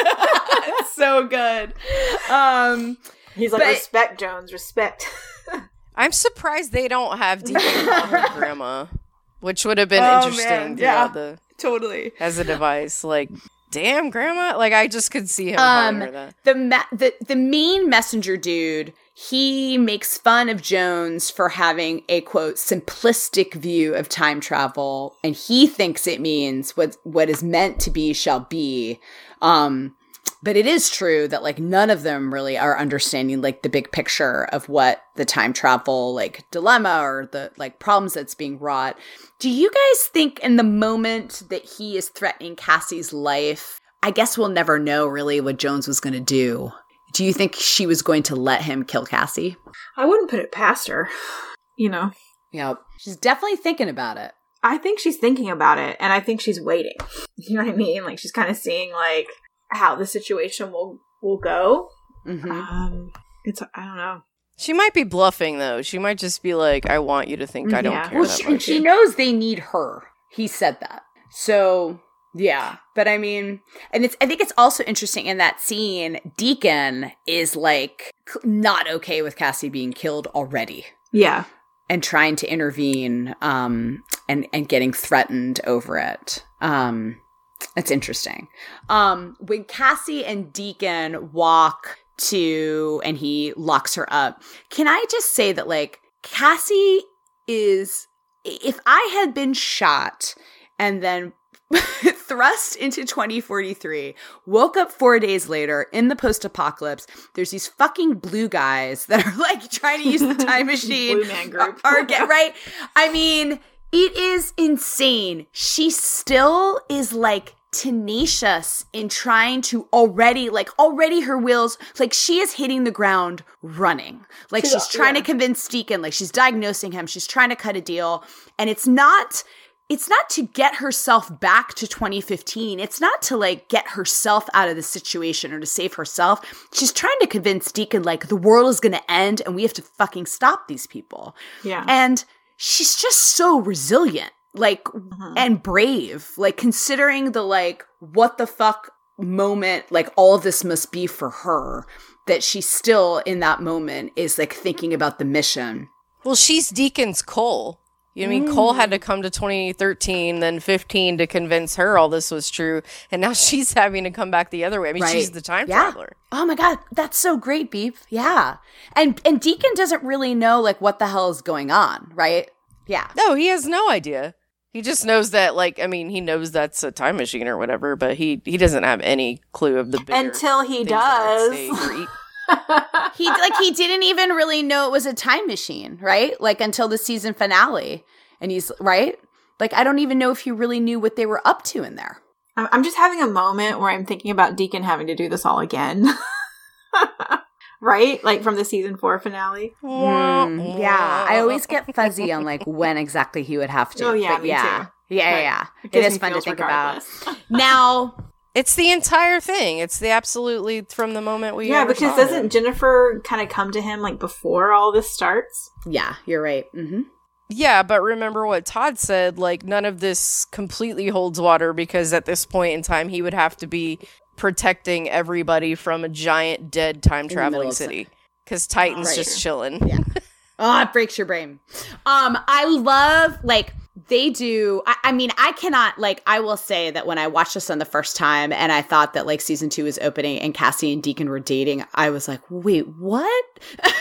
it's so good. Um, He's like, But- "Respect, Jones, respect." I'm surprised they don't have Deacon call her grandma, which would have been Oh, interesting man, yeah. the totally. as a device. Like, damn, grandma. Like, I just could see him Um, her that. the ma- the the mean messenger dude he makes fun of Jones for having a quote simplistic view of time travel and he thinks it means what what is meant to be shall be um but it is true that like none of them really are understanding like the big picture of what the time travel like dilemma or the like problems that's being wrought do you guys think in the moment that he is threatening Cassie's life I guess we'll never know really what Jones was going to do. Do you think she was going to let him kill Cassie? I wouldn't put it past her. You know, Yeah, She's definitely thinking about it. I think she's thinking about it, and I think she's waiting. You know what I mean? Like she's kind of seeing like how the situation will will go. Mhm. Um, it's I don't know. She might be bluffing though. She might just be like, "I want you to think I don't Yeah. care Well, that she, much." she knows they need her. He said that. So, yeah. But I mean, and it's I think it's also interesting in that scene, Deacon is like not okay with Cassie being killed already. Yeah, and trying to intervene um and and getting threatened over it um it's interesting um when cassie and deacon walk to and he locks her up can i just say that like cassie is if i had been shot and then thrust into 2043 woke up four days later in the post-apocalypse there's these fucking blue guys that are like trying to use the time machine Blue Man Group. or, or get right i mean it is insane. She still is like tenacious in trying to already like already her wheels like she is hitting the ground running. Like she's trying to convince Deacon like she's diagnosing him she's trying to cut a deal. And it's not it's not to get herself back to 2015 it's not to like get herself out of the situation or to save herself. She's trying to convince Deacon like the world is going to end and we have to fucking stop these people. Yeah. and she's just so resilient like mm-hmm. and brave like considering the like what the fuck moment like all of this must be for her that she still in that moment is like thinking about the mission Well, she's Deacon's Cole. You know what I mean? Cole had to mm. come to 2013, then 15 to convince her all this was true. And now she's having to come back the other way. I mean, she's the time Yeah. traveler. oh my god that's so great beef yeah and and deacon doesn't really know like what the hell is going on right yeah No, he has no idea. He just knows that, like, I mean, he knows that's a time machine or whatever, but he he doesn't have any clue of the Until he things that are at does. stake or he like he didn't even really know it was a time machine, right? Like until the season finale. And he's right? Like I don't even know if he really knew what they were up to in there. I'm I'm just having a moment where I'm thinking about Deacon having to do this all again. right? Like from the season four finale. Mm, yeah, I always get fuzzy on like when exactly he would have to. Oh, yeah, but me yeah. too. Yeah, yeah, But yeah. It gives is me fun to think regardless. about. Now, It's the entire thing. It's the absolutely from the moment we yeah, ever because doesn't it. Jennifer kind of come to him like before all this starts? yeah, you're right. Mm-hmm. Yeah, but remember what Todd said, like none of this completely holds water because at this point in time he would have to be protecting everybody from a giant dead time traveling city. Cuz Titan's Right. just chilling. Yeah. Oh, it breaks your brain. Um, I love like they do. I, I mean, I cannot like. I will say that when I watched this on the first time, and I thought that like season two was opening, and Cassie and Deacon were dating, I was like, wait, what?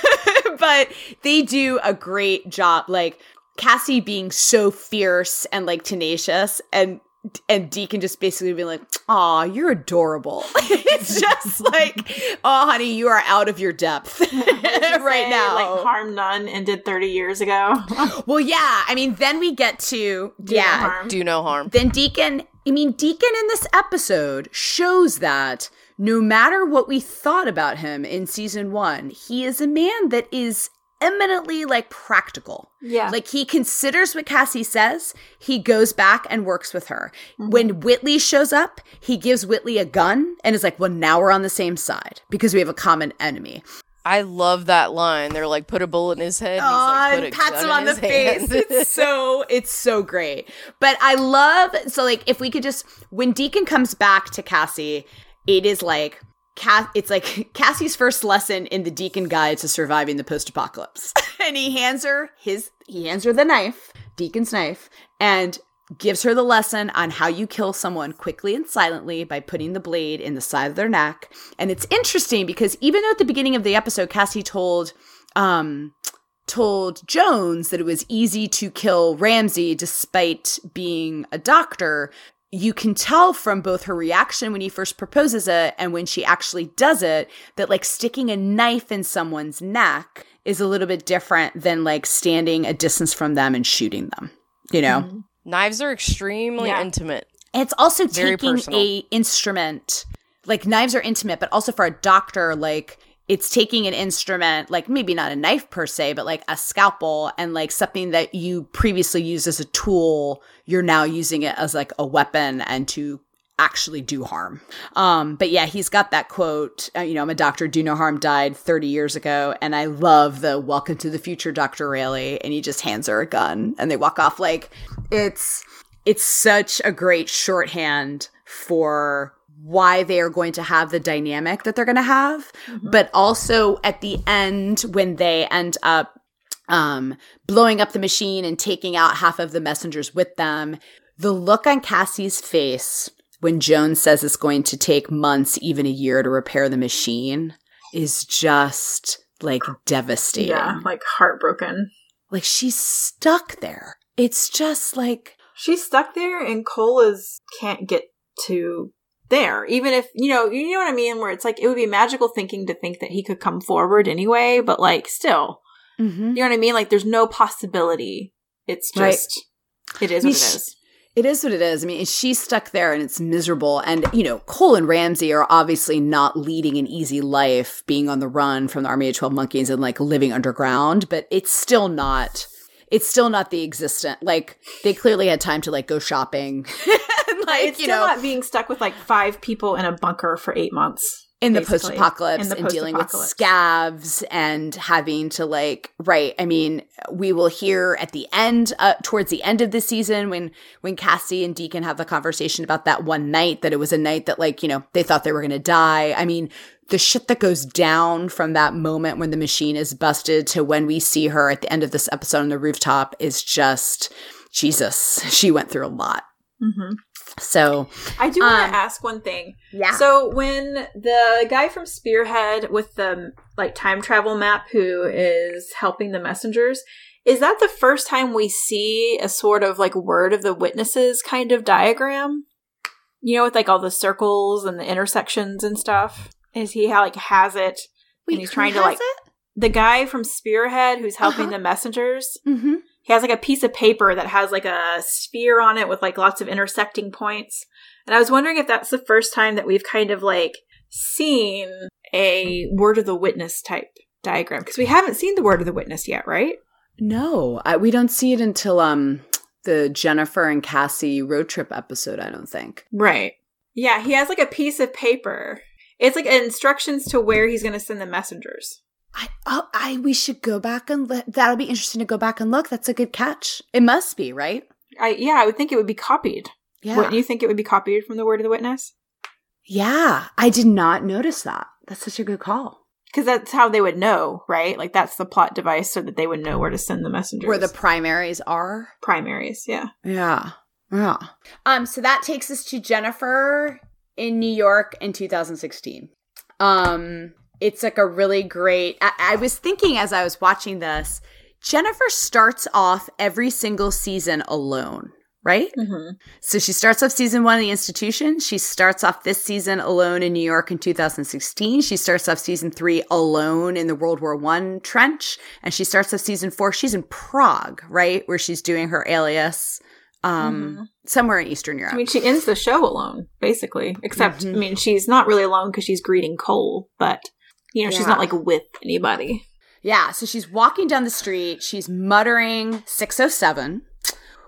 but they do a great job. Like Cassie being so fierce and like tenacious, and and Deacon just basically being like, "Aw, you're adorable." it's just like, "Oh, honey, you are out of your depth right Say, now." Like harm none ended 30 years ago. Well, yeah. I mean, then we get to Do yeah. harm. Do no harm. Then Deacon. I mean, Deacon in this episode shows that no matter what we thought about him in season one, he is a man that is eminently like practical. Yeah. Like he considers what Cassie says, he goes back and works with her. Mm-hmm. When Whitley shows up, he gives Whitley a gun and is like, "Well, now we're on the same side because we have a common enemy." I love that line. They're like put a bullet in his head. and he's Oh, like, put and a pats gun him on the hand. face. It's so it's so great. But I love so like if we could just when Deacon comes back to Cassie, it is like Cass, it's like Cassie's first lesson in the Deacon Guide to Surviving the Post-Apocalypse, and he hands her his he hands her the knife, Deacon's knife, and gives her the lesson on how you kill someone quickly and silently by putting the blade in the side of their neck. And it's interesting because even though at the beginning of the episode, Cassie told um told Jones that it was easy to kill Ramsey despite being a doctor, you can tell from both her reaction when he first proposes it and when she actually does it that like sticking a knife in someone's neck is a little bit different than like standing a distance from them and shooting them. You know? Mm-hmm. Knives are extremely Yeah. intimate. And it's also Very taking personal. a instrument. Like knives are intimate, but also for a doctor, like it's taking an instrument, like maybe not a knife per se, but like a scalpel and like something that you previously used as a tool, you're now using it as like a weapon and to actually do harm. Um, but yeah, he's got that quote, uh, you know, I'm a doctor, do no harm, died 30 years ago. And I love the welcome to the future, Dr. Railly. And he just hands her a gun and they walk off. Like it's, it's such a great shorthand for why they are going to have the dynamic that they're going to have but also at the end when they end up um blowing up the machine and taking out half of the messengers with them the look on Cassie's face when Jones says it's going to take months even a year to repair the machine is just like devastating. Yeah, like heartbroken. like she's stuck there. It's just like She's stuck there, and Cole's can't get to there. Even if you know, you know what I mean. Where it's like it would be magical thinking to think that he could come forward anyway, but like still, mhm. you know what I mean. Like there's no possibility. It's Right. just it is I mean, what it is. It is what it is. I mean, she's stuck there and it's miserable. And, you know, Cole and Ramsey are obviously not leading an easy life being on the run from the Army of 12 Monkeys and like living underground, but it's still not. It's still not the existent. Like they clearly had time to like go shopping, like it's you still know, not being stuck with like five people in a bunker for eight months. in the post-apocalypse In the and dealing with scabs and having to like right i mean we will hear at the end uh, towards the end of the season when when cassie and deacon have the conversation about that one night that it was a night that like you know they thought they were going to die i mean the shit that goes down from that moment when the machine is busted to when we see her at the end of this episode on the rooftop is just jesus she went through a lot Mm-hmm. So I do want Um, to ask one thing. yeah So when the guy from Spearhead with the like time travel map who is helping the messengers, Is that the first time we see a sort of like word of the witnesses kind of diagram? You know, with like all the circles and the intersections and stuff. Is he like has it? and he's trying to like the guy from Spearhead who's helping Uh-huh. the messengers. Mm-hmm. He has like a piece of paper that has like a sphere on it with like lots of intersecting points. And I was wondering if that's the first time that we've kind of like seen a word of the witness type diagram because we haven't seen the word of the witness yet, right? No, I, we don't see it until um the Jennifer and Cassie road trip episode. I don't think. Right. Yeah, he has like a piece of paper. It's like instructions to where he's going to send the messengers. I, oh, I we should go back and that'll be interesting to go back and look. That's a good catch. It must be right. I yeah, I would think it would be copied. Yeah, Wouldn't you think it would be copied from the word of the witness? yeah. I did not notice that. That's such a good call. Because that's how they would know, right? Like that's the plot device so that they would know where to send the messengers. Where the primaries are. primaries, yeah. Yeah, yeah. Um. So that takes us to Jennifer in New York in 2016. Um. It's like a really great. I, I was thinking as I was watching this, Jennifer starts off every single season alone, right? Mm-hmm. So she starts off season one of the institution. She starts off this season alone in New York in 2016. She starts off season three alone in the World War One trench, and she starts off season four. She's in Prague, right, where she's doing her alias, um, Mhm. somewhere in Eastern Europe. I mean, she ends the show alone, basically. Except, Mhm. I mean, she's not really alone because she's greeting Cole, but you know, she's not like with anybody. Yeah, so she's walking down the street. She's muttering 607,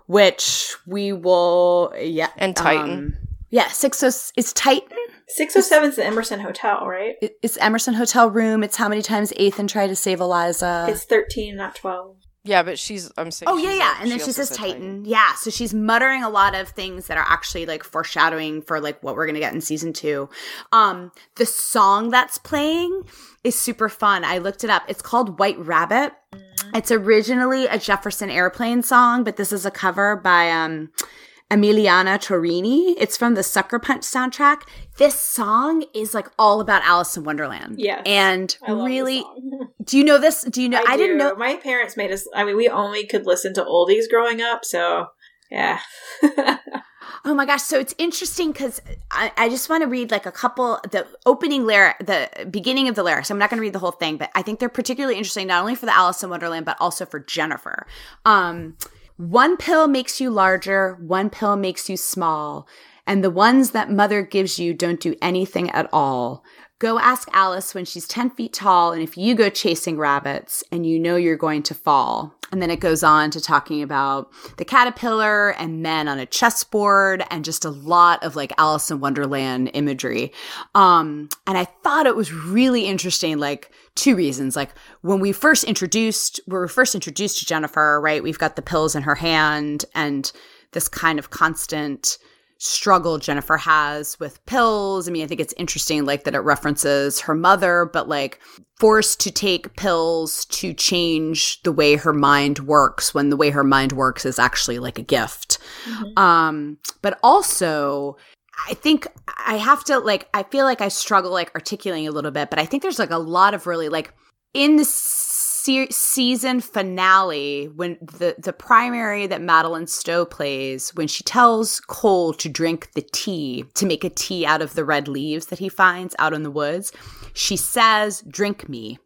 which we will, yeah. And Titan. um, yeah, 60, it's Titan. Six oh seven is the Emerson Hotel, right? It's Emerson Hotel Room. It's how many times Ethan tried to save Eliza. it's thirteen, not twelve. Yeah, but she's. I'm saying. Oh yeah, yeah, like- and then she, also says said Titan. Yeah, so she's muttering a lot of things that are actually like foreshadowing for like what we're gonna get in season two. Um, the song that's playing is super fun. I looked it up. It's called White Rabbit. It's originally a Jefferson Airplane song, but this is a cover by um Emiliana Torrini. It's from the Sucker Punch soundtrack. This song is like all about Alice in Wonderland. Yeah. and I really, do you know this? Do you know? I, didn't know. My parents made us. I mean, we only could listen to oldies growing up, so yeah. Oh my gosh. So it's interesting because I, I just want to read like a couple, the opening lyric, the beginning of the lyrics. I'm not going to read the whole thing, but I think they're particularly interesting, not only for the Alice in Wonderland, but also for Jennifer. Um, one pill makes you larger, one pill makes you small, and the ones that mother gives you don't do anything at all. Go ask Alice when she's 10 feet tall, and if you go chasing rabbits and you know you're going to fall. And then it goes on to talking about the caterpillar and men on a chessboard and just a lot of like Alice in Wonderland imagery. Um, and I thought it was really interesting, like two reasons. Like when we first introduced, we were first introduced to Jennifer, right? We've got the pills in her hand and this kind of constant struggle Jennifer has with pills. I mean, I think it's interesting, like that it references her mother, but like forced to take pills to change the way her mind works when the way her mind works is actually like a gift. Um, but also, I think I have to like, I feel like I struggle like articulating a little bit, but I think there's like a lot of really like in the se- season finale when the the primary that Madeleine Stowe plays when she tells Cole to drink the tea to make a tea out of the red leaves that he finds out in the woods she says drink me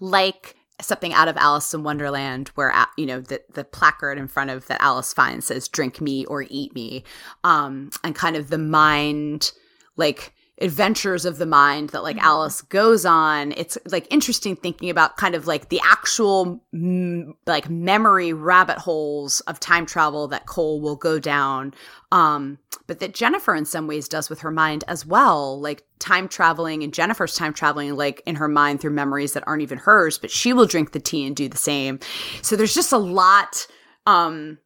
like something out of Alice in Wonderland where you know the the placard in front of that Alice finds says drink me or eat me um and kind of the mind like adventures of the mind that like Alice goes on it's like interesting thinking about kind of like the actual mm, like memory rabbit holes of time travel that Cole will go down um but that Jennifer in some ways does with her mind as well like time traveling and Jennifer's time traveling like in her mind through memories that aren't even hers but she will drink the tea and do the same. So there's just a lot um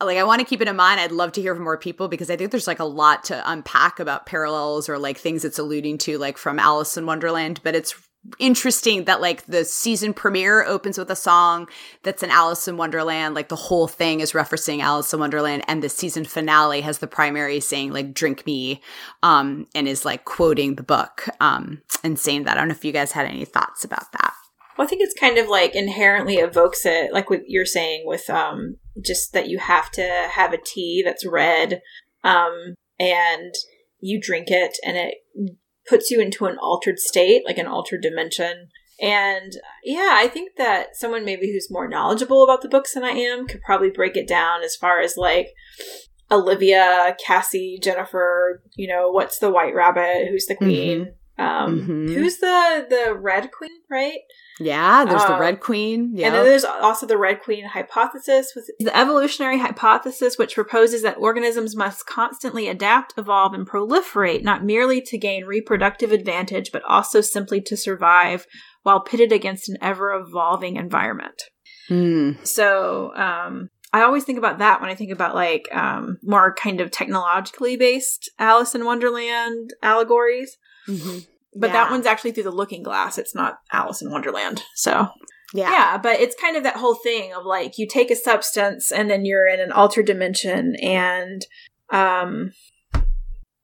like I want to keep it in mind. I'd love to hear from more people because I think there's like a lot to unpack about parallels or like things it's alluding to, like from Alice in Wonderland. But it's interesting that like the season premiere opens with a song that's an Alice in Wonderland. Like the whole thing is referencing Alice in Wonderland, and the season finale has the primary saying like "Drink me," um, and is like quoting the book um, and saying that. I don't know if you guys had any thoughts about that. Well, I think it's kind of like inherently evokes it, like what you're saying with um, just that you have to have a tea that's red, um, and you drink it, and it puts you into an altered state, like an altered dimension. And yeah, I think that someone maybe who's more knowledgeable about the books than I am could probably break it down as far as like Olivia, Cassie, Jennifer, you know, what's the white rabbit, who's the queen, um, Mhm. who's the the red queen, right? Yeah, there's the Um, Red Queen. Yeah. And then there's also the red queen hypothesis, with the evolutionary hypothesis, which proposes that organisms must constantly adapt, evolve, and proliferate, not merely to gain reproductive advantage, but also simply to survive while pitted against an ever evolving environment. Hmm. So um, I always think about that when I think about like um, more kind of technologically based Alice in Wonderland allegories. Mhm. But that one's actually through the looking glass. It's not Alice in Wonderland. So Yeah. yeah, but it's kind of that whole thing of like you take a substance and then you're in an altered dimension and um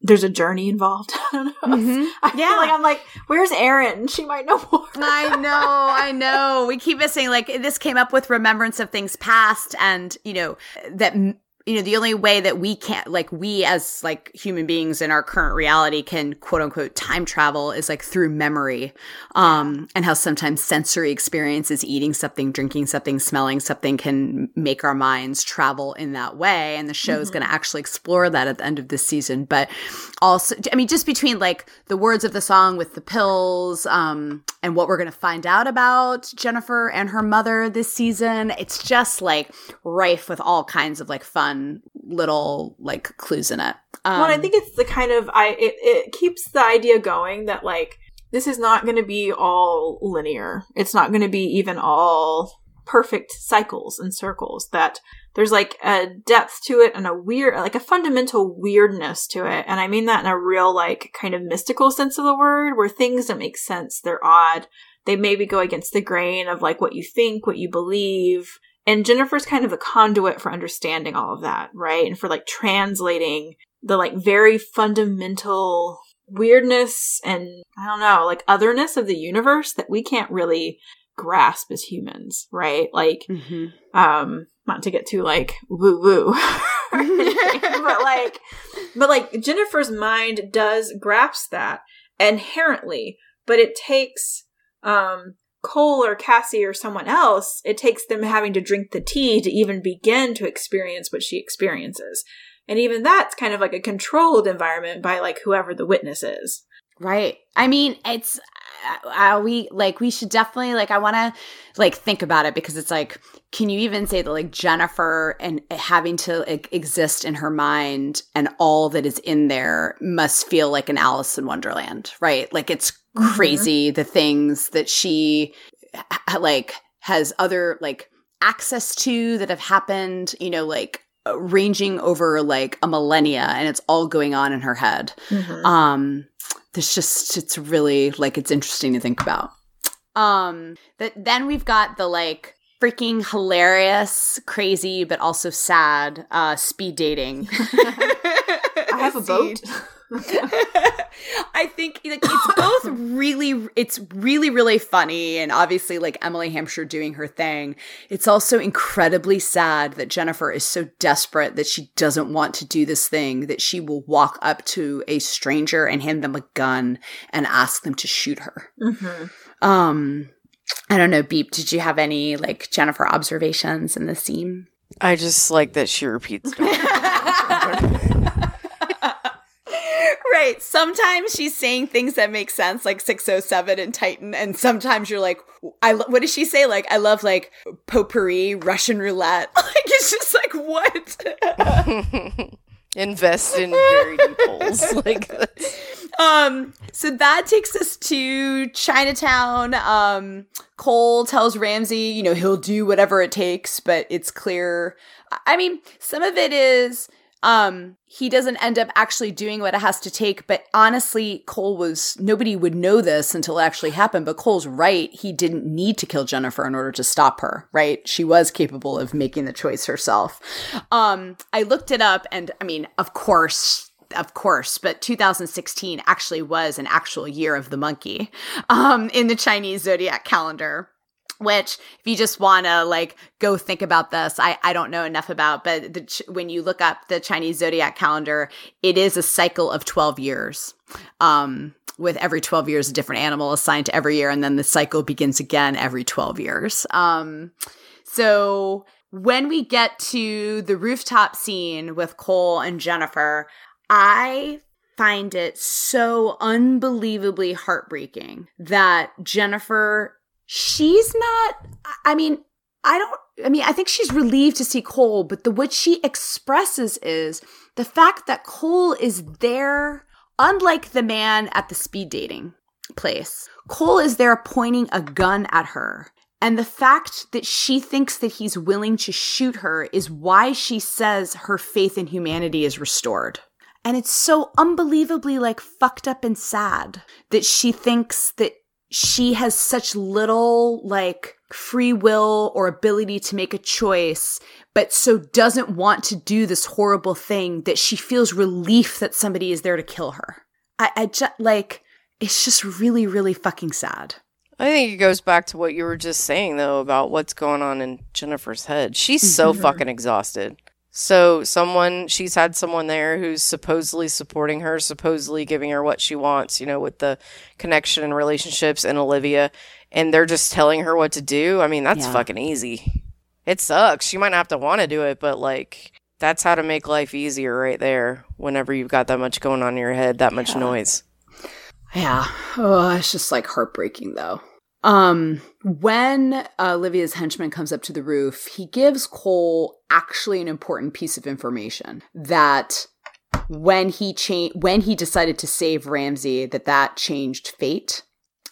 there's a journey involved. I don't know. Mhm. I feel Yeah. like I'm like, where's Erin? She might know more. I know, I know. We keep missing like this came up with remembrance of things past and, you know, that m- you know, the only way that we can't like we as like human beings in our current reality can quote unquote time travel is like through memory. Um and how sometimes sensory experiences eating something, drinking something, smelling something can make our minds travel in that way and the show is Mhm. going to actually explore that at the end of this season, but also i mean just between like the words of the song with the pills um and what we're going to find out about jennifer and her mother this season it's just like rife with all kinds of like fun little like clues in it um, well, I think it's the kind of I it, it keeps the idea going that like this is not going to be all linear. It's not going to be even all perfect cycles and circles. That there's like a depth to it and a weird, like a fundamental weirdness to it. And I mean that in a real like kind of mystical sense of the word, where things don't make sense. They're odd. They maybe go against the grain of like what you think, what you believe. And Jennifer's kind of the conduit for understanding all of that, right? And for like translating the like very fundamental weirdness and I don't know, like otherness of the universe that we can't really grasp as humans, right? Like, mhm. um, not to get too like woo woo, but like, but like Jennifer's mind does grasp that inherently, but it takes, um, Cole or Cassie or someone else, it takes them having to drink the tea to even begin to experience what she experiences. And even that's kind of like a controlled environment by like whoever the witness is. Right. I mean, it's uh, uh, we like we should definitely like I want to like think about it because it's like can you even say that like Jennifer and having to like, exist in her mind and all that is in there must feel like an Alice in Wonderland, right? Like it's Mhm. crazy the things that she like has other like access to that have happened, you know, like uh, ranging over like a millennia and it's all going on in her head. Um there's just it's really like it's interesting to think about. Um that then we've got the like freaking hilarious crazy but also sad uh speed dating. I have a boat. I think like it's both really it's really really funny and obviously like Emily Hampshire doing her thing. It's also incredibly sad that Jennifer is so desperate that she doesn't want to do this thing that she will walk up to a stranger and hand them a gun and ask them to shoot her. Mhm. Um I don't know, Beep, did you have any like Jennifer observations in the scene? I just like that she repeats. right. Sometimes she's saying things that make sense, like 607 and Titan, and sometimes you're like, I lo- what does she say? Like, I love like potpourri, Russian roulette. Like, it's just like, what? Invest in charity polls. Like um, so that takes us to Chinatown. Um, Cole tells Ramsey, you know, he'll do whatever it takes, but it's clear. I mean, some of it is um he doesn't end up actually doing what it has to take. But honestly cole was nobody would know this until it actually happened but cole's right. He didn't need to kill jennifer in order to stop her right? She was capable of making the choice herself. Um i looked it up and i mean of course of course, but 2016 actually was an actual year of the monkey um, in the Chinese zodiac calendar. Which if you just want to like go think about this i i don't know enough about but the, when you look up the chinese zodiac calendar it is a cycle of 12 years um with every 12 years a different animal assigned to every year and then the cycle begins again every 12 years. Um so when we get to the rooftop scene with cole and jennifer i find it so unbelievably heartbreaking that jennifer she's not i mean i don't i mean i think she's relieved to see cole but the what she expresses is the fact that cole is there unlike the man at the speed dating place cole is there pointing a gun at her. And the fact that she thinks that he's willing to shoot her is why she says her faith in humanity is restored. And it's so unbelievably like fucked up and sad that she thinks that she has such little like free will or ability to make a choice, but so doesn't want to do this horrible thing that she feels relief that somebody is there to kill her. I, I just like, it's just really, really fucking sad. I think it goes back to what you were just saying though about what's going on in Jennifer's head. She's so mm-hmm. fucking exhausted. So someone she's had someone there who's supposedly supporting her, supposedly giving her what she wants, you know, with the connection and relationships and Olivia, and they're just telling her what to do. I mean, that's Yeah. fucking easy. It sucks. She might not have to want to do it, but like that's how to make life easier right there whenever you've got that much going on in your head, that much noise. Yeah. Oh, it's just like heartbreaking though. Um, when uh, Olivia's henchman comes up to the roof, he gives Cole actually an important piece of information that when he cha- when he decided to save Ramsey, that that changed fate.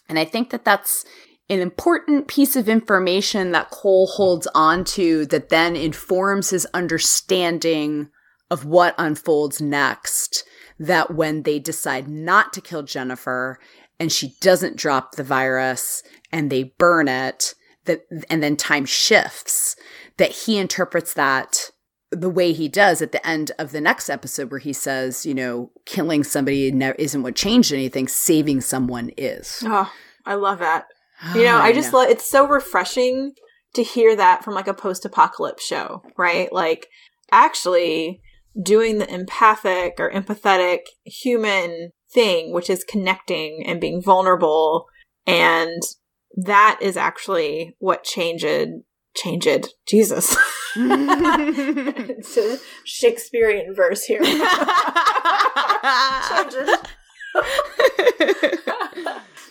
And I think that that's an important piece of information that Cole holds on to that then informs his understanding of what unfolds next. That when they decide not to kill Jennifer and she doesn't drop the virus and they burn it, that and then time shifts, that he interprets that the way he does at the end of the next episode where he says, you know, killing somebody isn't what changed anything, saving someone is. Oh, I love that. You oh, know, I just know. love it's so refreshing to hear that from like a post-apocalypse show, right? Like actually doing the empathic or empathetic human thing, which is connecting and being vulnerable and that is actually what changed changed Jesus. it's a Shakespearean verse here.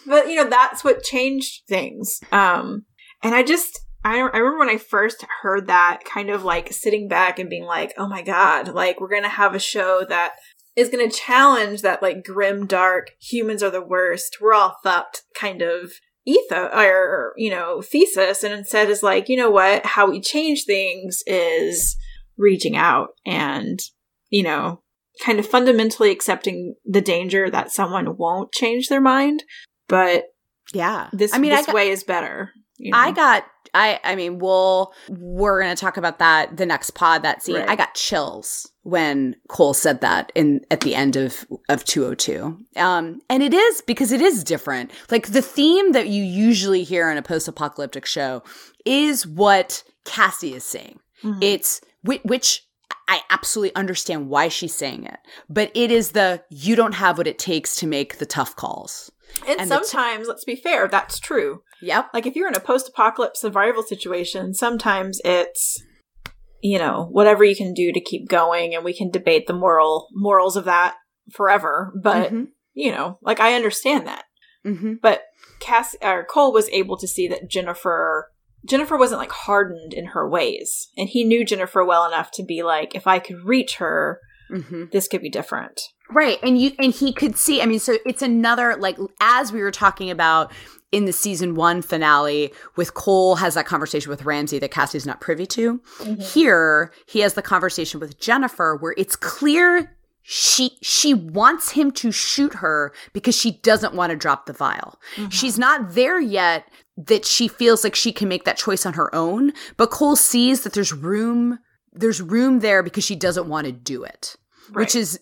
but you know that's what changed things um and i just I, I remember when i first heard that kind of like sitting back and being like oh my god like we're gonna have a show that is gonna challenge that like grim dark humans are the worst we're all fucked kind of ethos or you know thesis and instead is like you know what how we change things is reaching out and you know kind of fundamentally accepting the danger that someone won't change their mind but yeah. this I mean, this got, way is better you know? I got, I, I mean, we'll, we're going to talk about that the next pod, that scene. Right. I got chills when Cole said that in, at the end of, of 202. Um, and it is because it is different. Like the theme that you usually hear in a post apocalyptic show is what Cassie is saying. Mhm. It's, which I absolutely understand why she's saying it, but it is the, you don't have what it takes to make the tough calls. And, and t- sometimes let's be fair that's true Yep. like if you're in a post-apocalypse survival situation sometimes it's you know whatever you can do to keep going and we can debate the moral morals of that forever but Mhm. you know like i understand that Mhm. but Cass or Cole was able to see that Jennifer Jennifer wasn't like hardened in her ways, and he knew Jennifer well enough to be like, if I could reach her, Mhm. this could be different. Right. And you and he could see, I mean, so it's another like as we were talking about in the season 1 finale with Cole has that conversation with Ramsey that Cassie's not privy to. Here, he has the conversation with Jennifer where it's clear she she wants him to shoot her because she doesn't want to drop the vial. She's not there yet that she feels like she can make that choice on her own, but Cole sees that there's room there's room there because she doesn't want to do it which is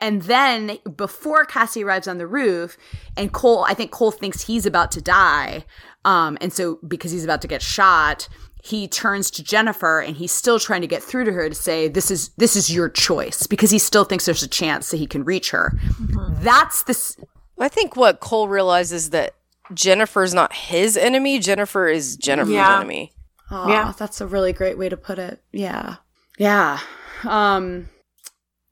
and then before cassie arrives on the roof and cole i think cole thinks he's about to die Um, and so because he's about to get shot, he turns to Jennifer and he's still trying to get through to her to say this is this is your choice because he still thinks there's a chance that he can reach her. That's this I think what Cole realizes that Jennifer's not his enemy. Jennifer is Jennifer's Yeah. enemy. Oh, Yeah. that's a really great way to put it. Yeah. Yeah. Um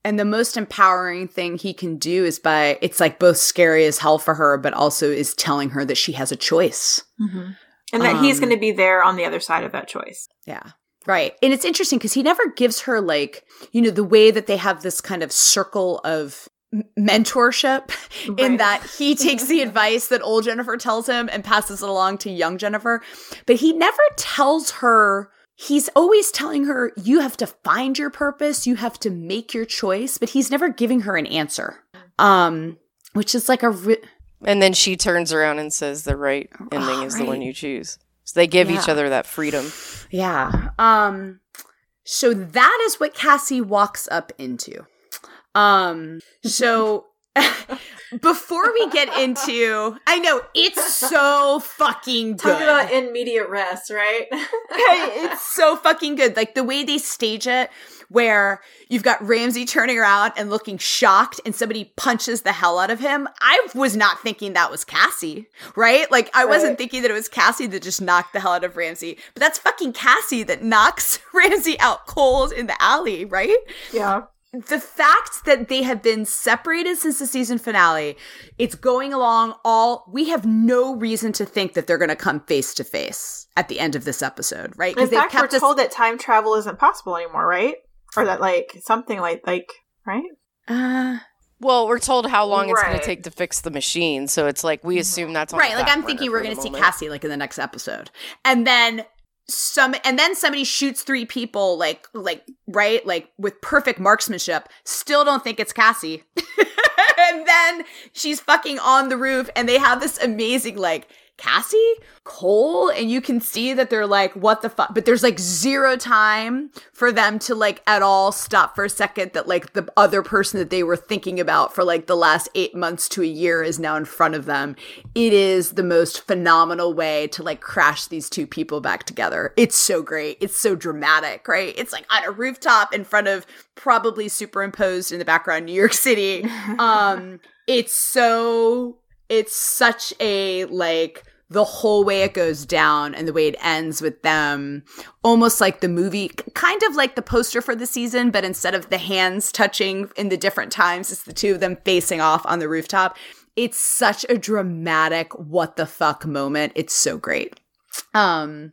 and the most empowering thing he can do is by it's like both scary as hell for her but also is telling her that she has a choice. And that he's Um, going to be there on the other side of that choice. Yeah. Right. And it's interesting because he never gives her, like, you know, the way that they have this kind of circle of m- mentorship in that he takes the advice that old Jennifer tells him and passes it along to young Jennifer. But he never tells her, he's always telling her, you have to find your purpose, you have to make your choice, but he's never giving her an answer. Um, which is like a ri- And then she turns around and says the right ending is the one you choose. So they give each other that freedom. Yeah. Um so that is what Cassie walks up into. Um so before we get into I know it's so fucking good. Talk about immediate rest, right? it's so fucking good. Like the way they stage it, where you've got Ramsey turning around and looking shocked, and somebody punches the hell out of him. I was not thinking that was Cassie, right? Like I wasn't thinking that it was Cassie that just knocked the hell out of Ramsey, but that's fucking Cassie that knocks Ramsey out cold in the alley, right? yeah. The fact that they have been separated since the season finale, it's going along all we have no reason to think that they're going to come face to face at the end of this episode, right? In fact, we're told that time travel isn't possible anymore, right? Or that like something like like right? uh, Well, we're told how long it's going to take to fix the machine, so it's like we assume that's on right, the like I'm thinking we're going to see. Cassie like in the next episode. And then some and then somebody shoots three people like like right? Like with perfect marksmanship still don't think it's cassie. And then she's fucking on the roof and they have this amazing like Cassie, Cole, and you can see that they're like, what the fuck? But there's like zero time for them to like at all stop for a second that like the other person that they were thinking about for like the last eight months to a year is now in front of them. It is the most phenomenal way to like crash these two people back together. It's so great. It's so dramatic, right? It's like on a rooftop in front of probably superimposed in the background New York City. Um, it's so it's such a like the whole way it goes down and the way it ends with them almost like the movie kind of like the poster for the season but instead of the hands touching in the different times it's the two of them facing off on the rooftop. It's such a dramatic what the fuck moment. It's so great. Um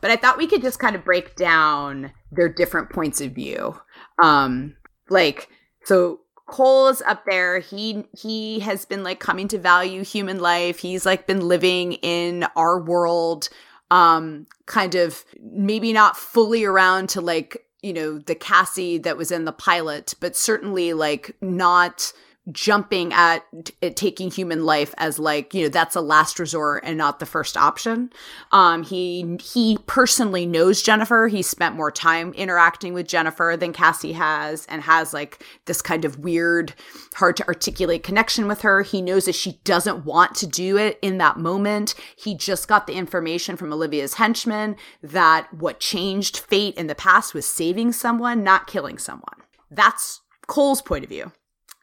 but i thought we could just kind of break down their different points of view. Um like so Cole is up there. He he has been like coming to value human life. He's like been living in our world, um, kind of maybe not fully around to like, you know, the Cassie that was in the pilot, but certainly like not jumping at, taking human life as like you know that's a last resort and not the first option. Um he he personally knows jennifer. He spent more time interacting with jennifer than cassie has and has like this kind of weird hard to articulate connection with her. He knows that she doesn't want to do it in that moment. He just got the information from olivia's henchman that what changed fate in the past was saving someone not killing someone. That's cole's point of view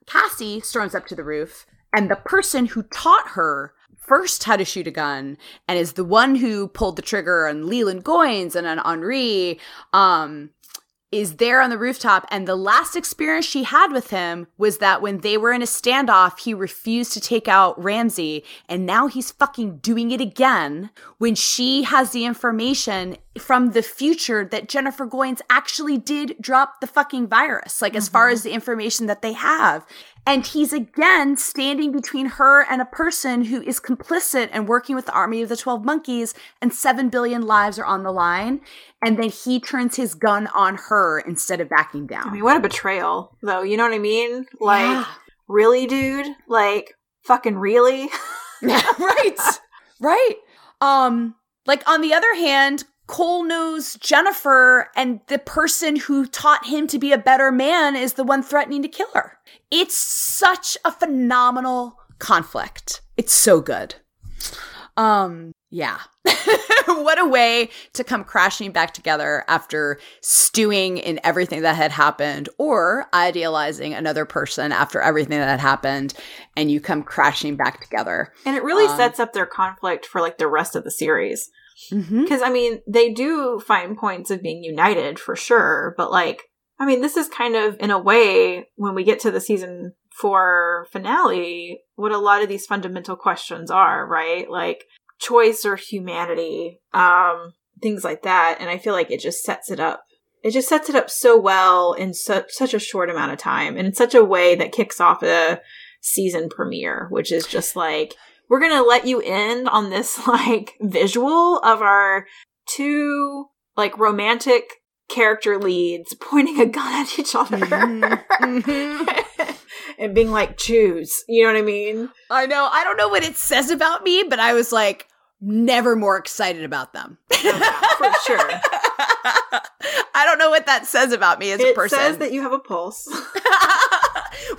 Cassie storms up to the roof, and the person who taught her first how to shoot a gun and is the one who pulled the trigger on Leland Goines and on Henri, um, is there on the rooftop. And the last experience she had with him was that when they were in a standoff, he refused to take out Ramsey. And now he's fucking doing it again when she has the information from the future that Jennifer Goines actually did drop the fucking virus, like as far mm-hmm. as the information that they have. And he's again standing between her and a person who is complicit and working with the army of the 12 monkeys, and 7 billion lives are on the line. And then he turns his gun on her instead of backing down. I mean, what a betrayal, though. You know what I mean? Like, Yeah. really, dude? Like, fucking really? right. Right. Um, like on the other hand, Cole knows Jennifer and the person who taught him to be a better man is the one threatening to kill her. It's such a phenomenal conflict. It's so good. Um, yeah. what a way to come crashing back together after stewing in everything that had happened or idealizing another person after everything that had happened and you come crashing back together. And it really Um, sets up their conflict for like the rest of the series. Mm-hmm. Because, I mean, they do find points of being united for sure, but like, I mean, this is kind of, in a way, when we get to the season four finale, what a lot of these fundamental questions are, right? Like, choice or humanity, um, things like that. And I feel like it just sets it up. It just sets it up so well in such such a short amount of time, and in such a way that kicks off a season premiere, which is just like we're gonna let you in on this like visual of our two like romantic character leads pointing a gun at each other mm-hmm. Mm-hmm. and being like choose you know what i mean I know. I don't know what it says about me, but I was like never more excited about them. Oh, for sure I don't know what that says about me as a person. it person. says that you have a pulse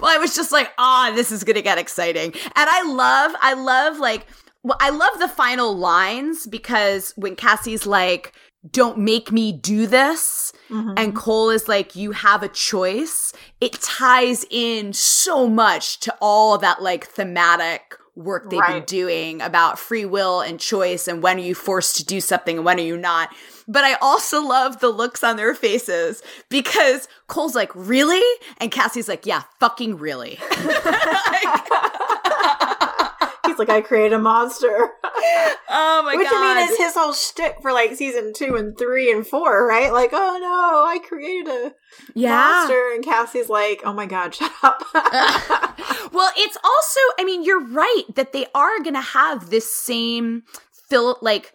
well, I was just like, ah, this is gonna get exciting. And I love, I love like well, I love the final lines because when Cassie's like, don't make me do this, and Cole is like, you have a choice, it ties in so much to all that like thematic work they've been doing about free will and choice and when are you forced to do something and when are you not. But I also love the looks on their faces because Cole's like, really? And Cassie's like, yeah, fucking really. He's like, I created a monster. oh my God. Which. I mean is his whole shtick for like season two and three and four, right? Like, oh no, I created a yeah. monster, and Cassie's like, oh my god, shut up. well, it's also, I mean, you're right that they are going to have this same phil like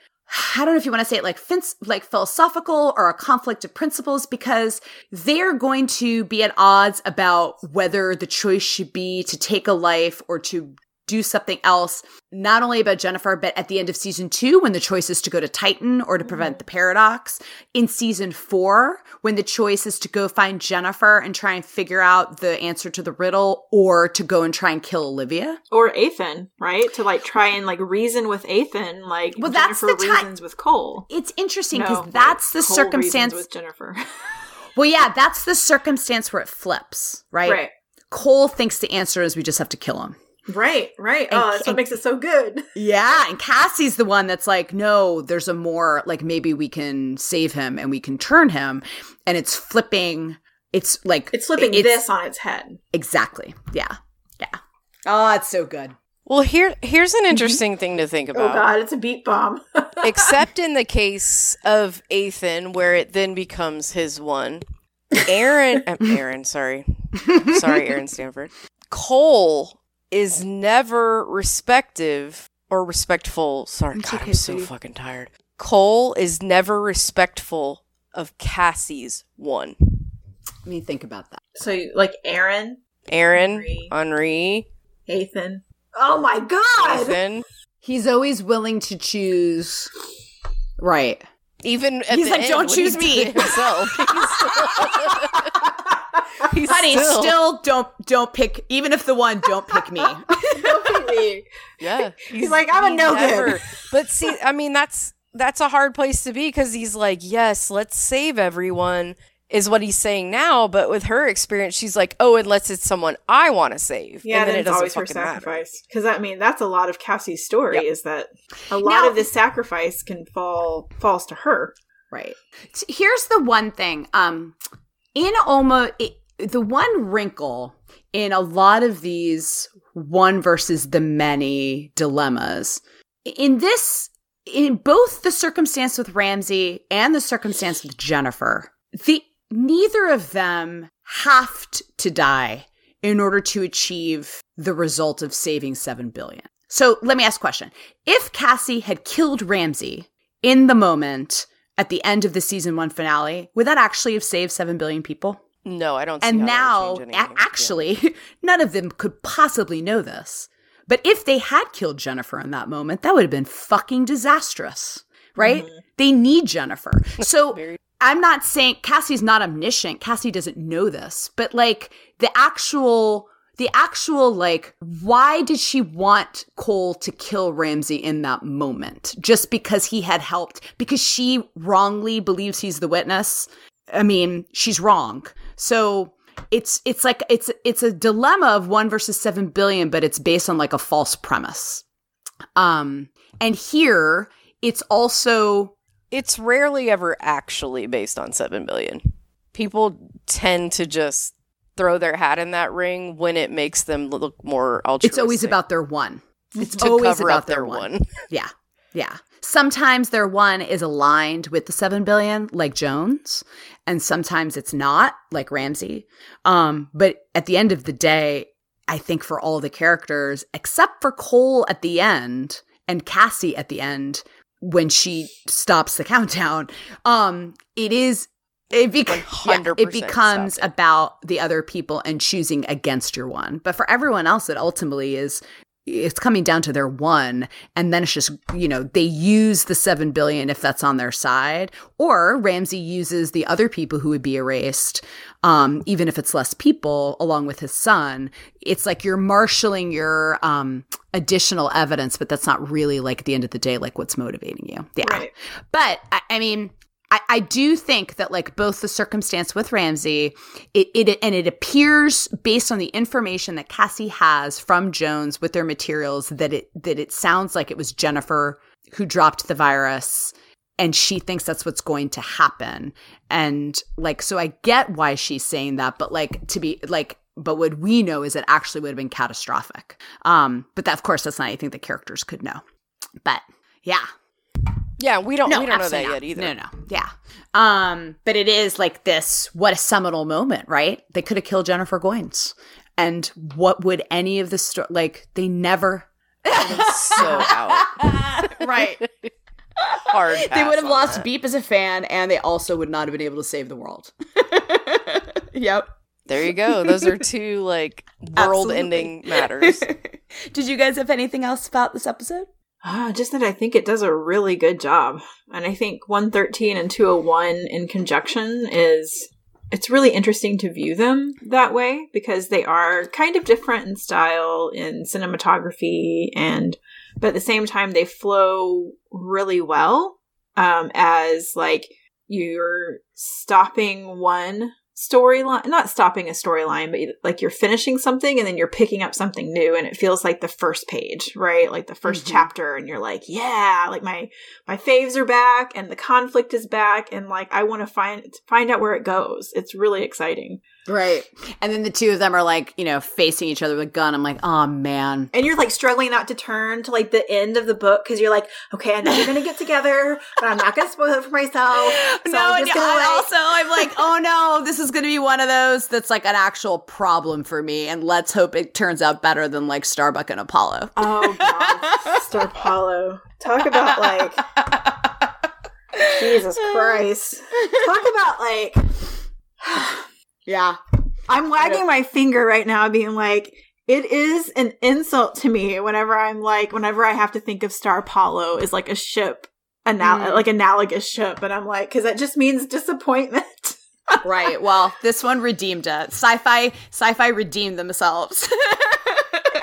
I don't know if you want to say it like like philosophical or a conflict of principles because they're going to be at odds about whether the choice should be to take a life or to do something else not only about Jennifer but at the end of season 2 when the choice is to go to Titan or to prevent the mm-hmm. paradox in season 4 when the choice is to go find Jennifer and try and figure out the answer to the riddle or to go and try and kill Olivia or Ethan, right? To like try and like reason with Ethan, like Well, that's Jennifer the ti- reasons with Cole. it's interesting No, because like, that's the Cole circumstance with Jennifer, well yeah that's the circumstance where it flips right, right? Cole thinks the answer is we just have to kill him right, right. And- oh, that's what makes it so good. Yeah, and Cassie's the one that's like, no, there's a more like maybe we can save him and we can turn him, and it's flipping. It's like It's flipping it's- this on its head. exactly. Yeah, yeah. Oh, it's so good. Well, here here's an interesting thing to think about. Oh god, it's a beat bomb. Except in the case of Ethan, where it then becomes his one. Aaron, uh, Aaron, sorry, sorry, Aaron Stanford. Cole is never respective or respectful. Sorry, It's God, okay, I'm so sweetie. fucking tired. Cole is never respectful of Cassie's one. Let me think about that. So like Aaron, Aaron, Henri. Henri, Ethan, oh my god. Ethan. He's always willing to choose. Right. Even at He's the like, end, "Don't choose he me." did it Himself. He's, he's Honey, still, still don't don't pick. Even if the one, don't pick me. Don't beat me. yeah. He's like, I'm a no never- good. But see, I mean, that's that's a hard place to be because he's like, yes, let's save everyone, is what he's saying now. But with her experience, she's like, oh, unless it's someone I want to save, Yeah, and then then it it's doesn't always her sacrifice. Because I mean, that's a lot of Cassie's story. Yep. Is that a lot Now- of this sacrifice can fall falls to her. Right. Here's the one thing. Um, in almost it, the one wrinkle in a lot of these one versus the many dilemmas in this in both the circumstance with Ramsey and the circumstance with Jennifer, the neither of them have to die in order to achieve the result of saving 7 billion. So let me ask a question. If Cassie had killed Ramsey in the moment at the end of the season 1 finale, would that actually have saved 7 billion people? No, I don't. See And how now, would a- anything. Yeah. actually, none of them could possibly know this. But if they had killed Jennifer in that moment, that would have been fucking disastrous, right? Mm-hmm. They need Jennifer. So Very- I'm not saying Cassie's not omniscient. Cassie doesn't know this, but like the actual the actual like why did she want Cole to kill Ramsey in that moment? Just because he had helped because she wrongly believes he's the witness. I mean, she's wrong. So it's it's like it's it's a dilemma of 1 versus 7 billion but it's based on like a false premise. Um and here it's also It's rarely ever actually based on 7 billion. People tend to just throw their hat in that ring when it makes them look more altruistic. it's always about their one. It's to always cover about up their one. Yeah. Yeah. Sometimes their one is aligned with the 7 billion like Jones and sometimes it's not like Ramsey. Um but at the end of the day I think for all the characters except for Cole at the end and Cassie at the end when she stops the countdown um it is it, bec- yeah, it becomes about the other people and choosing against your one but for everyone else it ultimately is it's coming down to their one and then it's just you know they use the 7 billion if that's on their side or ramsey uses the other people who would be erased um, even if it's less people along with his son. It's like you're marshaling your um, additional evidence but that's not really like at the end of the day like what's motivating you. Yeah. Right. but I, I mean I, I do think that like both the circumstance with Ramsey, it, it and it appears based on the information that Cassie has from Jones with their materials that it that it sounds like it was Jennifer who dropped the virus and she thinks that's what's going to happen. And like so I get why she's saying that, but like to be like but what we know is it actually would have been catastrophic. Um, but that of course that's not anything the characters could know. But yeah, Yeah, we don't we don't know that absolutely yet either. No, no, yeah. Um, but it is like this. What a seminal moment, right? They could have killed Jennifer Goines, and what would any of the sto- like? They never. so out. right. Hard. they would have lost that. Beep as a fan, and they also would not have been able to save the world. yep. There you go. Those are two like world-ending matters. Did you guys have anything else about this episode? Ah, just that I think it does a really good job. And I think 113 and 201 in conjunction is it's really interesting to view them that way because they are kind of different in style in cinematography and but at the same time they flow really well um as like you're stopping one storyline not stopping a storyline but like you're finishing something and then you're picking up something new and it feels like the first page right? Like the 1st Mhm. chapter and you're like yeah like my my faves are back and the conflict is back and like i want to find find out where it goes. It's really exciting Right. And then the two of them are like, you know, facing each other with a gun. I'm like, oh man. and you're like struggling not to turn to like the end of the book because you're like okay i know they're gonna get together but i'm not gonna spoil it for myself so no, I'm and gonna, I like- also I'm like, oh no, this is going to be one of those that's like an actual problem for me, and let's hope it turns out better than like Starbuck and Apollo. oh god star Paulo talk about like jesus christ talk about like Yeah, I'm wagging my finger right now, being like, it is an insult to me whenever I'm like, whenever I have to think of Star Apollo as like a ship, anal- Mm. like analogous ship, and I'm like, because that just means disappointment. right. Well, this one redeemed it. Sci-fi, sci-fi redeemed themselves.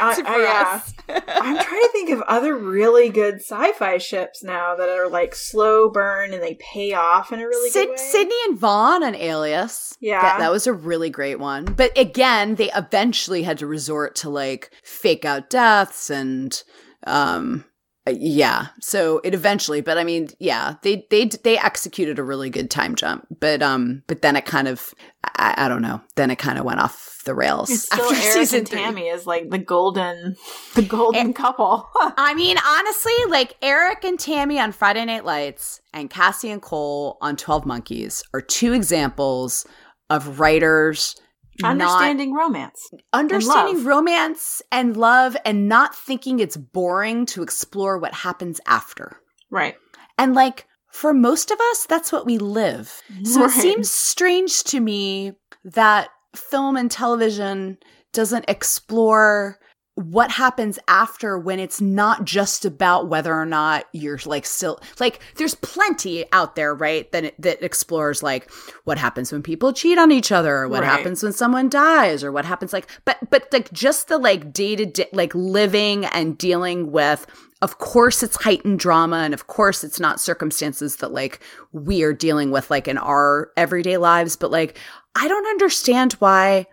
I- I- yeah. us. I'm trying to think of other really good sci-fi ships now that are like slow burn and they pay off in a really Sid- good way. Sydney and Vaughn on Alias. Yeah. That, that was a really great one. But again, they eventually had to resort to like fake out deaths and um uh, yeah. So it eventually, but I mean, yeah, they they they executed a really good time jump. But um but then it kind of I, I don't know. Then it kind of went off the rails It's still Eric season and three. Tami is like the golden, the golden eh, couple. I mean, honestly, like Eric and Tami on Friday Night Lights and Cassie and Cole on 12 Monkeys are two examples of writers Understanding romance. understanding love. romance and love and not thinking it's boring to explore what happens after. Right. And like for most of us, that's what we live. So Right. it seems strange to me that film and television doesn't explore what happens after when it's not just about whether or not you're like still like there's plenty out there right that that explores like what happens when people cheat on each other or what Right. happens when someone dies or what happens like but but like just the like day to day like living and dealing with of course it's heightened drama and of course it's not circumstances that like we are dealing with like in our everyday lives but like i don't understand why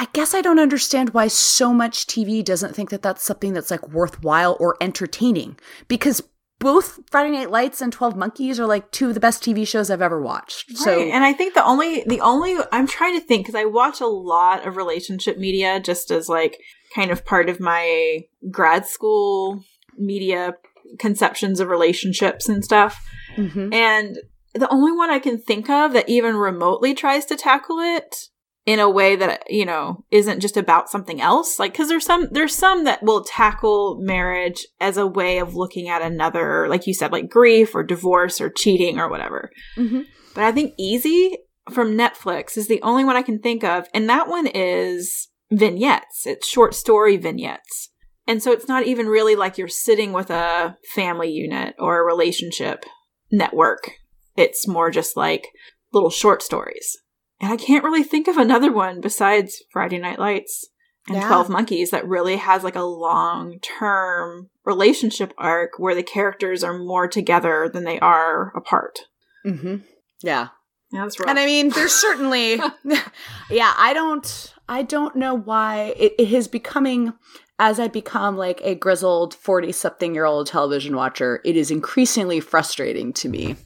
I guess I don't understand why so much TV doesn't think that that's something that's like worthwhile or entertaining because both Friday Night Lights and 12 Monkeys are like two of the best TV shows I've ever watched. So Right. and I think the only the only I'm trying to think because I watch a lot of relationship media just as like kind of part of my grad school media conceptions of relationships and stuff. Mhm. And the only one I can think of that even remotely tries to tackle it in a way that you know isn't just about something else like because there's some there's some that will tackle marriage as a way of looking at another like you said like grief or divorce or cheating or whatever. Mhm. but i think easy from netflix is the only one i can think of and that one is vignettes. It's short story vignettes. And so it's not even really like you're sitting with a family unit or a relationship network it's more just like little short stories and I can't really think of another one besides Friday Night Lights and Yeah. 12 Monkeys that really has like a long term relationship arc where the characters are more together than they are apart. Mm-hmm. Yeah. Yeah, that's right. And I mean, there's certainly, yeah, I don't, I don't know why it, it is becoming, as I become like a grizzled 40 something year old television watcher, it is increasingly frustrating to me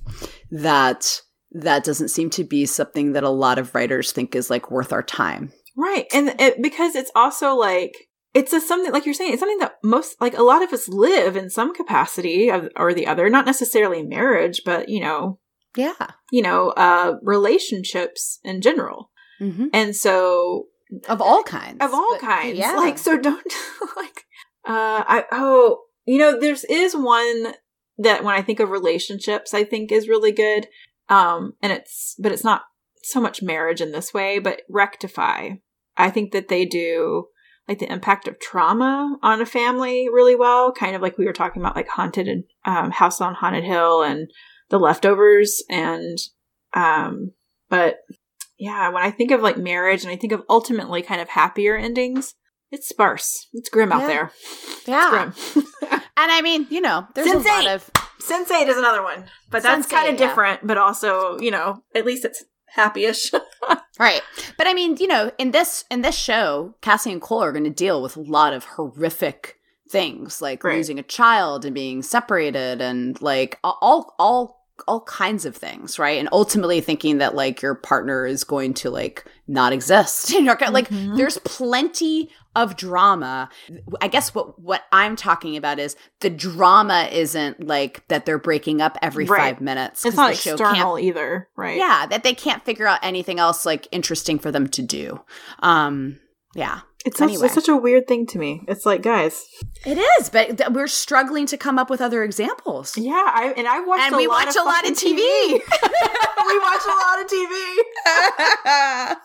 that that doesn't seem to be something that a lot of writers think is like worth our time. right. And it, because it's also like, it's a something, like you're saying, it's something that most, like a lot of us live in some capacity of, or the other, not necessarily marriage, but, you know, Yeah. you know, uh, relationships in general. Mm-hmm. And so Of all kinds. of all But, kinds. Yeah. Like so don't like uh I oh you know there's is one that when I think of relationships I think is really good. Um and it's but it's not so much marriage in this way, but rectify. I think that they do like the impact of trauma on a family really well, kind of like we were talking about like haunted and um, house on haunted hill and the leftovers and um but yeah, when I think of like marriage and I think of ultimately kind of happier endings, it's sparse. It's grim out there. yeah. It's grim. And I mean, you know, there's Sense a lot of Sense eight is another one, but that's kind of yeah. different. But also, you know, at least it's happy-ish. Right. But I mean, you know, in this in this show, Cassie and Cole are going to deal with a lot of horrific things like Right. losing a child and being separated and like all all all kinds of things, right? And ultimately thinking that like your partner is going to like not exist. Not gonna, like Mhm. there's plenty of drama. I guess what what I'm talking about is the drama isn't like that they're breaking up every Right. 5 minutes. It's not the show can't external either, right? yeah, that they can't figure out anything else like interesting for them to do. Um, yeah, It's such, Anyway. it's such a weird thing to me. It's like, guys, it is, but th- we're struggling to come up with other examples. yeah, I and I watched And we watch a lot of fucking TV. we watch a lot of TV.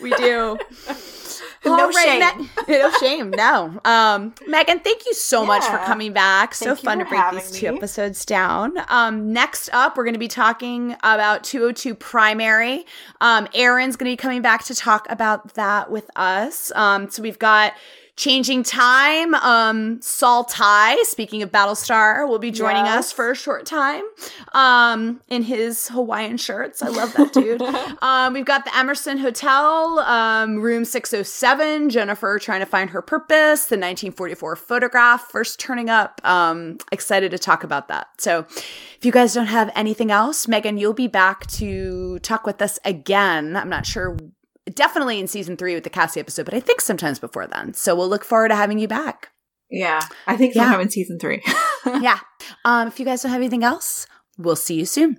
we do. No shame. Me- no shame. No. Um, Megan, thank you so much for coming back. So Thank you fun to break these two episodes down. Um, next up, we're going to be talking about 202 Primary. Um, Aaron's going to be coming back to talk about that with us. Um, so we've got Changing Time. Um, Saul Tigh, speaking of Battlestar, will be joining us for a short time um, in his Hawaiian shirts. I love that dude. um, we've got the Emerson Hotel, um, room 607, Jennifer trying to find her purpose, the 1944 photograph first turning up. Um, excited to talk about that. So if you guys don't have anything else, Megan, you'll be back to talk with us again. I'm not sure. Definitely in season three with the Cassie episode, but I think sometimes before then. So we'll look forward to having you back. Yeah, I think Yeah. in season three. yeah. Um, if you guys don't have anything else, we'll see you soon.